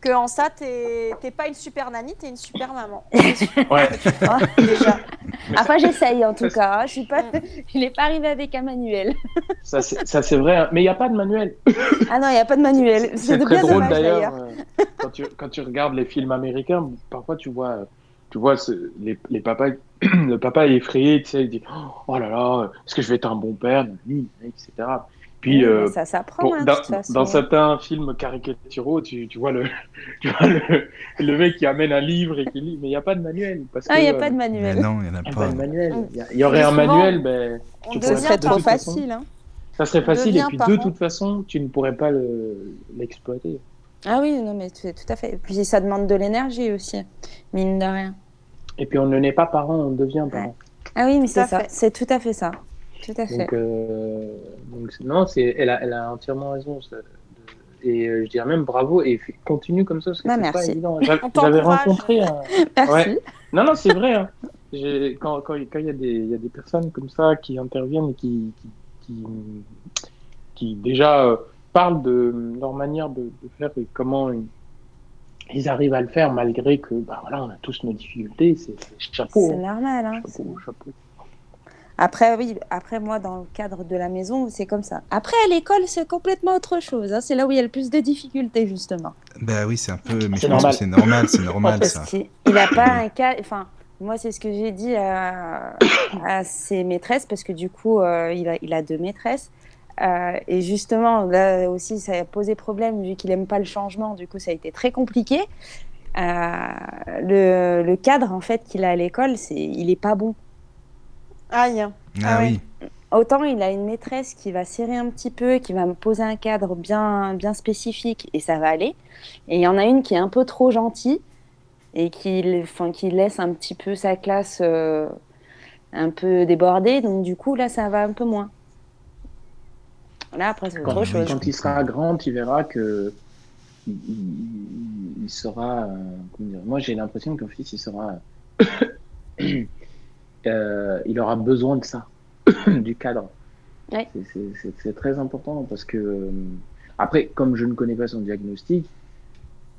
que en ça, t'es pas une super nanny, t'es une super maman. ouais. déjà. Après, j'essaye en tout cas. Hein. Je suis pas, je n'ai pas arrivé avec un manuel. ça, c'est vrai. Hein. Mais il n'y a pas de manuel. ah non, il n'y a pas de manuel. C'est très drôle d'ailleurs. Euh, quand, tu, quand tu regardes les films américains, parfois tu vois, tu vois les, les papas, le papa est effrayé, tu sais, il dit Oh là là, est-ce que je vais être un bon père, etc. Puis, euh, ça s'apprend. Hein, dans, certains films caricaturaux, tu, tu vois, le, tu vois le, le, mec qui amène un livre et qui lit, mais il n'y a pas de manuel. Parce ah, il n'y a euh, pas de manuel. non, il n'y en a, pas. pas de manuel. Il y, aurait un manuel, ben, tu ça serait trop facile. Hein. Ça serait facile, et puis de toute façon, tu ne pourrais pas l'exploiter. ah oui, non, mais tout à fait. Et puis ça demande de l'énergie aussi, mine de rien. Et puis on ne naît pas parent, on devient parent. Ah oui, mais c'est ça. C'est tout à fait ça. Tout à fait. Donc, euh, donc c'est- non, elle, a, elle a entièrement raison. ça, et euh, je dirais même bravo et continue comme ça parce que Bah, c'est pas évident. J'avais, rencontré un. Merci. Ouais. Non, non, c'est vrai. Hein. Quand quand- quand il y, a des- y a des personnes comme ça qui interviennent et qui, qui, qui, qui déjà euh, parlent de leur manière de, de faire et comment ils, ils arrivent à le faire malgré que bah, voilà, on a tous nos difficultés. C'est, c'est chapeau. C'est hein. normal. Hein. Chapeau, chapeau. Après, oui, après moi, dans le cadre de la maison, c'est comme ça. Après, à l'école, c'est complètement autre chose. hein. C'est là où il y a le plus de difficultés, justement. Bah oui, c'est un peu. Mais je pense normal. que c'est normal, c'est normal ça. qu'il n'a pas un cas. Enfin, moi, c'est ce que j'ai dit à, à ses maîtresses, parce que du coup, euh, il, a, il a deux maîtresses. Euh, et justement, là aussi, ça a posé problème, vu qu'il n'aime pas le changement. Du coup, ça a été très compliqué. Euh, le, le cadre, en fait, qu'il a à l'école, c'est, il n'est pas bon. Aïe. Ah, Ah oui. Autant il a une maîtresse qui va serrer un petit peu, qui va me poser un cadre bien, bien spécifique et ça va aller. Et il y en a une qui est un peu trop gentille et qui, enfin, qui laisse un petit peu sa classe euh, un peu débordée. Donc du coup, là, ça va un peu moins. Là, après, c'est Quand, autre chose. quand il sera grand, tu verras que il, il- il sera. euh, comment dire, moi, j'ai l'impression qu'un fils, il sera. euh, il aura besoin de ça, du cadre. Ouais. C'est- très important parce que. euh, après, comme je ne connais pas son diagnostic.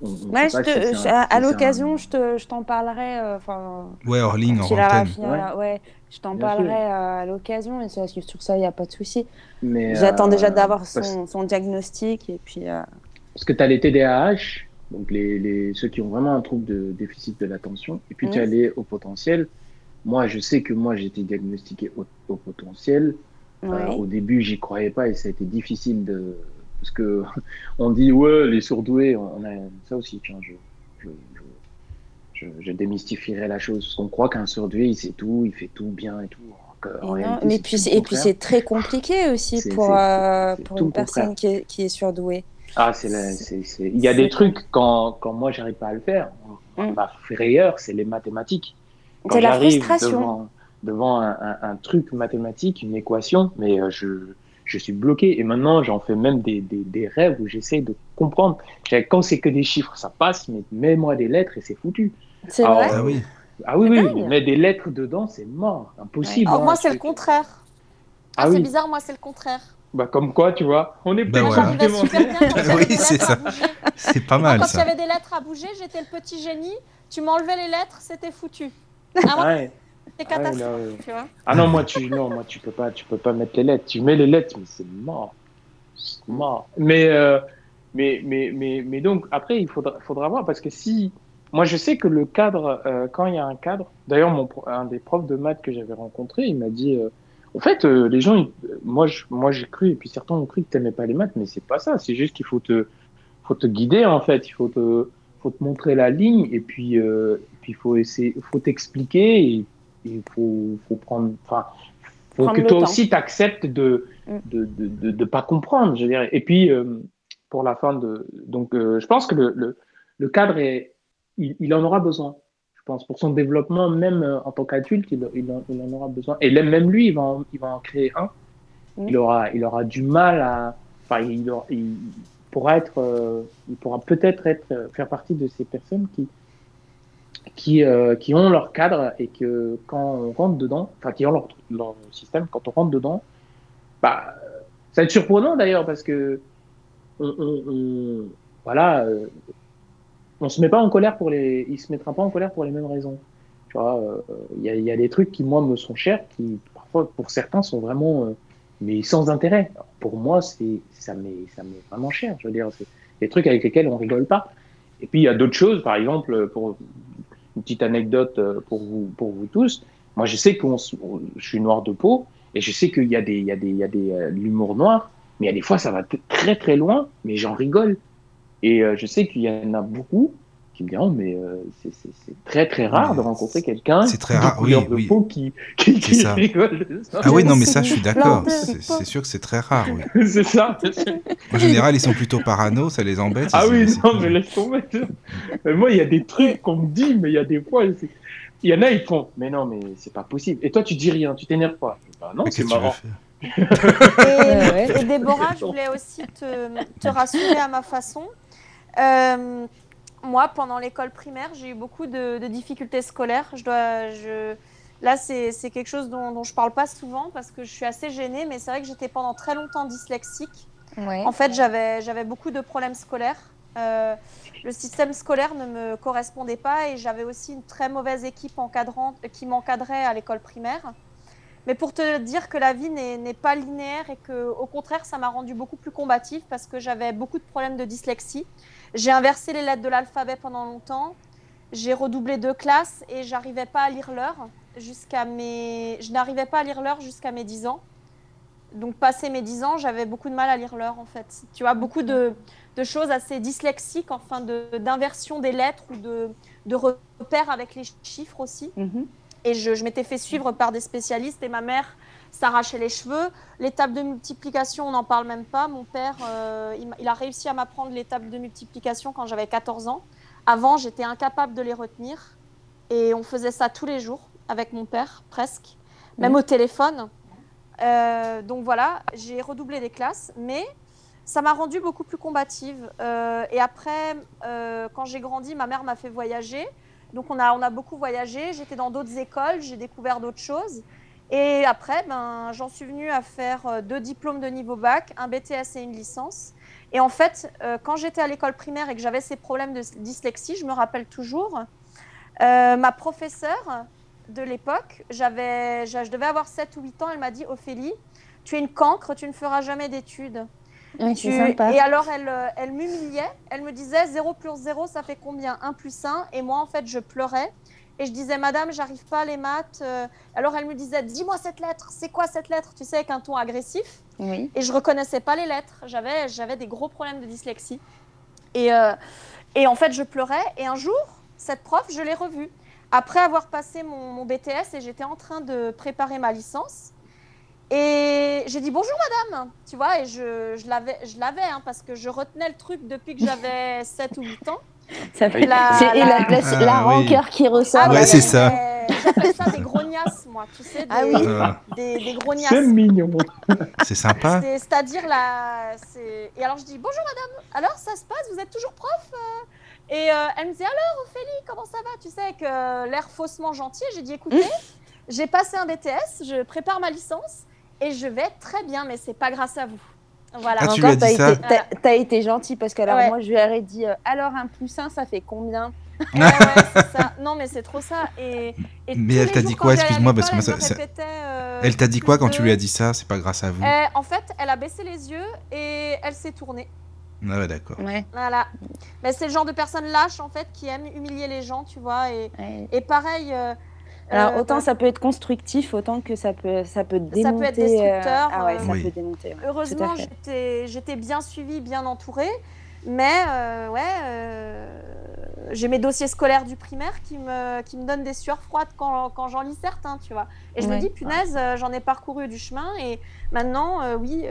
on- on Ouais, sait je pas te- si c'est je- un- à, si à c'est l'occasion, un- je te- je t'en parlerai. euh, Enfin, Ouais, hors ligne, antenne. fini, Ouais. je t'en parlerai euh, à l'occasion. Et ça, sur ça, il n'y a pas de souci. mais, J'attends euh, déjà d'avoir parce- son, son diagnostic et puis. euh, Parce que tu as les TDAH, donc les, les, ceux qui ont vraiment un trouble de déficit de l'attention, et puis tu as Mhm. les hauts potentiels. Moi, je sais que moi, j'ai été diagnostiqué au, au potentiel. Euh, au début, j'y croyais pas et ça a été difficile de. Parce que on dit, ouais, les surdoués, on a ça aussi, tiens, je, je, je, je, je démystifierai la chose. Parce qu'on croit qu'un surdoué, il sait tout, il fait tout bien et tout. réalité, mais puis, et puis c'est très compliqué aussi pour, euh, pour une personne qui est, qui est surdouée. Ah, c'est Il y a des trucs quand, quand moi j'arrive pas à le faire. Mm. Ma frayeur, c'est les mathématiques. Quand C'est la j'arrive frustration. Devant, devant un, un- un truc mathématique, une équation, mais euh, je, je suis bloqué. Et maintenant, j'en fais même des, des, des rêves où j'essaie de comprendre. Quand c'est que des chiffres, ça passe, mais mets-moi des lettres et c'est foutu. C'est vrai Ah oui. Ah oui, C'est oui, mais des lettres dedans, c'est mort, impossible. Alors, hein, moi, c'est le contraire. Ah, Ah c'est oui. bizarre, moi, c'est le contraire. Bah, comme quoi, tu vois, on est plus Moi, voilà. super bien quand Oui, c'est ça. C'est pas Moi, mal quand il y avait des lettres à bouger, j'étais le petit génie. Tu m'enlevais les lettres, c'était foutu. Ah, Ouais. c'était Ah ouais, catastrophe, là, ouais. tu vois. Ah non, moi tu non, moi tu peux pas, tu peux pas mettre les lettres. Tu mets les lettres, mais c'est mort, c'est mort. Mais euh, mais mais mais mais donc après il faudra faudra voir parce que si moi je sais que le cadre euh, quand il y a un cadre. D'ailleurs mon un des profs de maths que j'avais rencontré, il m'a dit euh, en fait euh, les gens, ils- moi je moi j'ai cru et puis certains ont cru que t'aimais pas les maths, mais c'est pas ça. C'est juste qu'il faut te faut te guider en fait. Il faut te faut te montrer la ligne et puis et puis faut essayer faut t'expliquer et il faut, faut prendre, enfin, faut Prendre que toi temps. aussi t'acceptes de, Mm. de, de, de, de pas comprendre, je dirais. Et puis, euh, pour la fin de, donc, euh, je pense que le, le, le cadre est, il, il en aura besoin. Je pense pour son développement, même euh, en tant qu'adulte, il, il, en, il en aura besoin. Et même lui, il va en, il va en créer un. Mm. Il aura, il aura du mal à, enfin, il, aura- il pourra être, il pourra peut-être être, faire partie de ces personnes qui, qui, euh, qui ont leur cadre et que quand on rentre dedans, enfin qui ont leur, leur système, quand on rentre dedans, bah, ça va être surprenant d'ailleurs parce que on, on, voilà, euh, on se met pas en colère pour les, se pas en colère pour les mêmes raisons. Tu vois, euh, il y, a, des trucs qui moi me sont chers, qui parfois pour certains sont vraiment, mais sans intérêt. Pour moi, c'est, ça m'est, ça m'est vraiment cher. Je veux dire, c'est des trucs avec lesquels on rigole pas. Et puis il y a d'autres choses, par exemple, pour petite anecdote euh, pour vous, pour vous tous. Moi, je sais que je suis noir de peau et je sais qu'il y a des, il y a des, il y a des euh, l'humour noir, mais il y a des fois ça va très très loin, mais j'en rigole. Et euh, je sais qu'il y en a beaucoup qui me diront, mais euh, c'est- très très rare de rencontrer quelqu'un c'est très de rare, oui, couleur de oui. peau qui, qui, qui ça. rigole de ça. Ah oui, non, mais ça, je suis d'accord. C'est sûr que c'est très rare, oui. c'est ça. En général, ils sont plutôt parano, ça les embête. Ah oui, non, mais laisse tomber. Mais moi, il y a des trucs qu'on me dit, mais il y a des fois, il y en a, ils font, mais non, mais c'est pas possible. Et toi, tu dis rien, tu t'énerves pas. Bah, non, c'est tu marrant. Et, et Déborah, je voulais aussi te, te rassurer à ma façon. Euh, moi, pendant l'école primaire, j'ai eu beaucoup de, de difficultés scolaires. Je dois, je... Là, c'est quelque chose dont, dont je parle pas souvent parce que je suis assez gênée, mais c'est vrai que j'étais pendant très longtemps dyslexique. Ouais. En fait, j'avais beaucoup de problèmes scolaires. Euh, le système scolaire ne me correspondait pas et j'avais aussi une très mauvaise équipe encadrante qui m'encadrait à l'école primaire. Mais pour te dire que la vie n'est n'est pas linéaire et que, au contraire, ça m'a rendue beaucoup plus combative parce que j'avais beaucoup de problèmes de dyslexie. J'ai inversé les lettres de l'alphabet pendant longtemps. J'ai redoublé deux classes et j'arrivais pas à lire l'heure jusqu'à mes. Je n'arrivais pas à lire l'heure jusqu'à mes 10 ans. Donc, passé mes 10 ans, j'avais beaucoup de mal à lire l'heure en fait. Tu vois, beaucoup de, de choses assez dyslexiques, enfin, de- d'inversion des lettres ou de, de repères avec les chiffres aussi. Mhm. Et je, je m'étais fait suivre par des spécialistes et ma mère s'arrachait les cheveux. Tables de multiplication, on n'en parle même pas. Mon père, euh, il, a réussi à m'apprendre tables de multiplication quand j'avais 14 ans. Avant, j'étais incapable de les retenir. Et on faisait ça tous les jours avec mon père, presque. Même au téléphone. Euh, donc voilà, j'ai redoublé des classes. Mais ça m'a rendue beaucoup plus combative. Euh, et après, quand j'ai grandi, ma mère m'a fait voyager. Donc on a, on a beaucoup voyagé, j'étais dans d'autres écoles, j'ai découvert d'autres choses. Et après, ben, j'en suis venue à faire euh, deux diplômes de niveau bac, un BTS et une licence. Et en fait, euh, quand j'étais à l'école primaire et que j'avais ces problèmes de dyslexie, je me rappelle toujours, euh, ma professeure de l'époque, j'avais, j'a- je devais avoir 7 ou 8 ans, elle m'a dit, Ophélie, tu es une cancre, tu ne feras jamais d'études. Tu- sympa. Et alors, elle, elle m'humiliait. Elle me disait 0 plus 0, ça fait combien? 1 plus 1. Et moi, en fait, je pleurais. Et je disais, Madame, j'arrive pas à les maths. Euh, Alors, elle me disait, dis-moi cette lettre. C'est quoi cette lettre? Tu sais, avec un ton agressif. Oui. Et je reconnaissais pas les lettres. J'avais, j'avais des gros problèmes de dyslexie. Et, euh, et en fait, je pleurais. Et un jour, cette prof, je l'ai revue. Après avoir passé mon, mon BTS et j'étais en train de préparer ma licence. Et j'ai dit bonjour madame, tu vois, et je, je l'avais, je l'avais hein, parce que je retenais le truc depuis que j'avais 7 ou 8 ans. Ça fait La- la, la- la, Ah, la oui. rancœur qui ressort. Ouais, mais c'est ça. J'appelle ça des grognasses, moi, tu sais, des, Ah oui. Des, des C'est grognasses. mignon. c'est sympa. C'est- C'est-à-dire c'est- Et alors je dis bonjour madame. Alors ça se passe Vous êtes toujours prof euh Et euh, elle me dit alors Ophélie, comment ça va? Tu sais avec euh, l'air faussement gentil. J'ai dit écoutez, j'ai passé un BTS, je prépare ma licence et je vais très bien, mais c'est pas grâce à vous. Voilà. Ah, tu Encore, lui as dit t'as ça été, t'as- t'as été gentil parce que alors Ouais. moi je lui aurais dit euh, alors un plus un ça fait combien? Ouais, ouais, c'est ça. Non, mais c'est trop ça. Et, et Mais elle t'a dit quoi? Excuse-moi, parce que moi, elle ça- répétait, euh, Elle t'a dit quoi quand de- tu lui as dit ça? C'est pas grâce à vous. Euh, En fait, elle a baissé les yeux et elle s'est tournée. Ah ouais, d'accord. Ouais. Voilà. Mais c'est le genre de personne lâche, en fait, qui aime humilier les gens, tu vois. Et, ouais. et pareil. euh, Alors euh, autant ça peut être constructif, autant que ça peut ça peut démonter. Ça peut être destructeur, euh, Ah ouais, ça Oui. peut démonter. ouais. Heureusement, j'étais j'étais bien suivie, bien entourée. Mais euh, ouais, euh, j'ai mes dossiers scolaires du primaire qui me, qui me donnent des sueurs froides quand, quand j'en lis certains, tu vois. Et je Ouais. me dis, punaise, j'en ai parcouru du chemin et maintenant, euh, oui,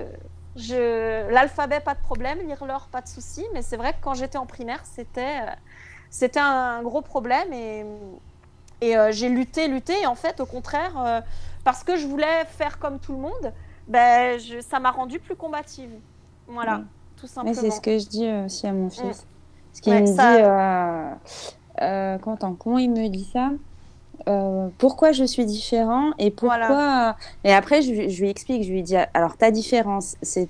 je... l'alphabet, pas de problème, lire l'heure, pas de souci. Mais c'est vrai que quand j'étais en primaire, c'était euh, c'était un gros problème et, et euh, j'ai lutté, lutté. Et en fait, au contraire, euh, parce que je voulais faire comme tout le monde, ben, je- ça m'a rendue plus combative. Voilà, Mm. tout Mais simplement. c'est ce que je dis euh, aussi à mon fils. Parce qu'il Ouais, me ça- dit, euh, Quentin, comment il me dit ça Euh, Pourquoi je suis différent et pourquoi Et après, je, lui- je lui explique, je lui dis, alors ta différence, c'est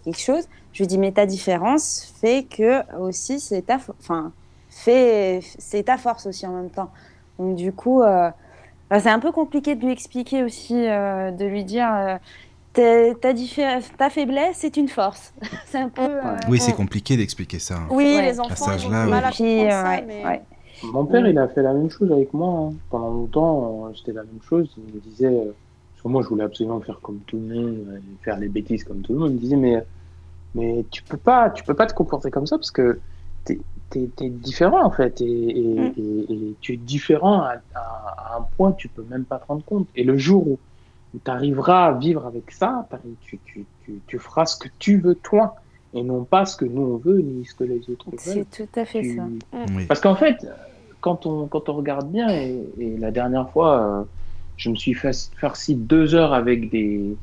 quelque chose. Je lui dis, mais ta différence fait que aussi, c'est ta, enfin, fait, c'est ta force aussi en même temps. Donc du coup, euh, c'est un peu compliqué de lui expliquer aussi, euh, de lui dire. euh, ta, faiblesse, c'est une force. c'est un peu. euh, Oui, c'est compliqué d'expliquer ça. hein. Oui, Ouais. les enfants, ils ont du mal oui. à Puis, comprendre ça, ouais, mais... ouais. Mon père, il a fait la même chose avec moi. hein. Pendant longtemps, c'était la même chose. Il me disait, parce que moi, je voulais absolument faire comme tout le monde, faire les bêtises comme tout le monde. Il me disait, mais, mais tu peux pas, tu peux pas te comporter comme ça parce que t'es, t'es différent en fait, et, et, Mm. et- et tu es différent à, à- à un point que tu peux même pas te rendre compte. Et le jour où, tu arriveras à vivre avec ça, tu, tu, tu, tu feras ce que tu veux toi, et non pas ce que nous on veut ni ce que les autres veulent. C'est tout à fait Tu- ça. Oui. parce qu'en fait, quand on, quand on regarde bien, et, la dernière fois, euh, je me suis farci deux heures avec des.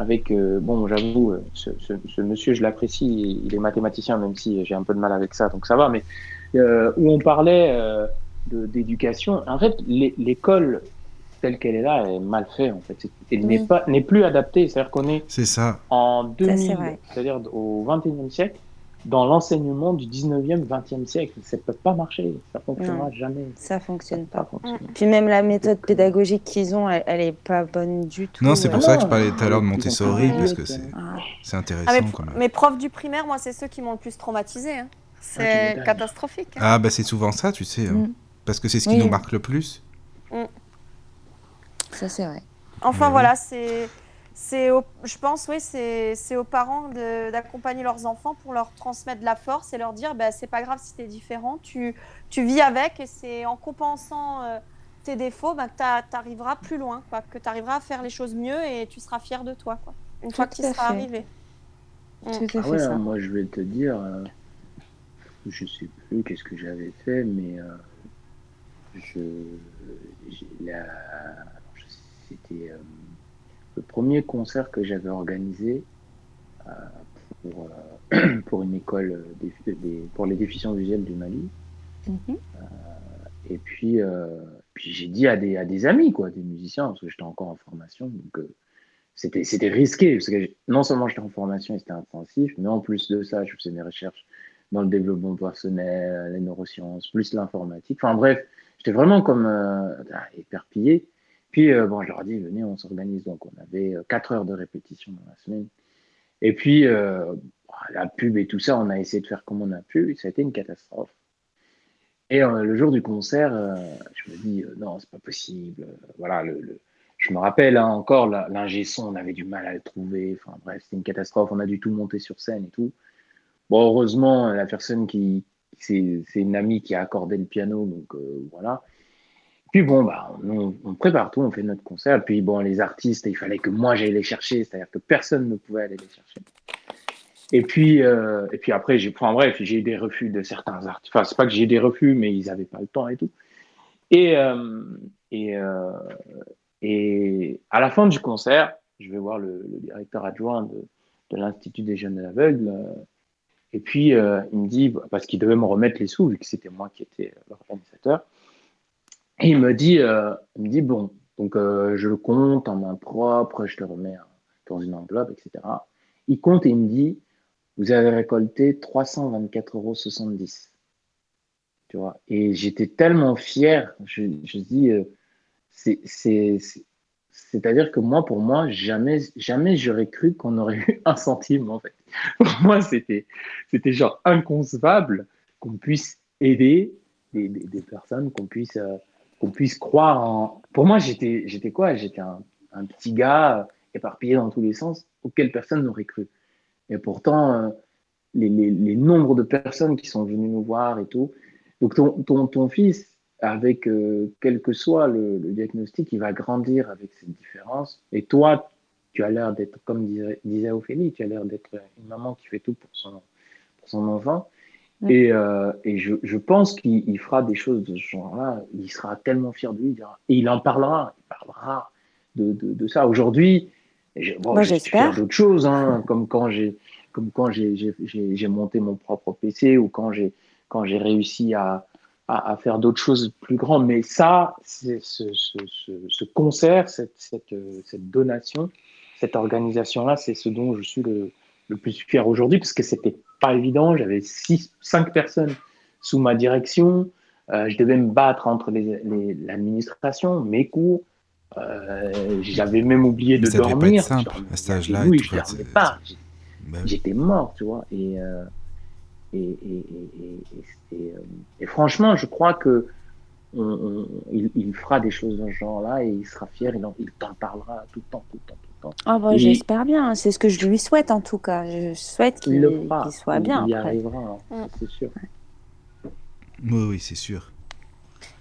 Avec, euh, bon, j'avoue, euh, ce, ce, monsieur, je l'apprécie, il est mathématicien, même si j'ai un peu de mal avec ça, donc ça va, mais où on parlait d'éducation. En fait, l'école telle qu'elle est là est mal faite, en fait. Elle n'est pas n'est plus adaptée. C'est-à-dire qu'on est, c'est ça. en 2000, c'est-à-dire au 21e siècle, dans l'enseignement du 19e, 20e siècle. Ça ne peut pas marcher, ça ne fonctionnera jamais. Ça fonctionne pas. Puis même la méthode pédagogique qu'ils ont, elle n'est pas bonne du tout. Non, c'est pour ça que je parlais tout à l'heure de Montessori, parce que c'est ah. intéressant ah, quand même. Mes profs du primaire, moi, c'est ceux qui m'ont le plus traumatisé. Hein. C'est ah, catastrophique. Hein. Ah, bah c'est souvent ça, tu sais. Hein. Mm. Parce que c'est ce qui nous marque le plus. Mm. Ça, c'est vrai. Enfin, voilà, c'est c'est je pense oui c'est aux parents d'accompagner leurs enfants pour leur transmettre de la force et leur dire bah, c'est pas grave si tu es différent tu, tu vis avec et c'est en compensant euh, tes défauts bah, que tu arriveras plus loin quoi, que tu arriveras à faire les choses mieux et tu seras fier de toi quoi, une fois que tu seras arrivé. Tout à ah fait moi je vais te dire euh, je sais plus qu'est-ce que j'avais fait mais euh, je c'était le premier concert que j'avais organisé euh, pour, euh, pour, une école des, pour les déficients visuels du Mali. Mhm. Euh, et puis, puis j'ai dit à des, à des amis, quoi, des musiciens, parce que j'étais encore en formation. Donc, c'était, c'était risqué, parce que non seulement j'étais en formation et c'était intensif, mais en plus de ça, je faisais mes recherches dans le développement personnel, les neurosciences, plus l'informatique. Enfin bref, j'étais vraiment comme éperpillé. Puis, euh, bon, je leur ai dit, venez, on s'organise. Donc, on avait euh, quatre heures de répétition dans la semaine. Et puis, euh, la pub et tout ça, on a essayé de faire comme on a pu. Ça a été une catastrophe. Et le jour du concert, je me dis, non, c'est pas possible. voilà, je me rappelle hein, encore, l'ingé son, on avait du mal à le trouver. Enfin, bref, c'était une catastrophe. On a dû tout monter sur scène et tout. Bon, heureusement, la personne qui. C'est une amie qui a accordé le piano, donc voilà. Puis bon, bah, on, prépare tout, on fait notre concert. Puis bon, les artistes, il fallait que moi j'aille les chercher, c'est-à-dire que personne ne pouvait aller les chercher. Et puis, euh, et puis après, j'ai, enfin bref, j'ai eu des refus de certains artistes. Enfin, c'est pas que j'ai eu des refus, mais ils n'avaient pas le temps et tout. Et, euh, et, euh, et à la fin du concert, je vais voir le, directeur adjoint de, de l'Institut des jeunes aveugles. et puis, il me dit, parce qu'il devait me remettre les sous, vu que c'était moi qui étais l'organisateur. Et il me dit, euh, me dit bon, donc euh, je le compte en main propre, je le remets dans une enveloppe, etc. Il compte et il me dit, vous avez récolté 324,70 euros. Tu vois et j'étais tellement fier, je, je dis, euh, c'est, c'est-à-dire que moi, pour moi, jamais, jamais j'aurais cru qu'on aurait eu un centime, en fait. Pour moi, c'était, genre inconcevable qu'on puisse aider des, des, des personnes, qu'on puisse qu'on puisse croire en. Pour moi, j'étais, j'étais quoi? J'étais un, petit gars éparpillé dans tous les sens auquel personne n'aurait cru. Et pourtant, euh, les, nombres de personnes qui sont venues nous voir et tout. Donc, ton, ton, ton fils, avec euh, quel que soit le, le, diagnostic, il va grandir avec cette différence. Et toi, tu as l'air d'être, comme disait, disait Ophélie, tu as l'air d'être une maman qui fait tout pour son, pour son enfant. Et, euh, et je, je, pense qu'il fera des choses de ce genre-là. Il sera tellement fier de lui. et il en parlera. Il parlera de, de, de ça. Aujourd'hui, bon, Moi, je suis fier d'autres choses, hein, comme quand j'ai comme quand j'ai monté mon propre PC ou quand j'ai quand j'ai réussi à, à, à, faire d'autres choses plus grandes. Mais ça, ce, ce, ce, ce, concert, cette, cette, cette donation, cette organisation-là, c'est ce dont je suis le, le plus fier aujourd'hui parce que c'était pas évident. J'avais six, cinq personnes sous ma direction. Euh, je devais me battre entre l'administration, mes cours. Euh, j'avais même oublié de dormir. Pas être simple, à cet âge-là. Oui, je dormais pas. J'étais mort, tu vois. Et, euh, et, et, et, franchement, je crois que on, il, il, fera des choses dans ce genre-là et il sera fier. Il, il t'en parlera tout le temps, tout le temps. Oh bah, J'espère bien, c'est ce que je lui souhaite en tout cas. Je souhaite qu'il soit bien. Il y arrivera, hein. mm. c'est sûr. Oui, oui, c'est sûr.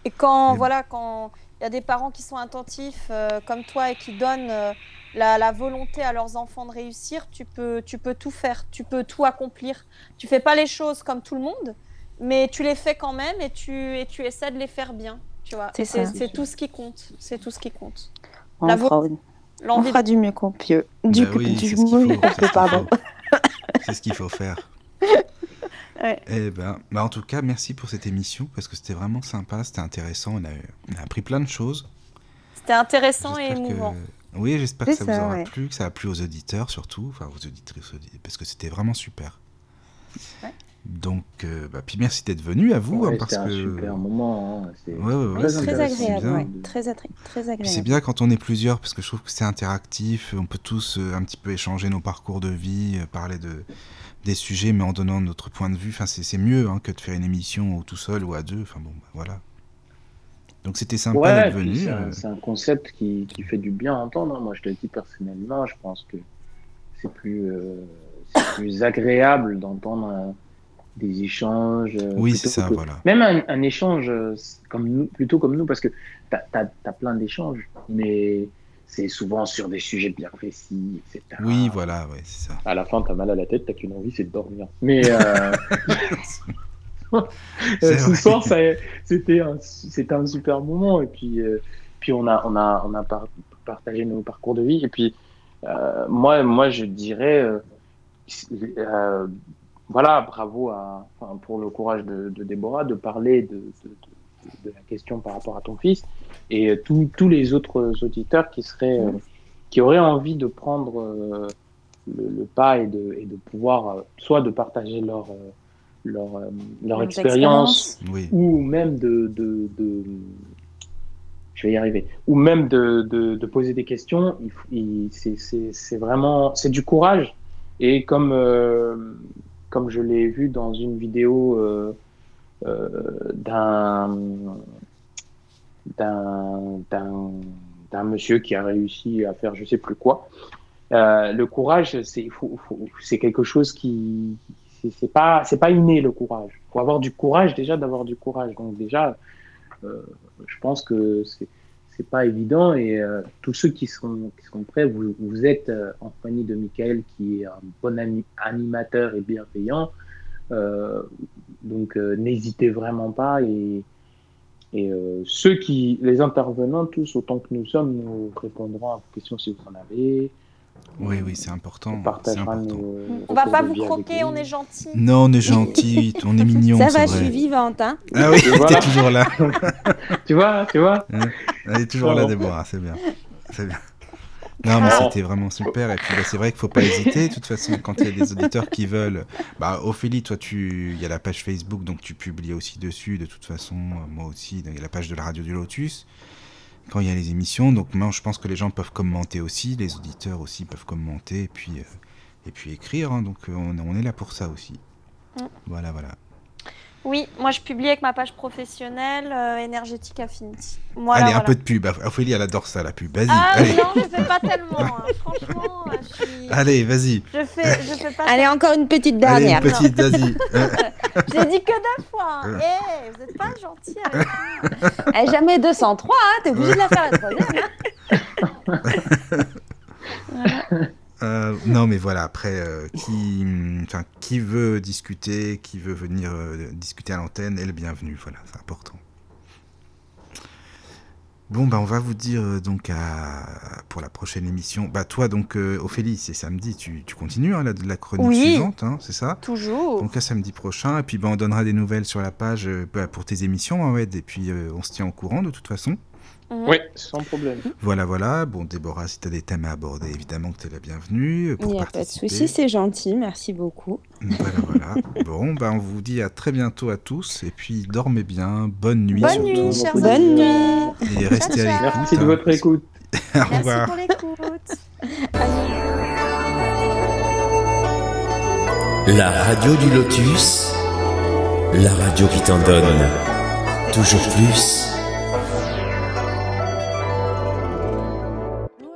Et quand voilà, quand il y a des parents qui sont attentifs euh, comme toi et qui donnent euh, la, la, volonté à leurs enfants de réussir, tu peux, tu peux tout faire, tu peux tout accomplir. Tu fais pas les choses comme tout le monde, mais tu les fais quand même et tu, et tu essaies de les faire bien. Tu vois. C'est tout ce qui compte. C'est tout ce qui compte. On, La fera, on L'envie fera du mieux qu'on peut. Du, Bah oui, du c'est ce qu'il mieux faut, qu'on peut, pardon. C'est ce qu'il faut faire. Ouais. Eh ben, bah en tout cas, merci pour cette émission parce que c'était vraiment sympa, c'était intéressant. On a, on a appris plein de choses. C'était intéressant et que- émouvant. Oui, j'espère que ça, vous aura ouais. plu, que ça a plu aux auditeurs surtout, enfin aux auditrices, parce que c'était vraiment super. Ouais. Donc, euh, bah, puis merci d'être venu à vous, Ouais, hein, parce c'était un que super moment. hein. C'est Ouais, ouais, ouais, très agréable, ouais. Très, très c'est bien quand on est plusieurs, parce que je trouve que c'est interactif, on peut tous euh, un petit peu échanger nos parcours de vie, euh, parler de des sujets, mais en donnant notre point de vue. Enfin, c'est c'est mieux hein, que de faire une émission ou tout seul ou à deux. Enfin bon, bah, voilà. Donc c'était sympa Ouais, d'être venu. c'est un, concept qui, qui fait du bien à entendre. Moi, je te le dis personnellement, je pense que c'est plus, euh, c'est plus agréable d'entendre euh, des échanges. euh, Oui, c'est ça, que- voilà. Même un, un échange euh, comme nous, plutôt comme nous, parce que tu as, plein d'échanges, mais c'est souvent sur des sujets bien précis, etc. Oui, voilà, ouais, c'est ça. À la fin, tu as mal à la tête, tu qu'une envie, c'est de dormir. Mais euh, ce soir, c'était un, un super moment. Et puis, euh, puis on a, on a, on a par- partagé nos parcours de vie. Et puis, euh, moi, moi, je dirais, voilà, bravo à, enfin, pour le courage de, de Déborah de parler de, de, de- de la question par rapport à ton fils et tous tous les autres auditeurs qui seraient, euh, qui auraient envie de prendre euh, le, le pas et de, et de pouvoir euh, soit de partager leur, euh, leur, euh, leur expérience Oui, ou même de, de, de- je vais y arriver, ou même de, de, de poser des questions, il, il- c'est- c'est c'est vraiment, c'est du courage. Et comme, euh, comme je l'ai vu dans une vidéo euh, euh, d'un d'un monsieur qui a réussi à faire je sais plus quoi, euh, le courage, c'est c'est quelque chose qui c'est pas c'est pas inné le courage. Faut avoir du courage déjà d'avoir du courage. Donc déjà, je pense que c'est c'est pas évident et euh, tous ceux qui sont qui prêts, vous, êtes euh, en compagnie de Michael qui est un bon ani- animateur et bienveillant. Euh, donc euh, n'hésitez vraiment pas et et ceux qui les intervenants tous autant que nous sommes nous répondrons à vos questions si vous en avez. Oui, oui, c'est important. On important. nos On va pas vous croquer, on est gentil. Non, on est gentil, on est mignon. Ça va, vrai. je suis vivante. Hein. Ah oui, t'es toujours là. Tu vois, tu vois. Elle est toujours là. Déborah, c'est bien. C'est bien. Non, mais Oh. c'était vraiment super. Et puis, bah, c'est vrai qu'il faut pas hésiter. De toute façon, quand il y a des auditeurs qui veulent. Bah, Ophélie, toi, tu... il y a la page Facebook, donc tu publies aussi dessus. De toute façon, moi aussi, il y a la page de la radio du Lotus. Quand il y a les émissions. Donc, moi, je pense que les gens peuvent commenter aussi. Les auditeurs aussi peuvent commenter. Et puis, euh, et puis écrire. hein. donc, euh, on, on est là pour ça aussi. Mm. Voilà, voilà. Oui, moi je publie avec ma page professionnelle euh, Énergétique Affinity. Voilà, allez, voilà. un peu de pub. Ophélie, elle adore ça, la pub. Vas-y, Ah allez. non, je fais pas tellement. hein. Franchement, euh, je suis. Allez, vas-y. Je fais, je fais pas. Allez, encore une petite Allez, dernière. une petite, vas-y. Euh, J'ai dit que deux fois. Euh. Eh, vous êtes pas gentil avec moi. Eh, jamais 203, hein, t'es obligé de la faire la troisième. hein. Euh, non, mais voilà, après, euh, qui, enfin, qui veut discuter, qui veut venir euh, discuter à l'antenne est le bienvenu. Voilà, c'est important. Bon, bah, on va vous dire donc à, pour la prochaine émission. Bah, toi, donc, Ophélie, c'est samedi, tu, tu continues hein, la, la chronique Oui. suivante, hein, c'est ça? Toujours. Donc, à samedi prochain. Et puis, bah, on donnera des nouvelles sur la page bah, pour tes émissions, Mohamed. Et puis, on se tient au courant de toute façon. Mhm. Oui, sans problème. Voilà, voilà. Bon, Déborah, si tu as des thèmes à aborder, évidemment que tu es la bienvenue euh, Il pour n'y a pas de souci, c'est gentil, merci beaucoup. Voilà, voilà. bon, bah, on vous dit à très bientôt à tous. Et puis, dormez bien. Bonne nuit. Bonne surtout. nuit, chers Bonne auditeurs. Et restez Ciao, à l'écoute. Merci de votre écoute. Au Merci revoir. pour l'écoute. La radio du lotus, la radio qui t'en donne toujours plus.